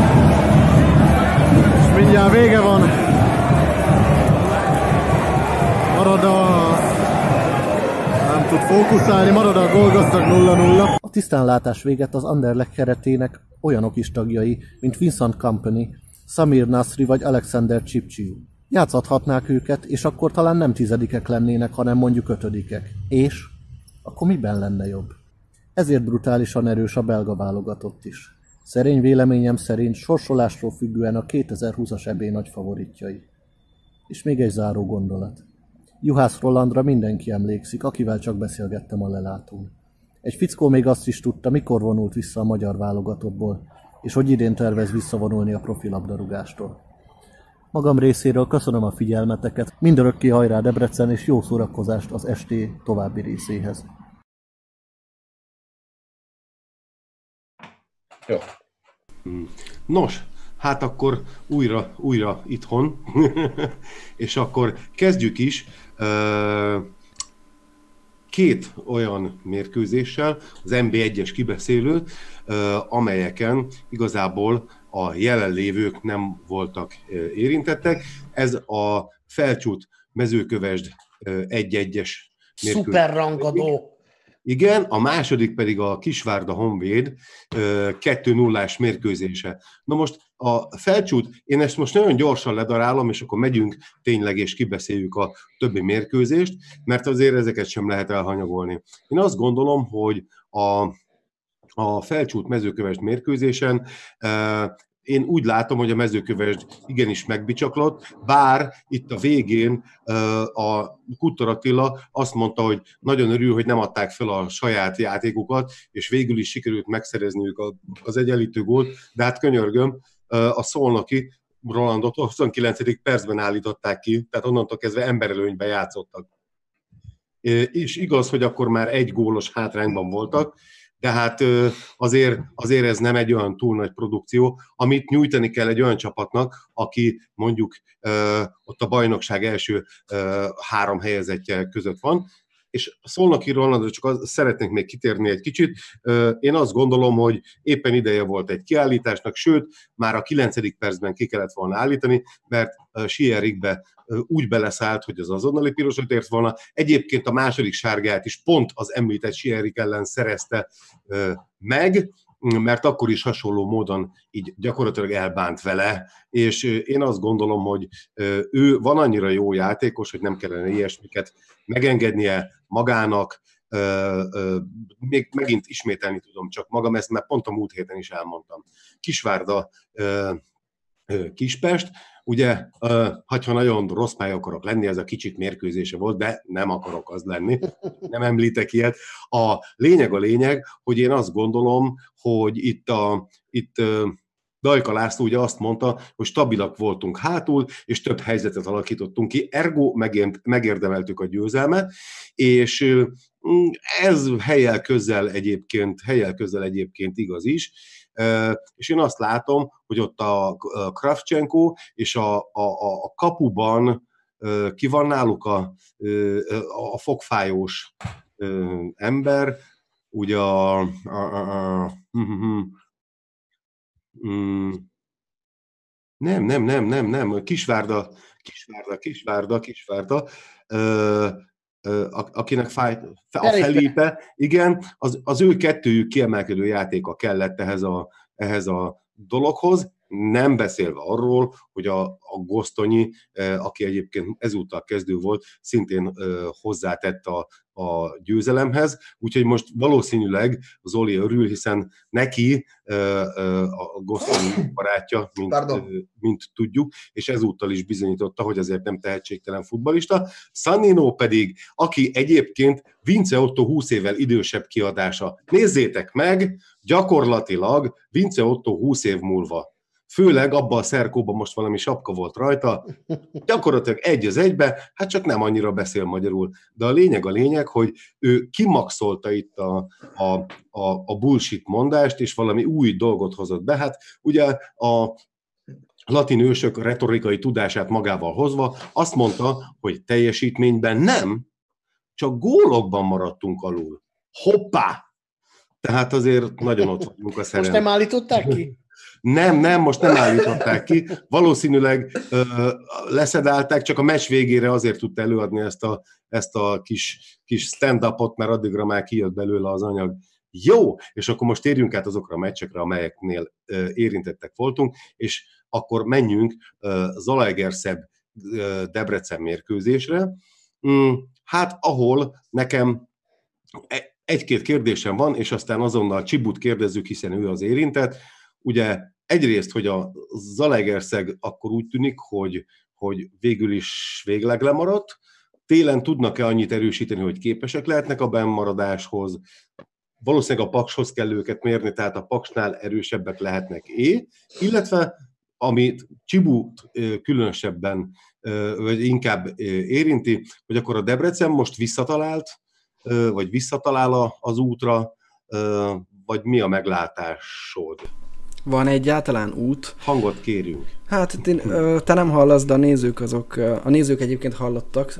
És mindjárt vége van. Marad a nem tud fókuszálni, marad a gólgazdag 0-0. Tisztánlátás véget az Anderlecht keretének olyanok is tagjai, mint Vincent Company, Samir Nasri vagy Alexander Csipcsiu. Játszhatnák őket, és akkor talán nem tizedikek lennének, hanem mondjuk ötödikek. És? Akkor miben lenne jobb? Ezért brutálisan erős a belga válogatott is. Szerény véleményem szerint sorsolásról függően a 2020-as ebé nagy favoritjai. És még egy záró gondolat. Juhász Rolandra mindenki emlékszik, akivel csak beszélgettem a lelátón. Egy fickó még azt is tudta, mikor vonult vissza a magyar válogatottból, és hogy idén tervez visszavonulni a profilabdarúgástól. Magam részéről köszönöm a figyelmeteket, mindörökké hajrá Debrecen, és jó szórakozást az esté további részéhez. Jó. Nos, hát akkor újra, újra itthon, [laughs] és akkor kezdjük is ö, két olyan mérkőzéssel, az MB1-es kibeszélőt, amelyeken igazából a jelenlévők nem voltak érintettek. Ez a felcsút mezőkövesd egy-egyes mérkőzés. Szuper rangadó. Igen, a második pedig a Kisvárda Honvéd 2-0-ás mérkőzése. Na most a felcsút, én ezt most nagyon gyorsan ledarálom, és akkor megyünk tényleg, és kibeszéljük a többi mérkőzést, mert azért ezeket sem lehet elhanyagolni. Én azt gondolom, hogy a, a felcsút mezőkövest mérkőzésen én úgy látom, hogy a mezőkövesd igenis megbicsaklott, bár itt a végén a Kuttor Attila azt mondta, hogy nagyon örül, hogy nem adták fel a saját játékukat, és végül is sikerült megszerezniük az egyenlítő gólt, de hát könyörgöm, a szolnoki Rolandot 29. percben állították ki, tehát onnantól kezdve emberelőnyben játszottak. És igaz, hogy akkor már egy gólos hátrányban voltak, tehát azért, azért ez nem egy olyan túl nagy produkció, amit nyújtani kell egy olyan csapatnak, aki mondjuk ott a bajnokság első három helyezettje között van, és Szolnoki Rolandra csak az, szeretnék még kitérni egy kicsit. Én azt gondolom, hogy éppen ideje volt egy kiállításnak, sőt, már a kilencedik percben ki kellett volna állítani, mert Sierikbe úgy beleszállt, hogy az azonnali pirosot ért volna. Egyébként a második sárgát is pont az említett Sierik ellen szerezte meg, mert akkor is hasonló módon így gyakorlatilag elbánt vele, és én azt gondolom, hogy ő van annyira jó játékos, hogy nem kellene ilyesmiket megengednie magának, még megint ismételni tudom csak magam, ezt már pont a múlt héten is elmondtam. Kisvárda Kispest. Ugye, ha nagyon rossz pály akarok lenni, ez a kicsik mérkőzése volt, de nem akarok az lenni, [laughs] nem említek ilyet. A lényeg a lényeg, hogy én azt gondolom, hogy itt, a, itt Dajka László ugye azt mondta, hogy stabilak voltunk hátul, és több helyzetet alakítottunk ki, ergo megérdemeltük a győzelmet, és ez helyel közel egyébként, helyel közel egyébként igaz is, és én azt látom, hogy ott a Kravchenko és a, a, a kapuban ki van náluk a, a fogfájós ember, ugye a, a, a, a hm, hm, hm, nem, nem, nem, nem, nem, Kisvárda, Kisvárda, Kisvárda, Kisvárda, akinek fájt, a Felipe, igen, az, az ő kettőjük kiemelkedő játéka kellett ehhez a, ehhez a dologhoz, nem beszélve arról, hogy a, a Gosztonyi, aki egyébként ezúttal kezdő volt, szintén hozzátett a, a győzelemhez, úgyhogy most valószínűleg Zoli örül, hiszen neki a Gosztonyi barátja, mint, mint tudjuk, és ezúttal is bizonyította, hogy azért nem tehetségtelen futbalista. Sannino pedig, aki egyébként Vince Otto 20 évvel idősebb kiadása. Nézzétek meg, gyakorlatilag Vince Otto 20 év múlva főleg abban a szerkóban most valami sapka volt rajta, gyakorlatilag egy az egybe, hát csak nem annyira beszél magyarul. De a lényeg a lényeg, hogy ő kimaxolta itt a, a, a, a bullshit mondást, és valami új dolgot hozott be. Hát ugye a latin ősök retorikai tudását magával hozva azt mondta, hogy teljesítményben nem, csak gólokban maradtunk alul. Hoppá! Tehát azért nagyon ott vagyunk a szerelem. Most nem állították ki? Nem, nem, most nem állították ki. Valószínűleg ö, leszedálták, csak a meccs végére azért tudta előadni ezt a, ezt a kis, kis stand-upot, mert addigra már kijött belőle az anyag. Jó, és akkor most térjünk át azokra a meccsekre, amelyeknél ö, érintettek voltunk, és akkor menjünk Zalaegerszeg Debrecen mérkőzésre. Mm, hát ahol nekem e, egy-két kérdésem van, és aztán azonnal Csibut kérdezzük, hiszen ő az érintett. Ugye egyrészt, hogy a Zalegerszeg akkor úgy tűnik, hogy, hogy végül is végleg lemaradt, télen tudnak-e annyit erősíteni, hogy képesek lehetnek a bennmaradáshoz, valószínűleg a pakshoz kell őket mérni, tehát a paksnál erősebbek lehetnek é, illetve amit Csibut különösebben, vagy inkább érinti, hogy akkor a Debrecen most visszatalált, vagy visszatalál az útra, vagy mi a meglátásod? Van egyáltalán út? Hangot kérünk. Hát te nem hallasz, de a nézők azok, a nézők egyébként hallottak,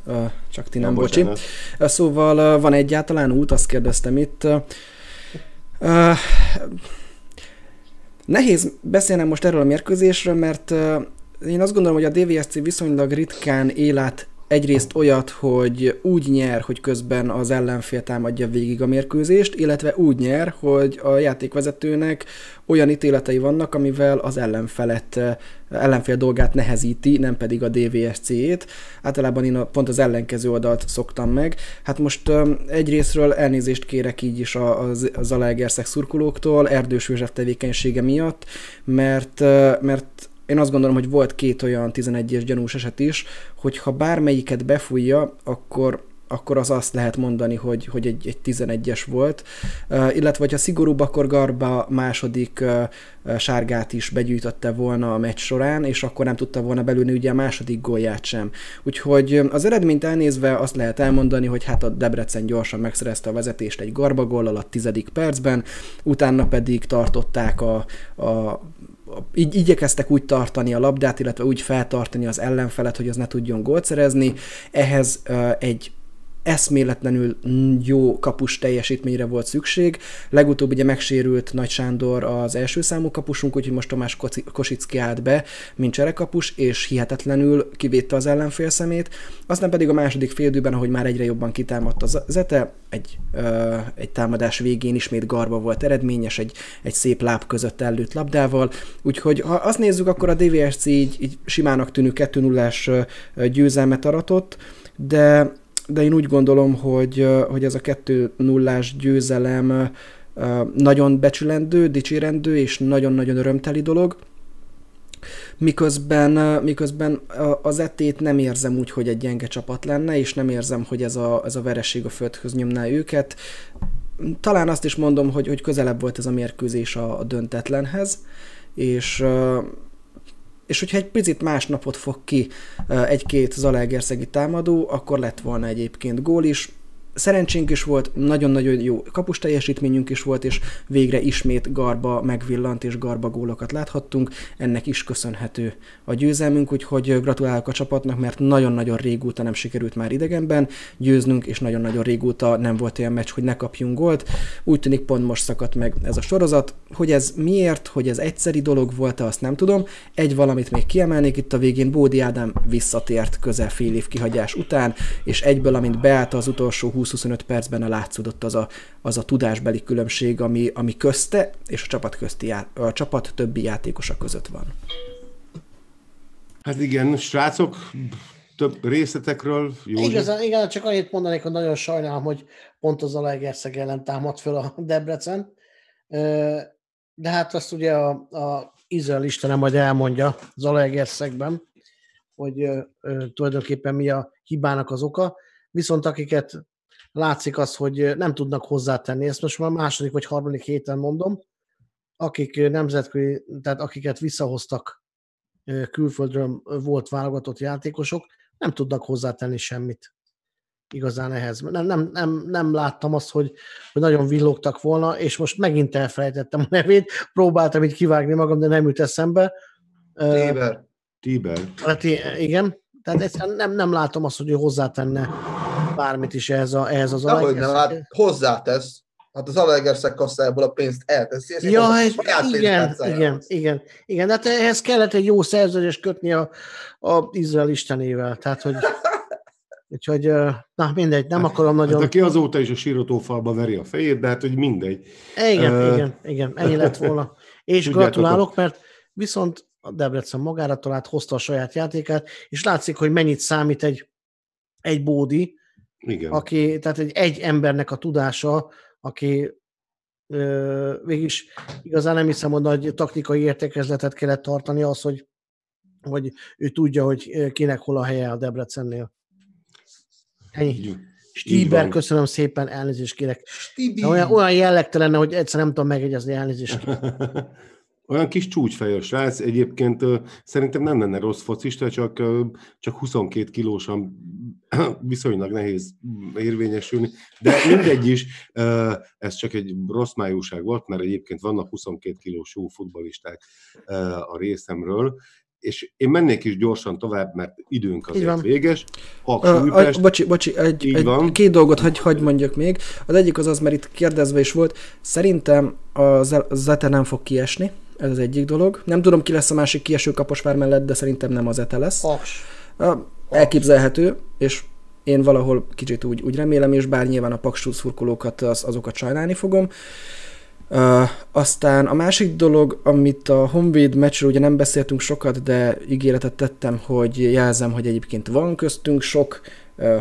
csak ti nem, nem bocsi. Bocsánat. Szóval van egyáltalán út, azt kérdeztem itt. Nehéz beszélnem most erről a mérkőzésről, mert én azt gondolom, hogy a DVSC viszonylag ritkán élet egyrészt olyat, hogy úgy nyer, hogy közben az ellenfél támadja végig a mérkőzést, illetve úgy nyer, hogy a játékvezetőnek olyan ítéletei vannak, amivel az ellenfelet, ellenfél dolgát nehezíti, nem pedig a DVSC-ét. Általában én a, pont az ellenkező oldalt szoktam meg. Hát most egyrésztről elnézést kérek így is a, a, a Zalaegerszeg szurkolóktól, Erdős József tevékenysége miatt, mert, mert én azt gondolom, hogy volt két olyan 11-es gyanús eset is, hogy ha bármelyiket befújja, akkor akkor az azt lehet mondani, hogy, hogy egy, egy 11-es volt. Uh, illetve, hogyha szigorúbb, akkor Garba második uh, sárgát is begyűjtötte volna a meccs során, és akkor nem tudta volna belülni ugye a második gólját sem. Úgyhogy az eredményt elnézve azt lehet elmondani, hogy hát a Debrecen gyorsan megszerezte a vezetést egy Garba góllal a tizedik percben, utána pedig tartották a, a így igyekeztek úgy tartani a labdát, illetve úgy feltartani az ellenfelet, hogy az ne tudjon gólt szerezni. Ehhez egy eszméletlenül jó kapus teljesítményre volt szükség. Legutóbb ugye megsérült Nagy Sándor az első számú kapusunk, úgyhogy most Tomás Kosicki állt be, mint cserekapus, és hihetetlenül kivédte az ellenfél szemét. Aztán pedig a második félidőben, ahogy már egyre jobban kitámadt az Zete, egy, ö, egy támadás végén ismét Garba volt eredményes, egy, egy szép láb között ellőtt labdával. Úgyhood ha azt nézzük, akkor a DVSC így, így simának tűnő 2 0 győzelmet aratott, de de én úgy gondolom, hogy, hogy ez a 2 0 győzelem nagyon becsülendő, dicsérendő és nagyon-nagyon örömteli dolog. Miközben, miközben az etét nem érzem úgy, hogy egy gyenge csapat lenne, és nem érzem, hogy ez a, ez a vereség a földhöz nyomná őket. Talán azt is mondom, hogy, hogy közelebb volt ez a mérkőzés a, a döntetlenhez, és és hogyha egy picit más napot fog ki egy-két Zalaegerszegi támadó, akkor lett volna egyébként gól is szerencsénk is volt, nagyon-nagyon jó kapus teljesítményünk is volt, és végre ismét garba megvillant, és garba gólokat láthattunk. Ennek is köszönhető a győzelmünk, úgyhogy gratulálok a csapatnak, mert nagyon-nagyon régóta nem sikerült már idegenben győznünk, és nagyon-nagyon régóta nem volt olyan meccs, hogy ne kapjunk gólt. Úgy tűnik pont most szakadt meg ez a sorozat. Hogy ez miért, hogy ez egyszeri dolog volt azt nem tudom. Egy valamit még kiemelnék itt a végén, Bódi Ádám visszatért közel fél év kihagyás után, és egyből, amint beállt az utolsó 20-25 percben a látszódott az a, az a tudásbeli különbség, ami, ami közte és a csapat, közti, a csapat többi játékosa között van. Hát igen, srácok, több részletekről. Jó Igazán, igen, csak annyit mondanék, hogy nagyon sajnálom, hogy pont az Alegerszeg ellen támad föl a Debrecen. De hát azt ugye a, a Izrael Istenem majd elmondja az Alegerszegben, hogy ö, ö, tulajdonképpen mi a hibának az oka. Viszont akiket látszik az, hogy nem tudnak hozzátenni. Ezt most már második vagy harmadik héten mondom, akik nemzetközi, tehát akiket visszahoztak külföldről volt válogatott játékosok, nem tudnak hozzátenni semmit igazán ehhez. Nem, nem, nem, nem láttam azt, hogy, hogy nagyon villogtak volna, és most megint elfelejtettem a nevét, próbáltam így kivágni magam, de nem jut eszembe. Tíber. Tíber. Hát igen, tehát nem, nem látom azt, hogy ő hozzátenne bármit is ehhez, a, ehhez az Dehogy nem, hát hozzátesz. Hát az Alegerszeg kasszájából a pénzt elteszi. Ja, ez, igen, igen, igen, igen, de hát ehhez kellett egy jó szerződést kötni a, a Izrael istenével. Tehát, hogy [laughs] Úgyhogy, na mindegy, nem hát, akarom nagyon... Hát aki azóta is a sírotófalba veri a fejét, de hát, hogy mindegy. Igen, uh, igen, igen, ennyi lett volna. [laughs] És gratulálok, mert viszont a Debrecen magára talált, hozta a saját játékát, és látszik, hogy mennyit számít egy, egy bódi, igen. aki, tehát egy, egy embernek a tudása, aki ö, végig igazán nem hiszem, hogy nagy taktikai értékezletet kellett tartani az, hogy, hogy ő tudja, hogy kinek hol a helye a Debrecennél. Ennyi. Stíber, köszönöm szépen, elnézést kérek. Olyan, olyan jellegtelen, hogy egyszer nem tudom megegyezni, elnézést. [laughs] Olyan kis csúcsfejű srác, egyébként szerintem nem lenne rossz focista, csak, csak 22 kilósan [clears throat] viszonylag nehéz érvényesülni, de mindegy is, ez csak egy rossz májúság volt, mert egyébként vannak 22 kilós jó futbalisták a részemről, és én mennék is gyorsan tovább, mert időnk azért véges. Paks, uh, bocsi, bocsi, egy, egy, van. két dolgot hagy, hagy mondjak még. Az egyik az az, mert itt kérdezve is volt, szerintem a Zete nem fog kiesni, ez az egyik dolog. Nem tudom, ki lesz a másik kieső kaposvár mellett, de szerintem nem az Ete lesz. Paks. Elképzelhető, és én valahol kicsit úgy, úgy remélem, és bár nyilván a paksú szurkolókat az, azokat sajnálni fogom. Uh, aztán a másik dolog, amit a Honvéd meccsről ugye nem beszéltünk sokat, de ígéretet tettem, hogy jelzem, hogy egyébként van köztünk sok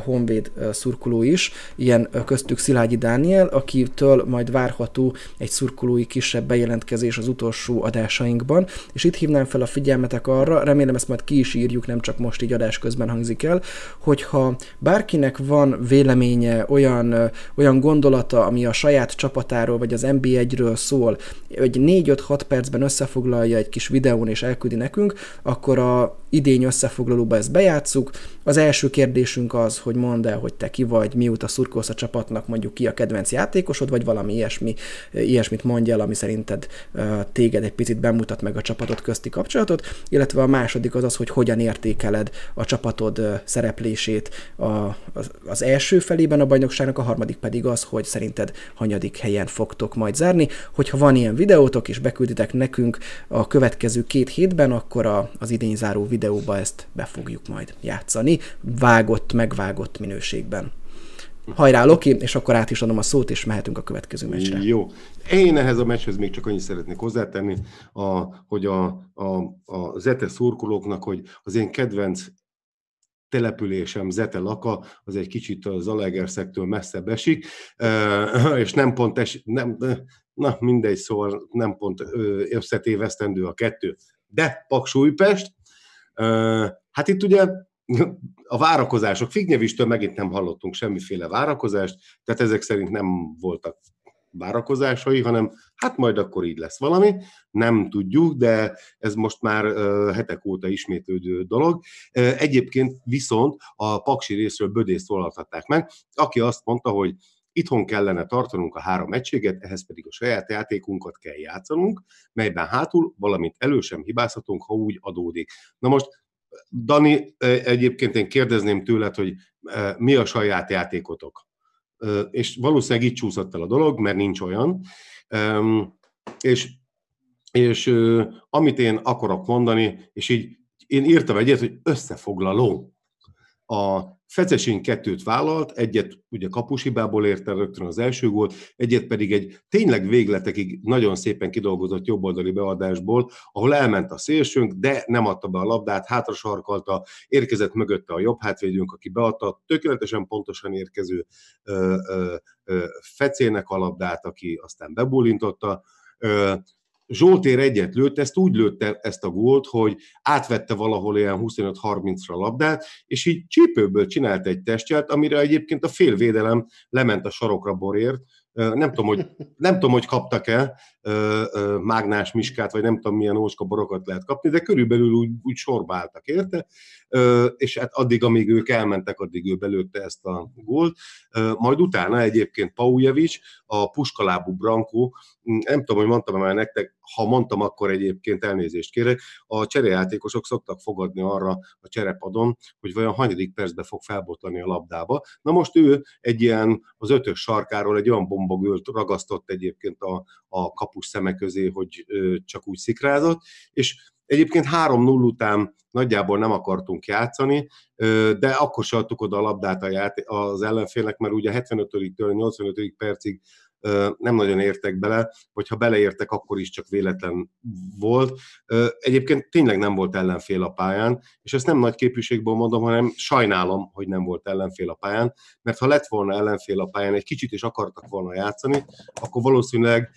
honvéd szurkoló is, ilyen köztük Szilágyi Dániel, akitől majd várható egy szurkolói kisebb bejelentkezés az utolsó adásainkban, és itt hívnám fel a figyelmetek arra, remélem ezt majd ki is írjuk, nem csak most így adás közben hangzik el, hogyha bárkinek van véleménye, olyan, olyan gondolata, ami a saját csapatáról vagy az NB1-ről szól, hogy 4-5-6 percben összefoglalja egy kis videón és elküldi nekünk, akkor a idény összefoglalóba ezt bejátszuk. Az első kérdésünk az, hogy mondd el, hogy te ki vagy, mióta szurkolsz a csapatnak, mondjuk ki a kedvenc játékosod, vagy valami ilyesmi, ilyesmit mondj el, ami szerinted téged egy picit bemutat meg a csapatot közti kapcsolatot, illetve a második az az, hogy hogyan értékeled a csapatod szereplését a, az, első felében a bajnokságnak, a harmadik pedig az, hogy szerinted hanyadik helyen fogtok majd zárni. Hogyha van ilyen videótok, és bekülditek nekünk a következő két hétben, akkor a, az idényzáró videóba ezt be fogjuk majd játszani, vágott, megvágott minőségben. Hajrá, Loki, és akkor át is adom a szót, és mehetünk a következő meccsre. Jó. Én ehhez a meccshez még csak annyit szeretnék hozzátenni, a, hogy a, a, a Zete szurkolóknak, hogy az én kedvenc településem Zete Laka, az egy kicsit az Zalaegerszektől messzebb esik, és nem pont es, nem, na mindegy, szóval nem pont összetévesztendő a kettő De Paksújpest, hát itt ugye a várakozások, Fignyevistől megint nem hallottunk semmiféle várakozást, tehát ezek szerint nem voltak várakozásai, hanem hát majd akkor így lesz valami, nem tudjuk, de ez most már hetek óta ismétlődő dolog. Egyébként viszont a Paksi részről Bödészt szólaltatták meg, aki azt mondta, hogy Itthon kellene tartanunk a három egységet, ehhez pedig a saját játékunkat kell játszanunk, melyben hátul, valamint elő sem hibázhatunk, ha úgy adódik. Na most, Dani, egyébként én kérdezném tőled, hogy mi a saját játékotok? És valószínűleg így csúszott el a dolog, mert nincs olyan. És, és amit én akarok mondani, és így én írtam egyet, hogy összefoglaló. A Fecesin kettőt vállalt, egyet ugye kapushibából érte rögtön az első gólt, egyet pedig egy tényleg végletekig nagyon szépen kidolgozott jobboldali beadásból, ahol elment a szélsőnk, de nem adta be a labdát, hátra sarkalta, érkezett mögötte a jobb hátvédőnk, aki beadta tökéletesen pontosan érkező ö, ö, ö, Fecének a labdát, aki aztán bebulintotta. Zsoltér egyet lőtt, ezt úgy lőtte ezt a gólt, hogy átvette valahol ilyen 25-30-ra a labdát, és így csípőből csinált egy testját, amire egyébként a félvédelem lement a sarokra borért, nem tudom, hogy, nem tudom, hogy kaptak-e mágnás miskát, vagy nem tudom, milyen ócska borokat lehet kapni, de körülbelül úgy, úgy sorba álltak érte, és hát addig, amíg ők elmentek, addig ő belőtte ezt a gólt. Majd utána egyébként Paujevic, a puskalábú Brankó, nem tudom, hogy mondtam már nektek, ha mondtam, akkor egyébként elnézést kérek, a cserejátékosok szoktak fogadni arra a cserepadon, hogy vajon hanyadik percben fog felbotlani a labdába. Na most ő egy ilyen, az ötös sarkáról egy olyan bombagölt ragasztott egyébként a, a kapus szeme közé, hogy csak úgy szikrázott, és Egyébként 3-0 után nagyjából nem akartunk játszani, de akkor se adtuk oda a labdát az ellenfélnek, mert ugye 75-től 85 percig nem nagyon értek bele, vagy ha beleértek, akkor is csak véletlen volt. Egyébként tényleg nem volt ellenfél a pályán, és ezt nem nagy képviségből mondom, hanem sajnálom, hogy nem volt ellenfél a pályán, mert ha lett volna ellenfél a pályán, egy kicsit is akartak volna játszani, akkor valószínűleg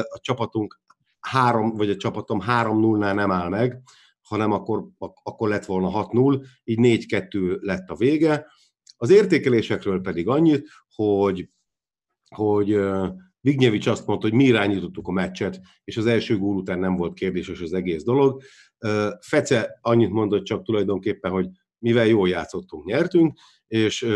a csapatunk három, vagy a csapatom 3-0-nál nem áll meg, hanem akkor, akkor lett volna 6-0, így 4-2 lett a vége. Az értékelésekről pedig annyit, hogy hogy Vignyevics azt mondta, hogy mi irányítottuk a meccset, és az első gól után nem volt kérdéses az egész dolog. Fece annyit mondott csak tulajdonképpen, hogy mivel jól játszottunk, nyertünk, és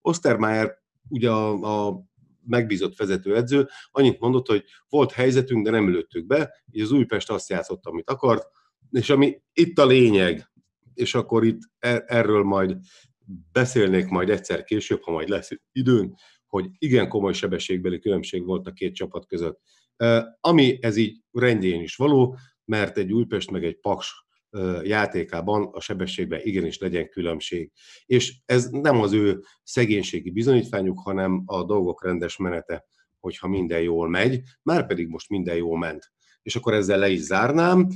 Ostermeier ugye a, a megbízott vezetőedző annyit mondott, hogy volt helyzetünk, de nem lőttük be, és az Újpest azt játszott, amit akart, és ami itt a lényeg, és akkor itt er, erről majd beszélnék majd egyszer később, ha majd lesz időn, hogy igen komoly sebességbeli különbség volt a két csapat között. Ami ez így rendjén is való, mert egy Újpest meg egy Paks játékában a sebességben igenis legyen különbség. És ez nem az ő szegénységi bizonyítványuk, hanem a dolgok rendes menete, hogyha minden jól megy, már pedig most minden jól ment. És akkor ezzel le is zárnám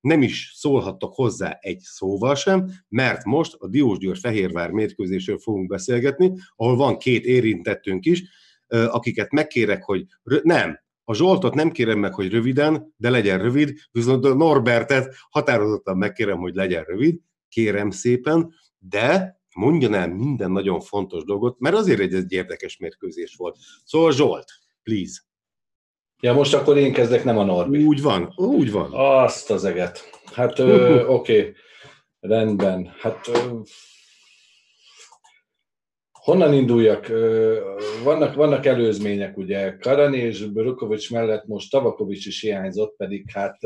nem is szólhattak hozzá egy szóval sem, mert most a Diósgyőr Fehérvár mérkőzésről fogunk beszélgetni, ahol van két érintettünk is, akiket megkérek, hogy nem, a Zsoltot nem kérem meg, hogy röviden, de legyen rövid, viszont a Norbertet határozottan megkérem, hogy legyen rövid, kérem szépen, de mondjon el minden nagyon fontos dolgot, mert azért egy, egy érdekes mérkőzés volt. Szóval Zsolt, please. Ja, most akkor én kezdek, nem a Norbi. Úgy van, úgy van. Azt az eget. Hát [laughs] oké, okay. rendben. Hát ö, honnan induljak? Vannak, vannak előzmények, ugye. Karani és Brukovics mellett most Tavakovics is hiányzott, pedig hát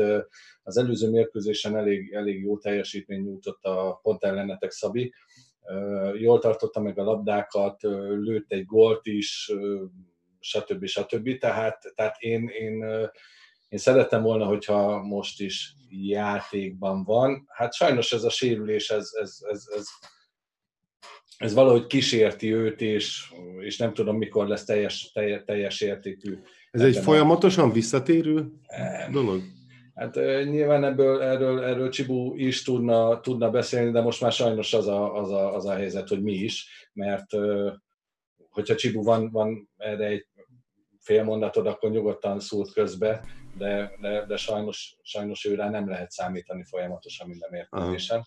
az előző mérkőzésen elég, elég jó teljesítmény nyújtott a pont ellenetek Szabi. Jól tartotta meg a labdákat, lőtt egy gólt is, stb. stb. Tehát, tehát én, én, én szerettem volna, hogyha most is játékban van. Hát sajnos ez a sérülés, ez, ez, ez, ez, ez valahogy kísérti őt, és, és nem tudom, mikor lesz teljes, teljes, teljes értékű. Ez egy folyamatosan visszatérő dolog? Hát nyilván ebből, erről, erről Csibú is tudna, tudna beszélni, de most már sajnos az a, az, a, az a helyzet, hogy mi is, mert hogyha Csibú van, van erre egy félmondatod, akkor nyugodtan szúrt közbe, de, de, de sajnos, sajnos őrá nem lehet számítani folyamatosan minden mérkőzésen.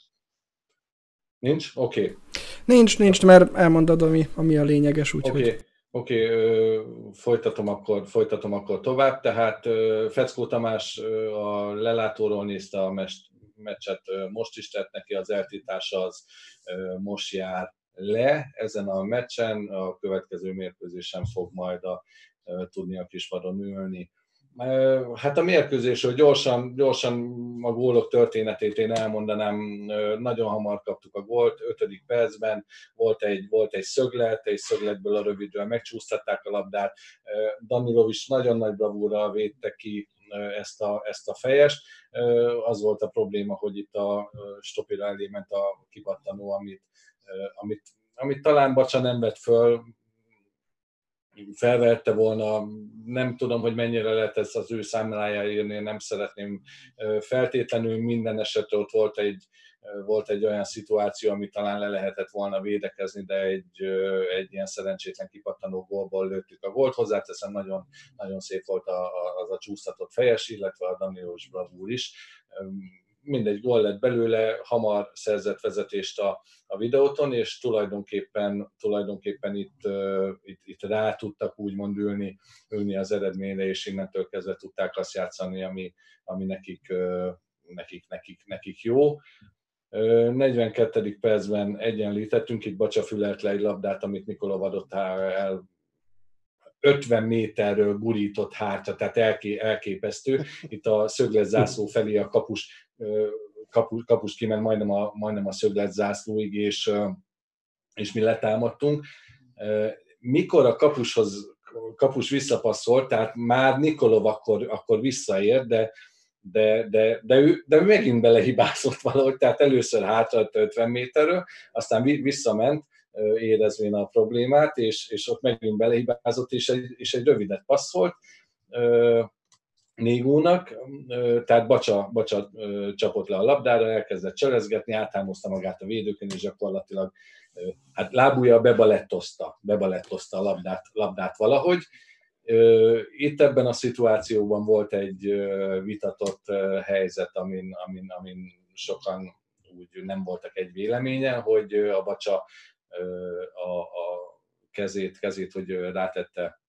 Nincs? Oké. Okay. Nincs, nincs, mert elmondod, ami, ami a lényeges, úgyhogy... Oké, okay. okay, folytatom, akkor, folytatom akkor tovább. Tehát Feckó Tamás a lelátóról nézte a mest, meccset, most is tett neki az eltítása, az most jár le ezen a meccsen, a következő mérkőzésen fog majd a, tudni a kispadon ülni. Hát a mérkőzésről gyorsan, gyorsan a gólok történetét én elmondanám, nagyon hamar kaptuk a gólt, ötödik percben volt egy, volt egy szöglet, egy szögletből a rövidről megcsúsztatták a labdát, Danilov is nagyon nagy bravúra védte ki ezt a, ezt a fejest. Az volt a probléma, hogy itt a stopira elé ment a kipattanó, amit, amit, amit talán Bacsa nem vett föl, felvette volna, nem tudom, hogy mennyire lehet ezt az ő számlájára írni, nem szeretném feltétlenül, minden esetre ott volt egy, volt egy olyan szituáció, ami talán le lehetett volna védekezni, de egy, egy ilyen szerencsétlen kipattanó gólból lőttük a gólt. Hozzáteszem, nagyon, nagyon szép volt a, az a csúsztatott fejes, illetve a Daniels bravúr is mindegy gól lett belőle, hamar szerzett vezetést a, a videóton, és tulajdonképpen, tulajdonképpen itt, itt, itt rá tudtak úgymond ülni, ülni az eredményre, és innentől kezdve tudták azt játszani, ami, ami nekik, nekik, nekik, nekik jó. 42. percben egyenlítettünk, itt Bacsa fülelt le egy labdát, amit Nikolov adott el 50 méterről gurított hátja, tehát elké, elképesztő. Itt a szöglet zászló felé a kapus, kapus, kapus kiment majdnem a, majdnem a szöglet zászlóig, és, és mi letámadtunk. Mikor a kapushoz kapus visszapaszolt, tehát már Nikolov akkor, akkor visszaért, de, de, de, de, ő, de ő megint belehibázott valahogy, tehát először hátra 50 méterről, aztán visszament, érezvén a problémát, és, és ott megint belehibázott, és egy, és egy rövidet passzolt Négónak, tehát Bacsa, Bacsa csapott le a labdára, elkezdett cselezgetni, áthámozta magát a védőkön, és gyakorlatilag hát lábúja bebalettozta, bebalettozta a labdát, labdát valahogy. Itt ebben a szituációban volt egy vitatott helyzet, amin, amin, amin sokan úgy nem voltak egy véleménye, hogy a Bacsa a, a kezét, kezét, hogy rátette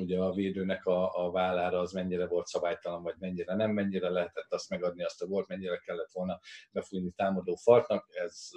ugye a védőnek a, a vállára az mennyire volt szabálytalan, vagy mennyire nem, mennyire lehetett azt megadni azt a volt, mennyire kellett volna befújni támadó fartnak, ez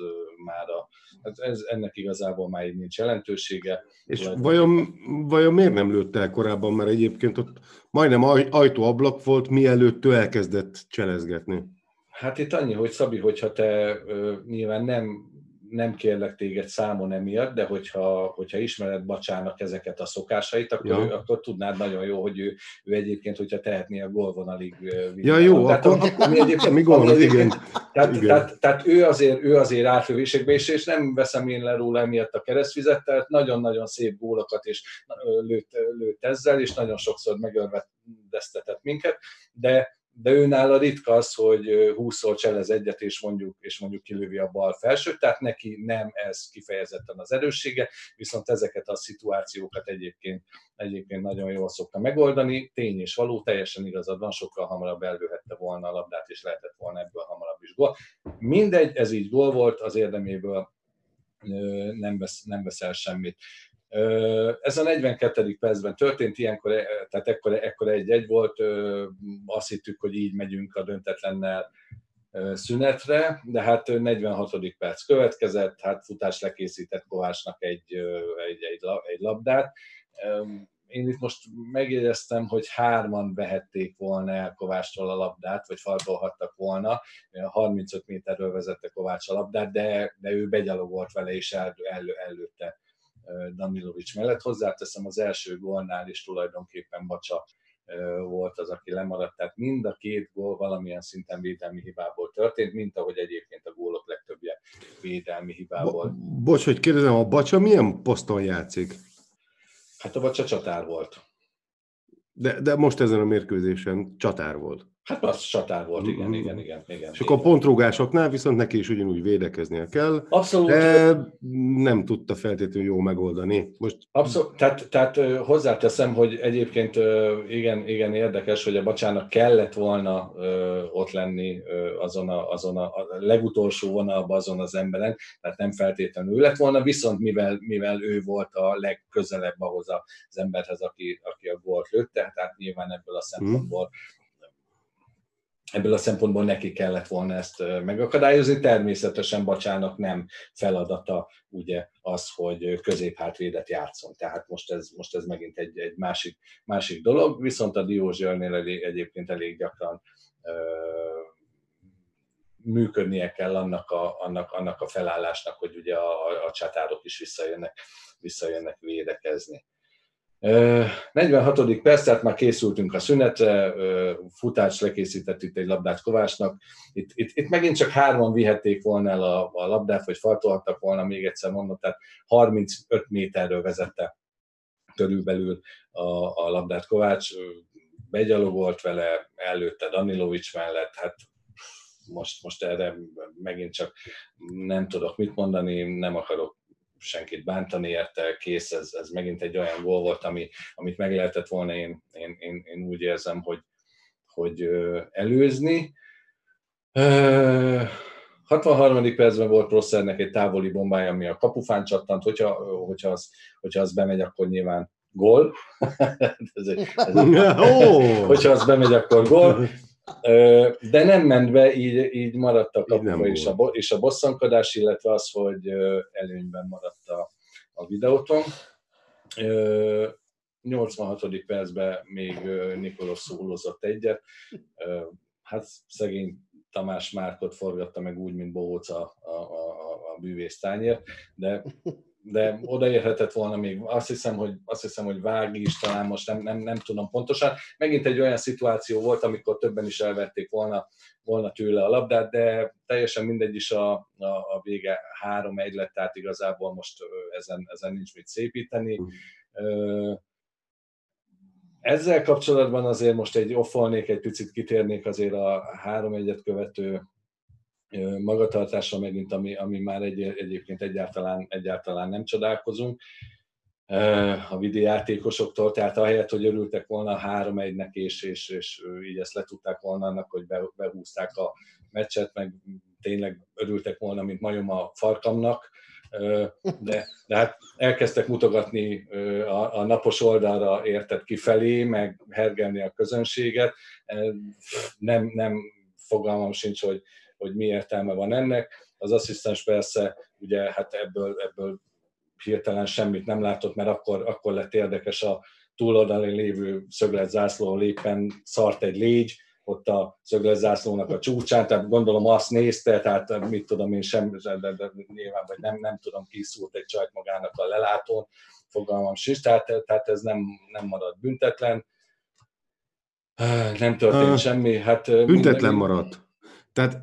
már a, ez, ez ennek igazából már így nincs jelentősége. És vajon, vajon miért nem lőtt el korábban, mert egyébként ott majdnem ajtóablak volt, mielőtt ő elkezdett cselezgetni? Hát itt annyi, hogy Szabi, hogyha te ö, nyilván nem nem kérlek téged számon emiatt, de hogyha, hogyha ismered Bacsának ezeket a szokásait, akkor, ja. ő, akkor tudnád nagyon jó, hogy ő, ő egyébként, hogyha tehetné a gólvonalig. Ja, jó, tehát, akkor, akkor mi egyébként, mi gól, igen. Tehát, igen. Tehát, tehát, ő azért, ő azért átlövésekbe, és, és nem veszem én le róla emiatt a keresztvizet, tehát nagyon-nagyon szép gólokat és lőtt, lőtt ezzel, és nagyon sokszor megörvendeztetett minket, de de őnála ritka az, hogy 20-szor cselez egyet, és mondjuk, és mondjuk kilövi a bal felsőt, tehát neki nem ez kifejezetten az erőssége, viszont ezeket a szituációkat egyébként, egyébként nagyon jól szokta megoldani. Tény és való, teljesen igazad van, sokkal hamarabb előhette volna a labdát, és lehetett volna ebből hamarabb is gól. Mindegy, ez így gól volt, az érdeméből nem, vesz, nem veszel semmit. Ez a 42. percben történt, ilyenkor, tehát ekkor, ekkor egy-egy volt, azt hittük, hogy így megyünk a döntetlennel szünetre, de hát 46. perc következett, hát futás lekészített Kovácsnak egy, egy, egy, egy labdát. Én itt most megjegyeztem, hogy hárman vehették volna el Kovácstól a labdát, vagy farkolhattak volna. 35 méterről vezette Kovács a labdát, de, de ő begyalogolt vele, és el, el, előtte Danilovics mellett. Hozzáteszem, az első gólnál is tulajdonképpen Bacsa volt az, aki lemaradt, tehát mind a két gól valamilyen szinten védelmi hibából történt, mint ahogy egyébként a gólok legtöbbje védelmi hibából. Bo- bocs, hogy kérdezem, a Bacsa milyen poszton játszik? Hát a Bacsa csatár volt. De, de most ezen a mérkőzésen csatár volt. Hát az satár volt, igen, mm. igen, igen. igen és akkor a pontrúgásoknál viszont neki is ugyanúgy védekeznie kell. Abszolút. De nem tudta feltétlenül jól megoldani. Most... Abszolút, tehát, tehát hozzáteszem, hogy egyébként igen, igen érdekes, hogy a Bacsának kellett volna ott lenni azon a, azon a, a legutolsó vonalban azon az emberen, tehát nem feltétlenül ő lett volna, viszont mivel, mivel ő volt a legközelebb ahhoz az emberhez, aki, aki a gólt lőtte, tehát nyilván ebből a szempontból ebből a szempontból neki kellett volna ezt megakadályozni. Természetesen Bacsának nem feladata ugye az, hogy középhátvédet játszon. Tehát most ez, most ez megint egy, egy másik, másik dolog, viszont a Diózsörnél egyébként elég gyakran működnie kell annak a, annak, annak a felállásnak, hogy ugye a, a csatárok is visszajönnek, visszajönnek védekezni. 46. perc, tehát már készültünk a szünetre, futás lekészített itt egy labdát Kovácsnak. Itt, itt, itt megint csak hárman vihették volna el a, a labdát, vagy faltolhattak volna, még egyszer mondom, tehát 35 méterről vezette körülbelül a, a labdát Kovács. Begyalogolt vele, előtte Danilovics mellett, hát most, most erre megint csak nem tudok mit mondani, nem akarok senkit bántani érte, kész, ez, ez megint egy olyan gól volt, ami, amit meg lehetett volna én, én, én, én úgy érzem, hogy, hogy előzni. 63. percben volt Prossernek egy távoli bombája, ami a kapufán csattant, hogyha, hogyha, az, hogyha az bemegy, akkor nyilván gól. [laughs] ez egy, ez egy, hogyha az bemegy, akkor gól. De nem ment be, így, így maradt a kapuba és a, és a bosszankodás, illetve az, hogy előnyben maradt a, a videóton. 86. percben még Nikolos szólózott egyet. Hát szegény Tamás Márkot forgatta meg úgy, mint Bohóc a, a, a, a bűvész tányért, de de odaérhetett volna még, azt hiszem, hogy, azt hiszem, hogy Vági is talán most nem, nem, nem tudom pontosan. Megint egy olyan szituáció volt, amikor többen is elvették volna, volna tőle a labdát, de teljesen mindegy is a, a, a vége három egy lett, tehát igazából most ezen, ezen nincs mit szépíteni. Ezzel kapcsolatban azért most egy offolnék, egy picit kitérnék azért a három egyet követő magatartásra megint, ami, ami már egy, egyébként egyáltalán, egyáltalán nem csodálkozunk a játékosoktól, tehát ahelyett, hogy örültek volna a 3 1 és, és, és így ezt letudták volna annak, hogy be, behúzták a meccset, meg tényleg örültek volna, mint majom a farkamnak, de, de hát elkezdtek mutogatni a, a napos oldalra értett kifelé, meg hergelni a közönséget. Nem, nem fogalmam sincs, hogy, hogy mi értelme van ennek. Az asszisztens persze ugye hát ebből, ebből hirtelen semmit nem látott, mert akkor, akkor lett érdekes a túloldalén lévő szöglet zászló éppen szart egy légy, ott a szöglet zászlónak a csúcsán, tehát gondolom azt nézte, tehát mit tudom én sem, de, de, de nyilván, vagy nem, nem tudom, ki szúrt egy csajt magának a lelátón, fogalmam sincs, tehát, tehát ez nem, nem maradt büntetlen. Nem történt uh, semmi. Hát büntetlen minden, maradt. Tehát,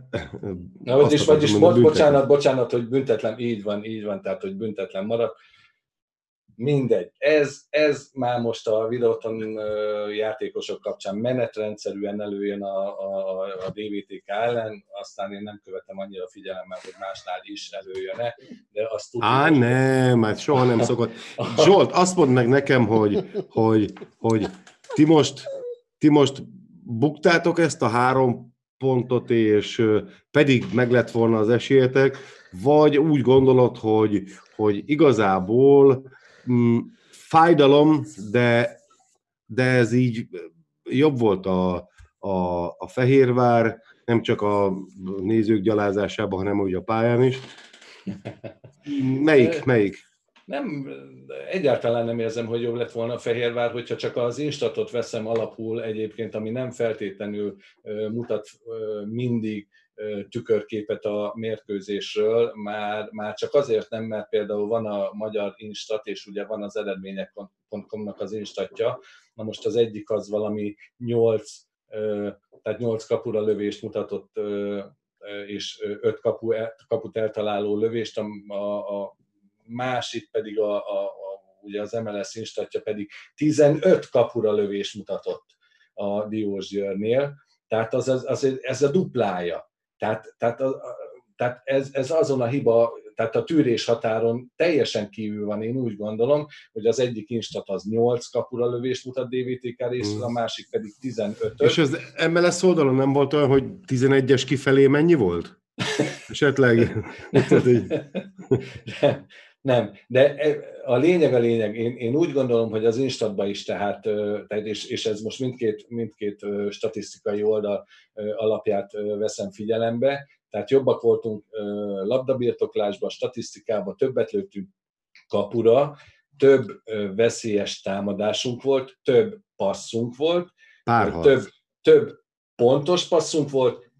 Na, vagyis, vagyis most, bocsánat, bocsánat, hogy büntetlen, így van, így van, tehát, hogy büntetlen maradt. Mindegy. Ez, ez már most a videóton játékosok kapcsán menetrendszerűen előjön a, a, a DVTK ellen, aztán én nem követem annyira figyelemmel, hogy másnál is előjön-e, de azt tudjuk. Á, nem, hát soha nem szokott. [laughs] Zsolt, azt mondd meg nekem, hogy, hogy, hogy ti most, ti most buktátok ezt a három pontot, és pedig meg lett volna az esélyetek, vagy úgy gondolod, hogy, hogy igazából mm, fájdalom, de, de ez így jobb volt a, a, a Fehérvár, nem csak a nézők gyalázásában, hanem úgy a pályán is. [laughs] Melyik, melyik? Nem, egyáltalán nem érzem, hogy jobb lett volna a Fehérvár, hogyha csak az instatot veszem alapul egyébként, ami nem feltétlenül mutat mindig tükörképet a mérkőzésről, már, már csak azért nem, mert például van a magyar instat, és ugye van az eredmények.com-nak az instatja, na most az egyik az valami 8, tehát 8 kapura lövést mutatott, és 5 kapu, kaput eltaláló lövést, a, a, a másik pedig a, a, a, ugye az MLS instatja pedig 15 kapura lövés mutatott a Diós Győrnél, tehát az, az, az, ez a duplája. Tehát, tehát, a, tehát ez, ez azon a hiba, tehát a tűrés határon teljesen kívül van, én úgy gondolom, hogy az egyik instat az 8 kapura lövést mutat DVTK részről, a hmm. másik pedig 15 És az MLS oldalon nem volt olyan, hogy 11-es kifelé mennyi volt? [laughs] Esetleg? [laughs] Nem, de e, a lényeg a lényeg. Én, én úgy gondolom, hogy az Instatban is tehát, tehát és, és ez most mindkét, mindkét statisztikai oldal alapját veszem figyelembe, tehát jobbak voltunk labdabirtoklásban, statisztikában, többet lőttünk kapura, több veszélyes támadásunk volt, több passzunk volt, több, több pontos passzunk volt,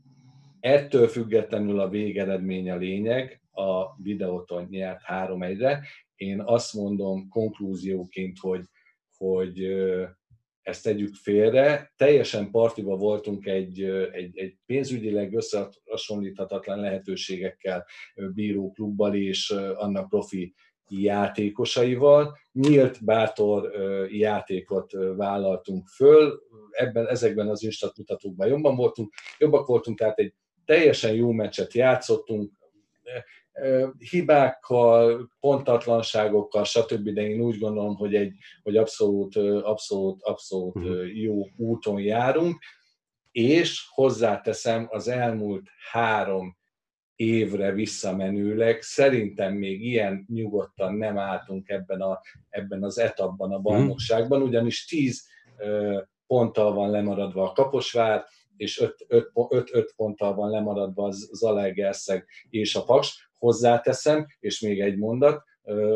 ettől függetlenül a végeredmény a lényeg, a videóton nyert 3 1 Én azt mondom konklúzióként, hogy, hogy ezt tegyük félre. Teljesen partiba voltunk egy, egy, egy pénzügyileg összehasonlíthatatlan lehetőségekkel bíró klubbal és annak profi játékosaival. Nyílt, bátor játékot vállaltunk föl, ebben, ezekben az instantmutatókban jobban voltunk, jobbak voltunk, tehát egy teljesen jó meccset játszottunk, hibákkal, pontatlanságokkal, stb., de én úgy gondolom, hogy egy hogy abszolút, abszolút, abszolút mhm. jó úton járunk, és hozzáteszem, az elmúlt három évre visszamenőleg szerintem még ilyen nyugodtan nem álltunk ebben, a, ebben az etapban a mhm. bajnokságban, ugyanis 10 ponttal van lemaradva a Kaposvár, és 5 ponttal van lemaradva az Zalaegerszeg és a Paks. Hozzáteszem, és még egy mondat,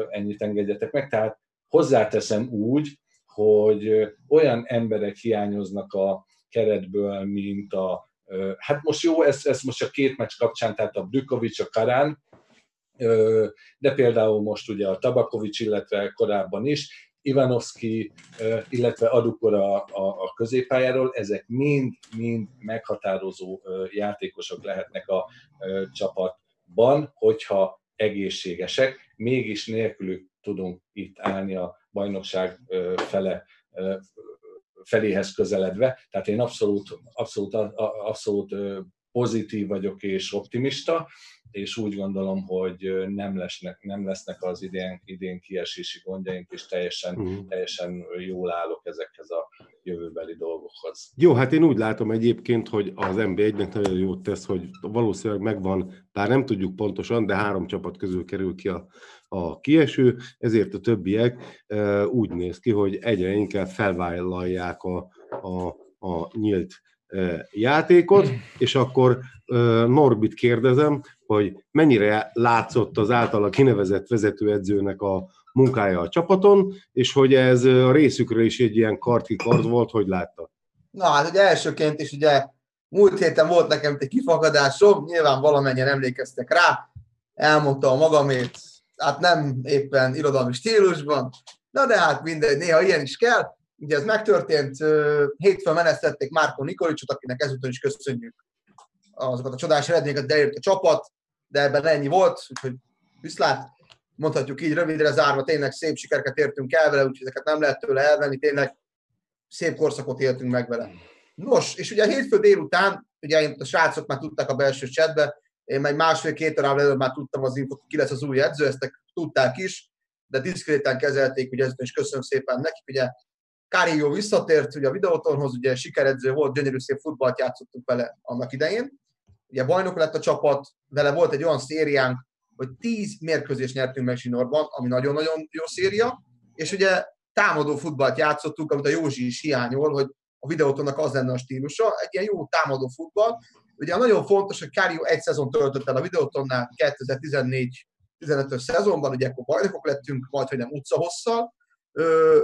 ennyit engedjetek meg, tehát hozzáteszem úgy, hogy olyan emberek hiányoznak a keretből, mint a, hát most jó, ez, ez most a két meccs kapcsán, tehát a Brükovics, a Karán, de például most ugye a Tabakovics, illetve korábban is, Ivanovski, illetve Adukora a, a középpályáról, ezek mind-mind meghatározó játékosok lehetnek a csapat ban, hogyha egészségesek, mégis nélkülük tudunk itt állni a bajnokság fele, feléhez közeledve. Tehát én abszolút, abszolút, abszolút pozitív vagyok és optimista, és úgy gondolom, hogy nem lesznek, nem lesznek az idén, idén kiesési gondjaink, és teljesen, uh-huh. teljesen jól állok ezekhez a jövőbeli dolgokhoz. Jó, hát én úgy látom egyébként, hogy az NB1-nek nagyon jót tesz, hogy valószínűleg megvan, bár nem tudjuk pontosan, de három csapat közül kerül ki a, a kieső, ezért a többiek e, úgy néz ki, hogy egyre inkább felvállalják a, a, a nyílt játékot, és akkor Norbit kérdezem, hogy mennyire látszott az általa kinevezett vezetőedzőnek a munkája a csapaton, és hogy ez a részükről is egy ilyen karti kard volt, hogy látta? Na hát ugye elsőként is ugye múlt héten volt nekem egy kifakadásom, nyilván valamennyien emlékeztek rá, elmondta a magamét, hát nem éppen irodalmi stílusban, na de hát mindegy, néha ilyen is kell, Ugye ez megtörtént, hétfőn menesztették Márko Nikolicsot, akinek ezúton is köszönjük azokat a csodás eredményeket, de a csapat, de ebben ennyi volt, úgyhogy viszlát, mondhatjuk így rövidre zárva, tényleg szép sikereket értünk el vele, úgyhogy ezeket nem lehet tőle elvenni, tényleg szép korszakot éltünk meg vele. Nos, és ugye a hétfő délután, ugye a srácok már tudták a belső chatbe, én meg másfél-két órával előbb már tudtam az infot, ki lesz az új edző, ezt tudták is, de diszkréten kezelték, ugye ezt is köszönöm szépen nekik, ugye Kárió visszatért ugye a videótonhoz, ugye sikeredző volt, gyönyörű szép futballt játszottunk vele annak idején. Ugye bajnok lett a csapat, vele volt egy olyan szériánk, hogy 10 mérkőzést nyertünk meg Zsinórban, ami nagyon-nagyon jó széria, és ugye támadó futballt játszottunk, amit a Józsi is hiányol, hogy a videótonnak az lenne a stílusa, egy ilyen jó támadó futball. Ugye nagyon fontos, hogy Kárió egy szezon töltött el a videótonnál 2014-15-ös szezonban, ugye akkor bajnokok lettünk, majd hogy nem utca hosszal,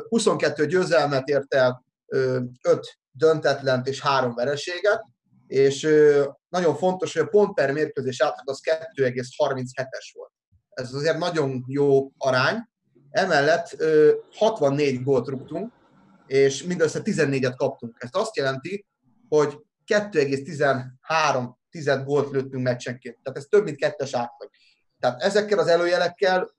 22 győzelmet ért el, 5 döntetlent és 3 vereséget, és nagyon fontos, hogy a pont per mérkőzés átlag az 2,37-es volt. Ez azért nagyon jó arány. Emellett 64 gólt rúgtunk, és mindössze 14-et kaptunk. Ez azt jelenti, hogy 2,13 tized gólt lőttünk meccsenként. Tehát ez több, mint kettes átlag. Tehát ezekkel az előjelekkel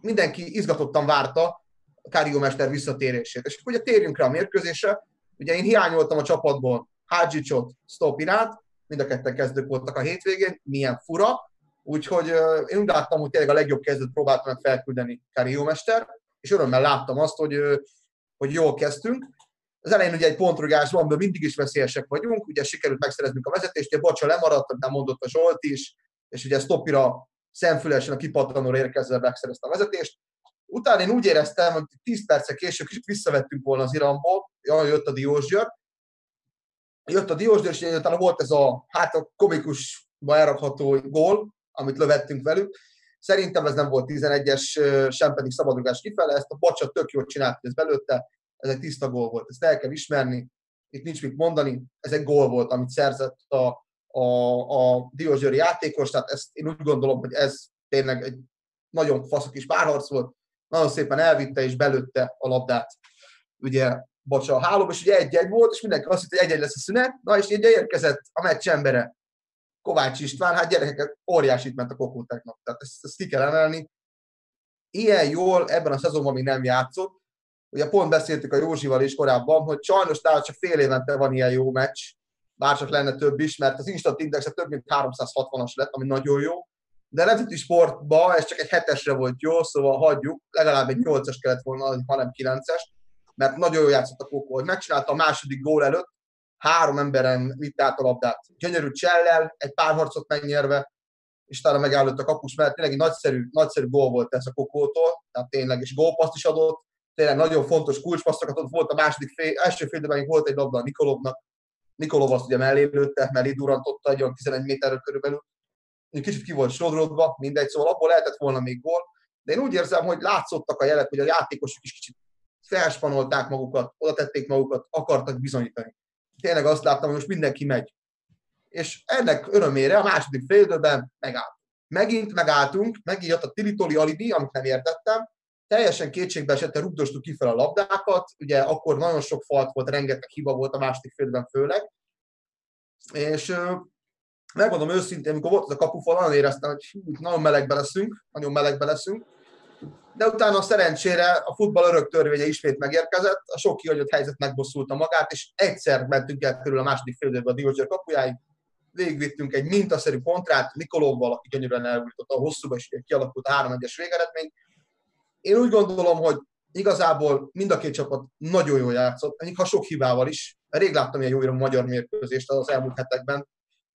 mindenki izgatottan várta, Kárió mester visszatérését. És ugye térjünk rá a mérkőzésre. Ugye én hiányoltam a csapatból Hádzsicsot, Stop iránt, mind a ketten kezdők voltak a hétvégén, milyen fura, úgyhogy én úgy láttam, hogy tényleg a legjobb kezdőt próbáltam meg felküldeni Kari Mester, és örömmel láttam azt, hogy, hogy jól kezdtünk. Az elején ugye egy pontrugás van, de mindig is veszélyesek vagyunk, ugye sikerült megszereznünk a vezetést, ugye Bacsa lemaradt, nem mondott a Zsolt is, és ugye Stopira szemfülesen a kipattanóra érkezve megszerezte a vezetést. Utána én úgy éreztem, hogy 10 percek később kicsit visszavettünk volna az iramból, jaj, jött a Diósgyőr, jött a Diósgyőr, és utána volt ez a, hát a komikusba elrakható gól, amit lövettünk velük. Szerintem ez nem volt 11-es, sem pedig szabadrugás kifele, ezt a Bacsa tök jól csinált, ez belőtte, ez egy tiszta gól volt, ezt el kell ismerni, itt nincs mit mondani, ez egy gól volt, amit szerzett a, a, a Diózsőri játékos, tehát ezt én úgy gondolom, hogy ez tényleg egy nagyon faszok is párharc volt, nagyon szépen elvitte és belőtte a labdát, ugye Bacsa a hálóba, és ugye egy-egy volt, és mindenki azt hitt, hogy egy-egy lesz a szünet, na és így érkezett a meccs embere, Kovács István, hát gyerekeket óriásit ment a kokóteknak, tehát ezt, ezt ki kell emelni. Ilyen jól ebben a szezonban még nem játszott, ugye pont beszéltük a Józsival is korábban, hogy sajnos nála csak fél évente van ilyen jó meccs, bár csak lenne több is, mert az Instant Index több mint 360-as lett, ami nagyon jó, de nemzeti sportban ez csak egy hetesre volt jó, szóval hagyjuk, legalább egy 8-as kellett volna, hanem 9-es, mert nagyon jól játszott a Kokó, hogy megcsinálta a második gól előtt, három emberen vitt át a labdát. Gyönyörű csellel, egy pár harcot megnyerve, és talán megállott a kapus mellett. Tényleg egy nagyszerű, nagyszerű gól volt ez a Kokótól, tehát tényleg, és gólpaszt is adott, tényleg nagyon fontos kulcspasszokat ott volt a második fél, első fél volt egy labda a Nikolovnak, Nikolov azt ugye mellé lőtte, mellé durantotta egy olyan 11 méterről körülbelül. Kicsit ki volt sodródva, mindegy, szóval abból lehetett volna még gól, de én úgy érzem, hogy látszottak a jelek, hogy a játékosok is kicsit felspanolták magukat, oda tették magukat, akartak bizonyítani. Tényleg azt láttam, hogy most mindenki megy. És ennek örömére a második fél időben megállt. Megint megálltunk, megint jött a Tilitoli alibi, amit nem értettem, teljesen kétségbe esetten rugdostuk ki fel a labdákat, ugye akkor nagyon sok falt volt, rengeteg hiba volt a második félben főleg, és megmondom őszintén, amikor volt az a kapufal, nagyon éreztem, hogy hú, nagyon melegbe leszünk, nagyon melegbe leszünk, de utána szerencsére a futball örök törvénye ismét megérkezett, a sok kihagyott helyzet megbosszulta magát, és egyszer mentünk el körül a második félidőbe a Diózser kapujáig, végigvittünk egy mintaszerű kontrát Nikolovval, aki gyönyörűen elújította a hosszúba, és kialakult a 3-1-es végeredmény. Én úgy gondolom, hogy igazából mind a két csapat nagyon jól játszott, ha sok hibával is. Rég láttam ilyen jó magyar mérkőzést az elmúlt hetekben.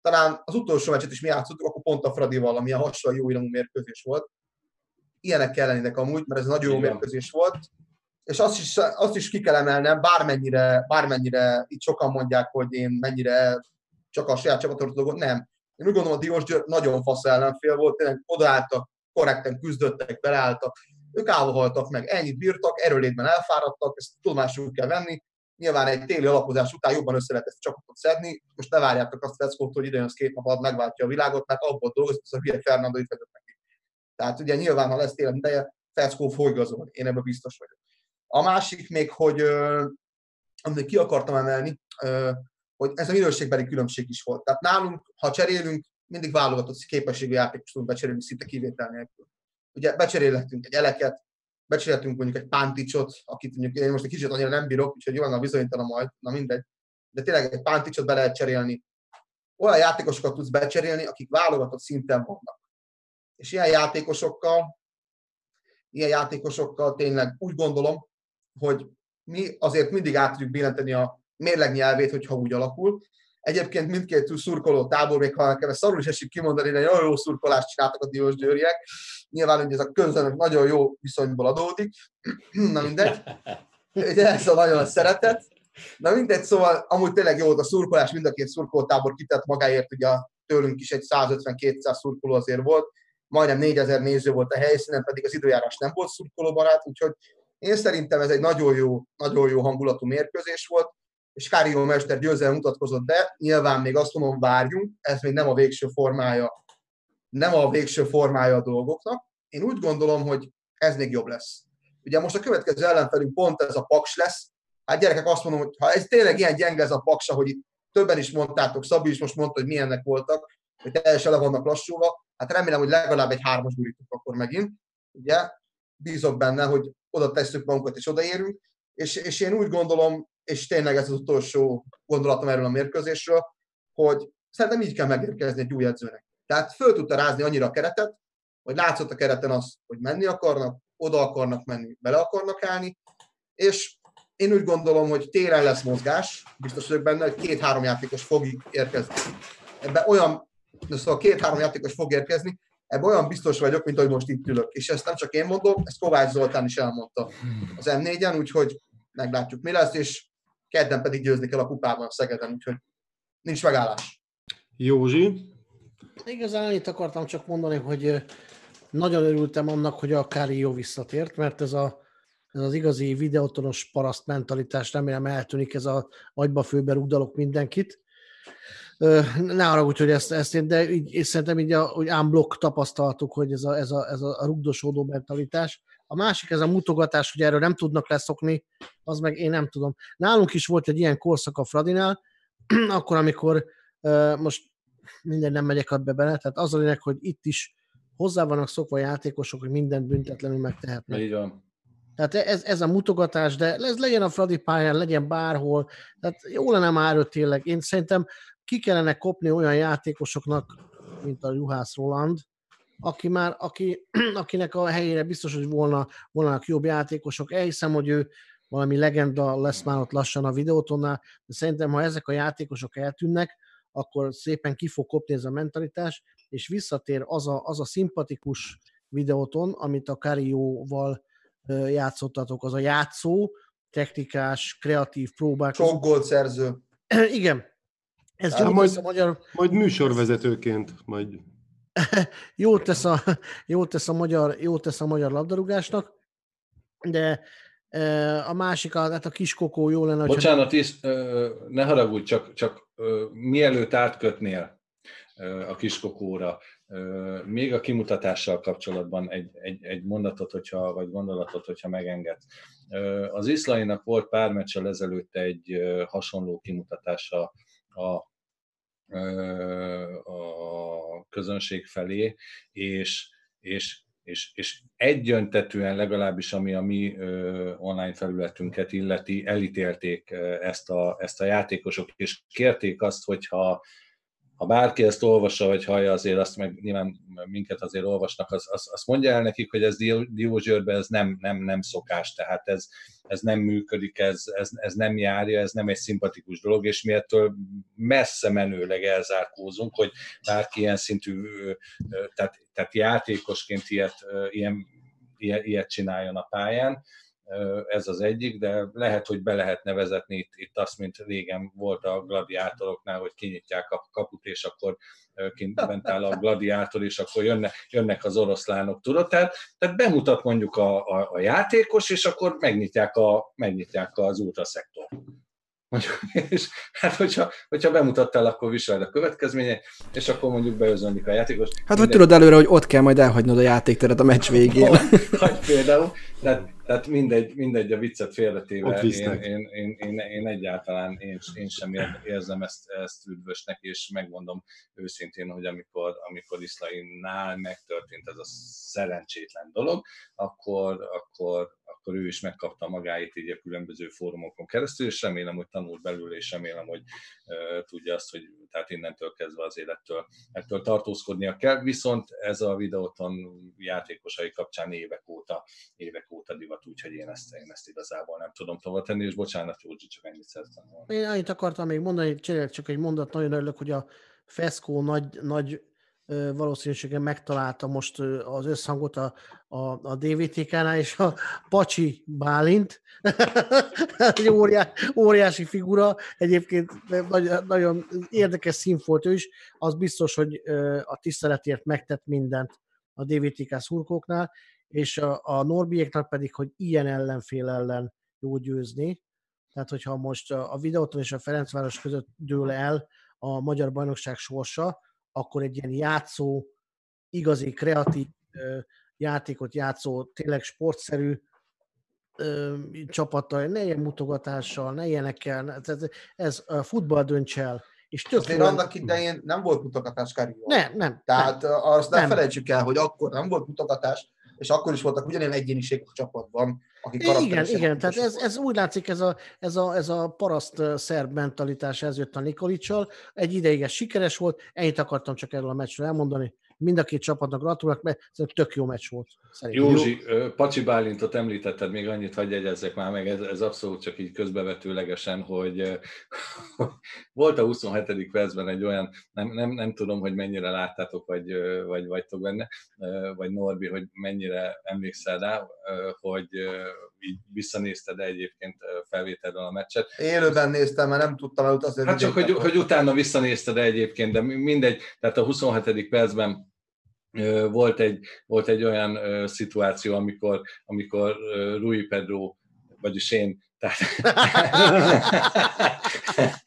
Talán az utolsó meccset is mi játszottuk, akkor pont a Fradival, ami a hasonló jó iramú mérkőzés volt. Ilyenek kellenének amúgy, mert ez nagyon jó mérkőzés volt. És azt is, azt is ki kell emelnem, bármennyire, bármennyire itt sokan mondják, hogy én mennyire csak a saját csapatot dolgot, nem. Én úgy gondolom, a Diós Győr nagyon fasz ellenfél volt, tényleg odaálltak, korrekten küzdöttek, beleálltak, ők állva meg, ennyit bírtak, erőlétben elfáradtak, ezt tudomásul kell venni. Nyilván egy téli alapozás után jobban össze lehet ezt csapatot szedni. Most ne várjátok azt Feckót, hogy idejön az két nap alatt megváltja a világot, mert abból dolgozik, az a hülye Fernando itt vezet neki. Tehát ugye nyilván, ha lesz télen ideje, Feckó fog igazolni. Én ebben biztos vagyok. A másik még, hogy amit ki akartam emelni, hogy ez a minőségbeli különbség is volt. Tehát nálunk, ha cserélünk, mindig válogatott képességű játékos tudunk becserélni szinte kivétel nélkül. Ugye becserélhetünk egy eleket, becserélhetünk mondjuk egy pánticsot, akit mondjuk én most egy kicsit annyira nem bírok, úgyhogy jó, a bizonyítanom majd, na mindegy. De tényleg egy pánticsot be lehet cserélni. Olyan játékosokat tudsz becserélni, akik válogatott szinten vannak. És ilyen játékosokkal, ilyen játékosokkal tényleg úgy gondolom, hogy mi azért mindig át tudjuk billenteni a mérleg nyelvét, hogyha úgy alakul. Egyébként mindkét szurkoló tábor, még ha nekem szarul is esik kimondani, de nagyon jó szurkolást csináltak a Diós Győriek. Nyilván, hogy ez a közönök nagyon jó viszonyból adódik. [clears throat] Na mindegy. Ugye ez a nagyon szeretet. Na mindegy, szóval amúgy tényleg jó volt a szurkolás, mind a két szurkolótábor kitett magáért, ugye tőlünk is egy 150-200 szurkoló azért volt, majdnem 4000 néző volt a helyszínen, pedig az időjárás nem volt szurkolóbarát, úgyhogy én szerintem ez egy nagyon jó, nagyon jó hangulatú mérkőzés volt és Kárió Mester győzelem mutatkozott be, nyilván még azt mondom, várjunk, ez még nem a végső formája, nem a végső formája a dolgoknak. Én úgy gondolom, hogy ez még jobb lesz. Ugye most a következő ellenfelünk pont ez a paks lesz. Hát gyerekek azt mondom, hogy ha ez tényleg ilyen gyenge ez a paksa, hogy itt többen is mondtátok, Szabi is most mondta, hogy milyennek voltak, hogy teljesen le vannak lassulva, hát remélem, hogy legalább egy hármas gurítunk akkor megint. Ugye, bízok benne, hogy oda tesszük magunkat és odaérünk, és, és én úgy gondolom, és tényleg ez az utolsó gondolatom erről a mérkőzésről, hogy szerintem így kell megérkezni egy új edzőnek. Tehát föl tudta rázni annyira a keretet, hogy látszott a kereten az, hogy menni akarnak, oda akarnak menni, bele akarnak állni, és én úgy gondolom, hogy téren lesz mozgás, biztos vagyok benne, hogy két-három játékos fog érkezni. Ebben olyan, szóval két-három játékos fog érkezni, ebben olyan biztos vagyok, mint ahogy most itt ülök. És ezt nem csak én mondom, ezt Kovács Zoltán is elmondta az M4-en, úgyhogy meglátjuk mi lesz, és kedden pedig győzni kell a kupában a Szegeden, úgyhogy nincs megállás. Józsi? Igazán itt akartam csak mondani, hogy nagyon örültem annak, hogy a Kári jó visszatért, mert ez, a, ez az igazi videótonos paraszt mentalitás, remélem eltűnik ez a agyba főbe rúgdalok mindenkit. Ne arra úgy, hogy ezt, ezt én, de így, és szerintem így a, hogy unblock tapasztaltuk, hogy ez a, ez a, ez a rugdosódó mentalitás. A másik, ez a mutogatás, hogy erről nem tudnak leszokni, az meg én nem tudom. Nálunk is volt egy ilyen korszak a Fradinál, [clears throat] akkor, amikor most minden nem megyek abba bele, tehát az a lényeg, hogy itt is hozzá vannak szokva a játékosok, hogy mindent büntetlenül megtehetnek. Így van. Tehát ez, ez a mutogatás, de ez legyen a Fradi pályán, legyen bárhol. Tehát jó lenne már tényleg. Én szerintem ki kellene kopni olyan játékosoknak, mint a Juhász Roland, aki már, aki, [clears throat] akinek a helyére biztos, hogy volna, volna jobb játékosok. Elhiszem, hogy ő valami legenda lesz már ott lassan a videótonnál, de szerintem, ha ezek a játékosok eltűnnek, akkor szépen ki fog kopni ez a mentalitás, és visszatér az a, az a szimpatikus videóton, amit a Karióval játszottatok, az a játszó, technikás, kreatív próbák. Sok gólt szerző. [clears throat] Igen. Ez jó majd, a magyar... majd műsorvezetőként majd. [laughs] jót, tesz a, jót, tesz a magyar, jót tesz a magyar labdarúgásnak, de a másik, hát a kiskokó jó lenne. Bocsánat, is, ne haragudj, csak, csak mielőtt átkötnél a kiskokóra, még a kimutatással kapcsolatban egy, egy, egy mondatot, hogyha, vagy gondolatot, hogyha megenged. Az Iszlainak volt pár meccsel ezelőtt egy hasonló kimutatása a a közönség felé, és, és és, és egyöntetően legalábbis, ami a mi online felületünket illeti, elítélték ezt a, ezt a játékosok, és kérték azt, hogyha ha bárki ezt olvassa, vagy hallja, azért azt meg nyilván minket azért olvasnak, az, az, mondja el nekik, hogy ez Diózsőrben ez nem, nem, nem szokás, tehát ez, ez nem működik, ez, ez, ez nem járja, ez nem egy szimpatikus dolog, és mi ettől messze menőleg elzárkózunk, hogy bárki ilyen szintű, tehát, tehát játékosként ilyet, ilyen, ilyet, ilyet csináljon a pályán ez az egyik, de lehet, hogy be lehet nevezetni itt, itt azt, mint régen volt a gladiátoroknál, hogy kinyitják a kaput, és akkor kint bent áll a gladiátor, és akkor jönne, jönnek az oroszlánok, tudod? Tehát, tehát bemutat mondjuk a, a, a játékos, és akkor megnyitják, a, megnyitják az ultraszektor. Mondjuk, [laughs] és hát hogyha, hogyha bemutattál, akkor viseld a következménye, és akkor mondjuk beözönlik a játékos. Hát vagy Minden... tudod előre, hogy ott kell majd elhagynod a játékteret a meccs végén. Vagy például, tehát, tehát mindegy, mindegy a viccet félretéve, én, én, én, én, én, egyáltalán én, én sem érzem ezt, ezt üdvösnek, és megmondom őszintén, hogy amikor, amikor Iszlainnál megtörtént ez a szerencsétlen dolog, akkor, akkor, akkor ő is megkapta magáit így a különböző fórumokon keresztül, és remélem, hogy tanult belőle, és remélem, hogy uh, tudja azt, hogy tehát innentől kezdve az élettől ettől tartózkodnia kell, viszont ez a videóton játékosai kapcsán évek óta, évek óta divat, úgyhogy én ezt, én ezt igazából nem tudom tovább tenni, és bocsánat, Józsi, csak ennyit szerettem volna. Én annyit akartam még mondani, csak egy mondat, nagyon örülök, hogy a Feszkó nagy, nagy valószínűséggel megtalálta most az összhangot a, a, a DVTK-nál, és a Pacsi Bálint, [laughs] egy óriás, óriási figura, egyébként nagyon, nagyon érdekes szín volt ő is, az biztos, hogy a tiszteletért megtett mindent a DVTK szurkóknál, és a, a Norbiéknak pedig, hogy ilyen ellenfél ellen jó győzni, tehát hogyha most a videóton és a Ferencváros között dől el a magyar bajnokság sorsa, akkor egy ilyen játszó, igazi, kreatív játékot játszó, tényleg sportszerű csapattal, ne ilyen mutogatással, ne ilyenekkel, ez, ez a futball dönts el. És tök Azért annak idején nem volt mutogatás Karió. Nem, nem. Tehát nem, azt nem, nem felejtsük el, hogy akkor nem volt mutogatás, és akkor is voltak ugyanilyen egyéniségek a csapatban, aki Igen, igen, tehát ez, ez úgy látszik, ez a, ez a, ez a paraszt szerb mentalitás, ez jött a Nikolicsal. Egy ideig ez sikeres volt, ennyit akartam csak erről a meccsről elmondani. Mind a két csapatnak gratulálok, mert szerintem tök jó meccs volt. Szerintem. Józsi, ö, Pacsi Bálintot említetted, még annyit hagyj jegyezzek már meg, ez, ez abszolút csak így közbevetőlegesen, hogy [laughs] volt a 27. percben egy olyan, nem, nem, nem tudom, hogy mennyire láttátok, vagy, vagy vagytok benne, vagy Norbi, hogy mennyire emlékszel rá, hogy így visszanézted -e egyébként felvételről a meccset. Élőben néztem, mert nem tudtam elutazni. Hát csak, hogy, hogy utána visszanézted -e egyébként, de mindegy, tehát a 27. percben volt egy, volt egy olyan ö, szituáció, amikor, amikor ö, Rui Pedro, vagyis én, tehát [laughs]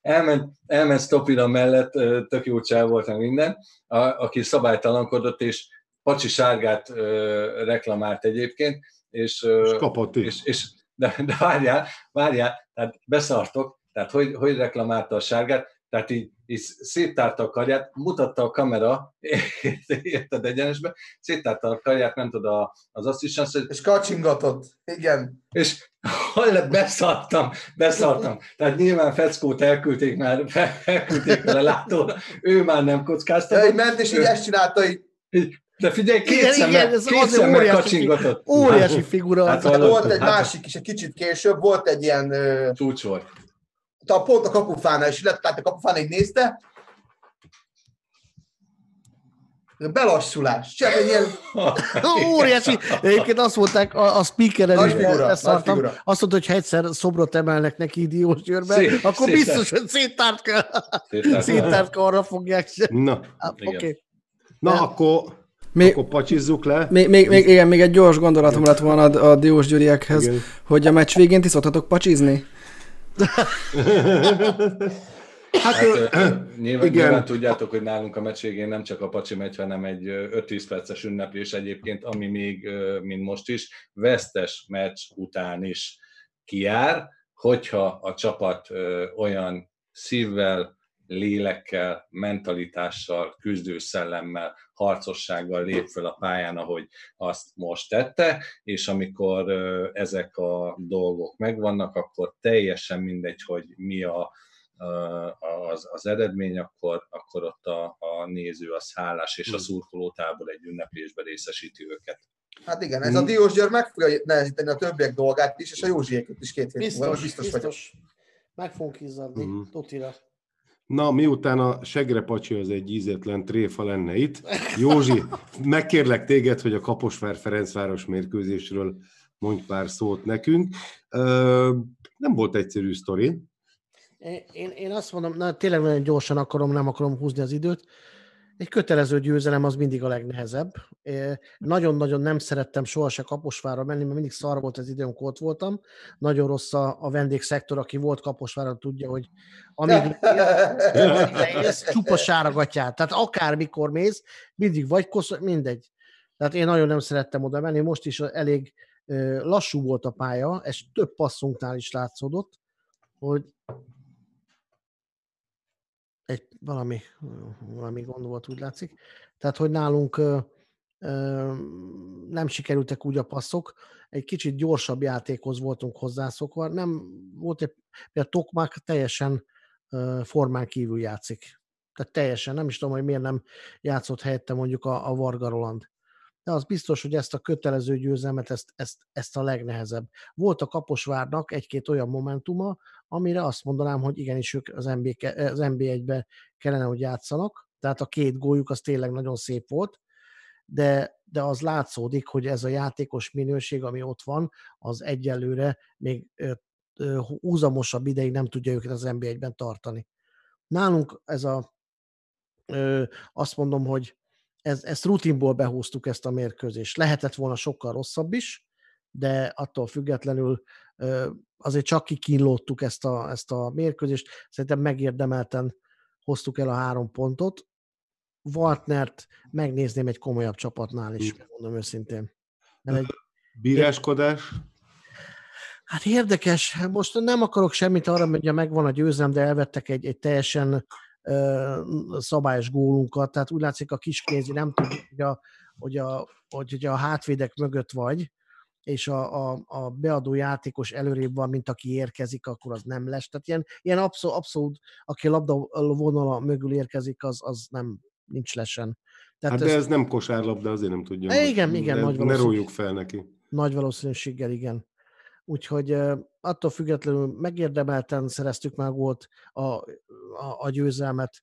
elment, elment Stopira mellett, ö, tök jó csáv volt meg minden, a, aki szabálytalankodott, és Pacsi sárgát ö, reklamált egyébként, és, ö, És kapott is. és, és de, de várjál, várjál, tehát beszartok, tehát hogy, hogy reklamálta a sárgát, tehát így, így széttárta a karját, mutatta a kamera, [laughs] érted egyenesbe, széttárta a karját, nem tud a, az asszisztens, hogy És kacsingatott. Igen. és le, beszartam, beszartam. Tehát nyilván Feckót elküldték már, [laughs] elküldték vele látóra, ő már nem kockáztatott. így ment, és így ezt csinálta, így De figyelj, két Igen, szemmel, igen, ez két azért szemmel óriási, kacsingatott. óriási figura. Hát hallottam. volt egy Hát- másik is, egy kicsit később, volt egy ilyen, ö, Csúcs volt. Ta- pont a kapufánál is lett, tehát a kapufán így nézte, belassulás, csak egy ilyen Óriási. Egyébként azt mondták, a, a speakeren Nagy is figura, leszartam. Azt mondta, hogy ha egyszer szobrot emelnek neki Diósgyőrbe, Szét- akkor széttárt. biztos, hogy széttárt, kell, Széttárt. széttárt karra fogják. Na, Ah. Oké. Okay. na De- akkor, Még, akkor pacsizzuk le. még, még, még, igen, még egy gyors gondolatom lett volna a, a Diós Gyuriekhez, Igen. hogy a meccs végén ti szoktatok pacsizni? Hát, ö, nyilván, igen. nyilván tudjátok, hogy nálunk a meccs végén nem csak a pacsi meccs, hanem egy ö, 5-10 perces ünneplés egyébként, ami még, mint most is, vesztes meccs után is kijár, hogyha a csapat olyan szívvel, lélekkel, mentalitással, küzdő szellemmel, harcossággal lép föl a pályán, ahogy azt most tette, és amikor ezek a dolgok megvannak, akkor teljesen mindegy, hogy mi a, az, az eredmény, akkor, akkor ott a, a néző az hálás, és a szurkolótábor egy ünneplésbe részesíti őket. Hát igen, ez a Diós György meg fogja nehezíteni a többiek dolgát is, és a Józsiéket is két hét múlva, Biztos, biztos, biztos. vagyok. Meg fogunk izzadni, Mhm. tutira. Na, miután a Segre Pacsi az egy ízetlen tréfa lenne itt, Józsi, megkérlek téged, hogy a Kaposvár Ferencváros mérkőzésről mondj pár szót nekünk. Nem volt egyszerű sztori. Én, én azt mondom, na, tényleg nagyon gyorsan akarom, nem akarom húzni az időt. Egy kötelező győzelem az mindig a legnehezebb. Nagyon-nagyon nem szerettem sohasem Kaposvárra menni, mert mindig szar volt az idő, amikor ott voltam. Nagyon rossz a, a vendégszektor, aki volt Kaposváron, tudja, hogy amíg [laughs] ez csupa sáragatyát. Tehát akármikor mész, mindig vagy kosz, mindegy. Tehát én nagyon nem szerettem oda menni, most is elég lassú volt a pálya, ez több passzunknál is látszódott, hogy valami, valami gond volt, úgy látszik. Tehát, hogy nálunk ö, ö, nem sikerültek úgy a passzok, egy kicsit gyorsabb játékhoz voltunk hozzászokva, nem volt egy, például Tokmak teljesen ö, formán kívül játszik. Tehát teljesen, nem is tudom, hogy miért nem játszott helyette mondjuk a, a Varga Roland. De az biztos, hogy ezt a kötelező győzelmet, ezt, ezt, ezt a legnehezebb. Volt a Kaposvárnak egy-két olyan momentuma, amire azt mondanám, hogy igenis ők az, NB, az NB1-be kellene, hogy játszanak. Tehát a két góljuk az tényleg nagyon szép volt, de, de az látszódik, hogy ez a játékos minőség, ami ott van, az egyelőre még húzamosabb ideig nem tudja őket az NB1-ben tartani. Nálunk ez a, ö, azt mondom, hogy ez, ezt rutinból behúztuk ezt a mérkőzést. Lehetett volna sokkal rosszabb is, de attól függetlenül azért csak kikínlódtuk ezt a, ezt a mérkőzést. Szerintem megérdemelten hoztuk el a három pontot. Waltnert megnézném egy komolyabb csapatnál is, mondom őszintén. Mert egy, Bíráskodás? Hát érdekes, most nem akarok semmit arra, hogy megvan a győzelem, de elvettek egy, egy teljesen ö, szabályos gólunkat, tehát úgy látszik a kiskézi nem tudja, hogy a, hogy, a, hogy, hogy a hátvédek mögött vagy, és a, a, a beadó játékos előrébb van, mint aki érkezik, akkor az nem lesz. Tehát ilyen, ilyen abszolút, abszolút, aki labda vonala mögül érkezik, az, az nem nincs lesen. Tehát hát de ez, ez nem kosárlabda, azért nem tudja. E, igen, most, igen, nagy Ne rójuk fel neki. Nagy valószínűséggel, igen. Úgyhogy attól függetlenül megérdemelten szereztük meg volt a, a, a győzelmet.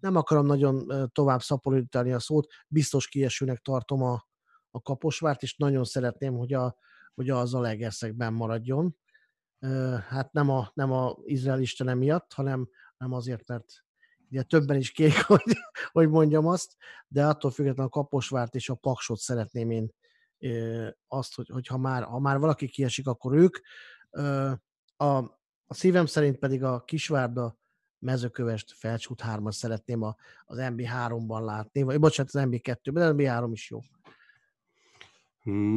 Nem akarom nagyon tovább szaporítani a szót, biztos kiesőnek tartom a, a kaposvárt, és nagyon szeretném, hogy, a, hogy az a legerszegben maradjon. Hát nem a, nem a Izrael istene miatt, hanem nem azért, mert ugye többen is kék, [laughs] hogy, hogy mondjam azt, de attól függetlenül a Kaposvárt és a Paksot szeretném én azt, hogy, hogy ha, már, ha már valaki kiesik, akkor ők. A, a szívem szerint pedig a Kisvárda, mezőkövest, felcsút 3 szeretném a, az MB3-ban látni, vagy bocsánat, az MB2-ben, de az MB3 is jó.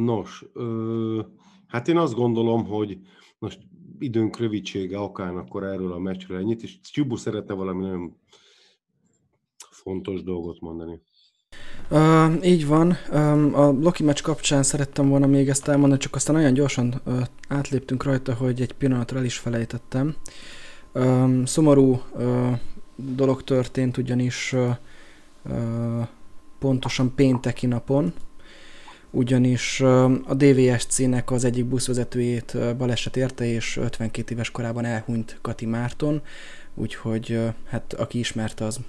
Nos, ö, hát én azt gondolom, hogy most időnk rövidsége okán akkor erről a meccsről ennyit, és Csubu szeretne valami nagyon fontos dolgot mondani. Uh, így van. Um, a Loki meccs kapcsán szerettem volna még ezt elmondani, csak aztán olyan gyorsan uh, átléptünk rajta, hogy egy pillanatra el is felejtettem. Um, szomorú uh, dolog történt, ugyanis uh, uh, pontosan pénteki napon, ugyanis a DVSC-nek az egyik buszvezetőjét baleset érte, és 52 éves korában elhunyt Kati Márton, úgyhogy hát aki ismerte, az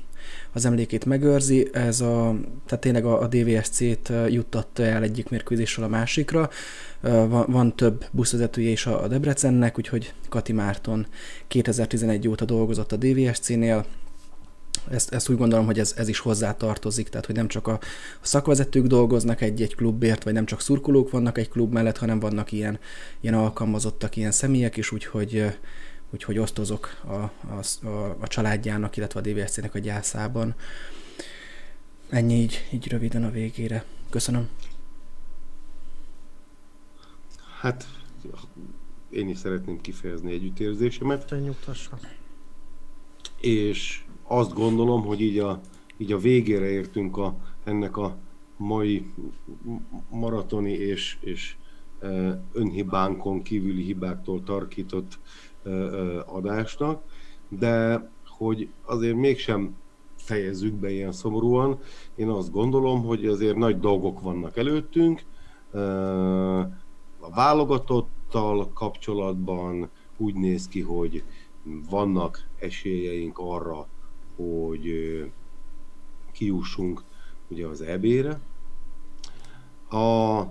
az emlékét megőrzi. Ez a, tehát tényleg a, a DVSC-t juttatta el egyik mérkőzésről a másikra. Van, van több buszvezetője is a Debrecennek, úgyhogy Kati Márton 2011 óta dolgozott a DVSC-nél, ezt, ezt úgy gondolom, hogy ez, ez is hozzá tartozik, tehát hogy nem csak a, a szakvezetők dolgoznak egy-egy klubért, vagy nem csak szurkolók vannak egy klub mellett, hanem vannak ilyen, ilyen alkalmazottak, ilyen személyek is, úgyhogy, úgyhogy osztozok a, a, a, a családjának, illetve a DVSC-nek a gyászában. Ennyi így, így röviden a végére. Köszönöm. Hát én is szeretném kifejezni együttérzésemet. Nyugtassa. És azt gondolom, hogy így a, így a végére értünk a, ennek a mai maratoni és, és önhibánkon kívüli hibáktól tarkított adásnak, de hogy azért mégsem fejezzük be ilyen szomorúan. Én azt gondolom, hogy azért nagy dolgok vannak előttünk. A válogatottal kapcsolatban úgy néz ki, hogy vannak esélyeink arra, hogy kiussunk ugye az EB-re. A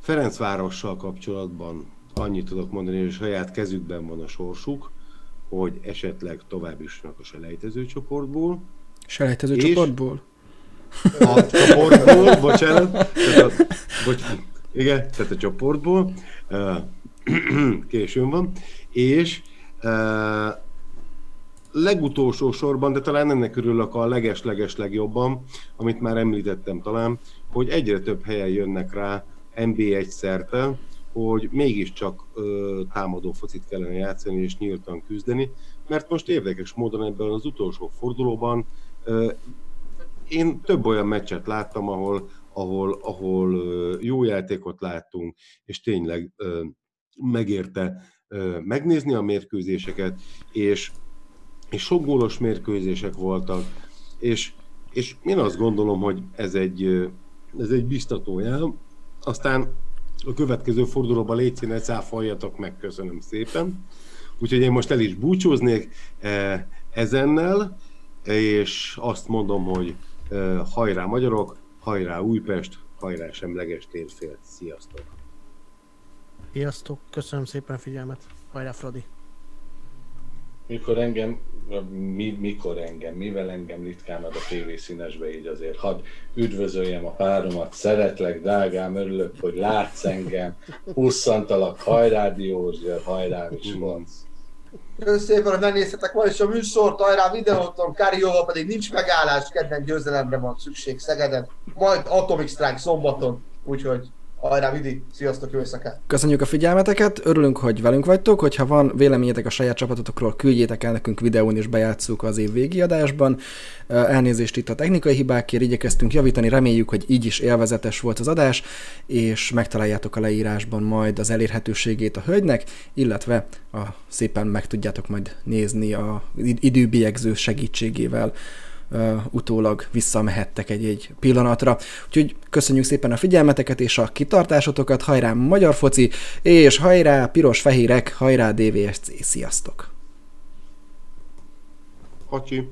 Ferencvárossal kapcsolatban annyit tudok mondani, hogy saját kezükben van a sorsuk, hogy esetleg tovább jussanak a selejtező csoportból. Selejtező és csoportból? A csoportból, [laughs] bocsánat. Tehát a, bocs, igen, tehát a csoportból. [clears throat] Későn van. És legutolsó sorban, de talán ennek örülök a leges-leges legjobban, amit már említettem talán, hogy egyre több helyen jönnek rá NB1 szerte, hogy mégiscsak ö, támadó focit kellene játszani és nyíltan küzdeni, mert most érdekes módon ebben az utolsó fordulóban ö, én több olyan meccset láttam, ahol, ahol, ahol ö, jó játékot láttunk, és tényleg ö, megérte ö, megnézni a mérkőzéseket, és és sok gólos mérkőzések voltak, és, és én azt gondolom, hogy ez egy, ez egy biztató jel. Aztán a következő fordulóban légy színe, cáfoljatok meg, köszönöm szépen. Úgyhogy én most el is búcsúznék ezennel, és azt mondom, hogy hajrá magyarok, hajrá Újpest, hajrá semleges térfél. Sziasztok! Sziasztok, köszönöm szépen a figyelmet. Hajrá Fradi! Mikor engem mi, mikor engem, mivel engem ritkán ad a tévé színesbe, így azért hadd üdvözöljem a páromat, szeretlek, drágám, örülök, hogy látsz engem, husszantalak, hajrá Diózsjör, hajrá Miskolc. Köszönöm szépen, hogy megnézhetek ma is a műsort, hajrá videóton, Kárióval pedig nincs megállás, kedden győzelemre van szükség Szegeden, majd Atomic Strike szombaton, úgyhogy Hajrá, Vidi! Sziasztok, jó éjszakát! Köszönjük a figyelmeteket, örülünk, hogy velünk vagytok, hogyha van véleményetek a saját csapatotokról, küldjétek el nekünk videón és bejátszuk az év végi adásban. Elnézést itt a technikai hibákért, igyekeztünk javítani, reméljük, hogy így is élvezetes volt az adás, és megtaláljátok a leírásban majd az elérhetőségét a hölgynek, illetve a, szépen meg tudjátok majd nézni a időbiegző segítségével utólag visszamehettek egy-egy pillanatra. Úgyhogy köszönjük szépen a figyelmeteket és a kitartásotokat, hajrá magyar foci, és hajrá piros-fehérek, hajrá DVSC, sziasztok! Hacsi.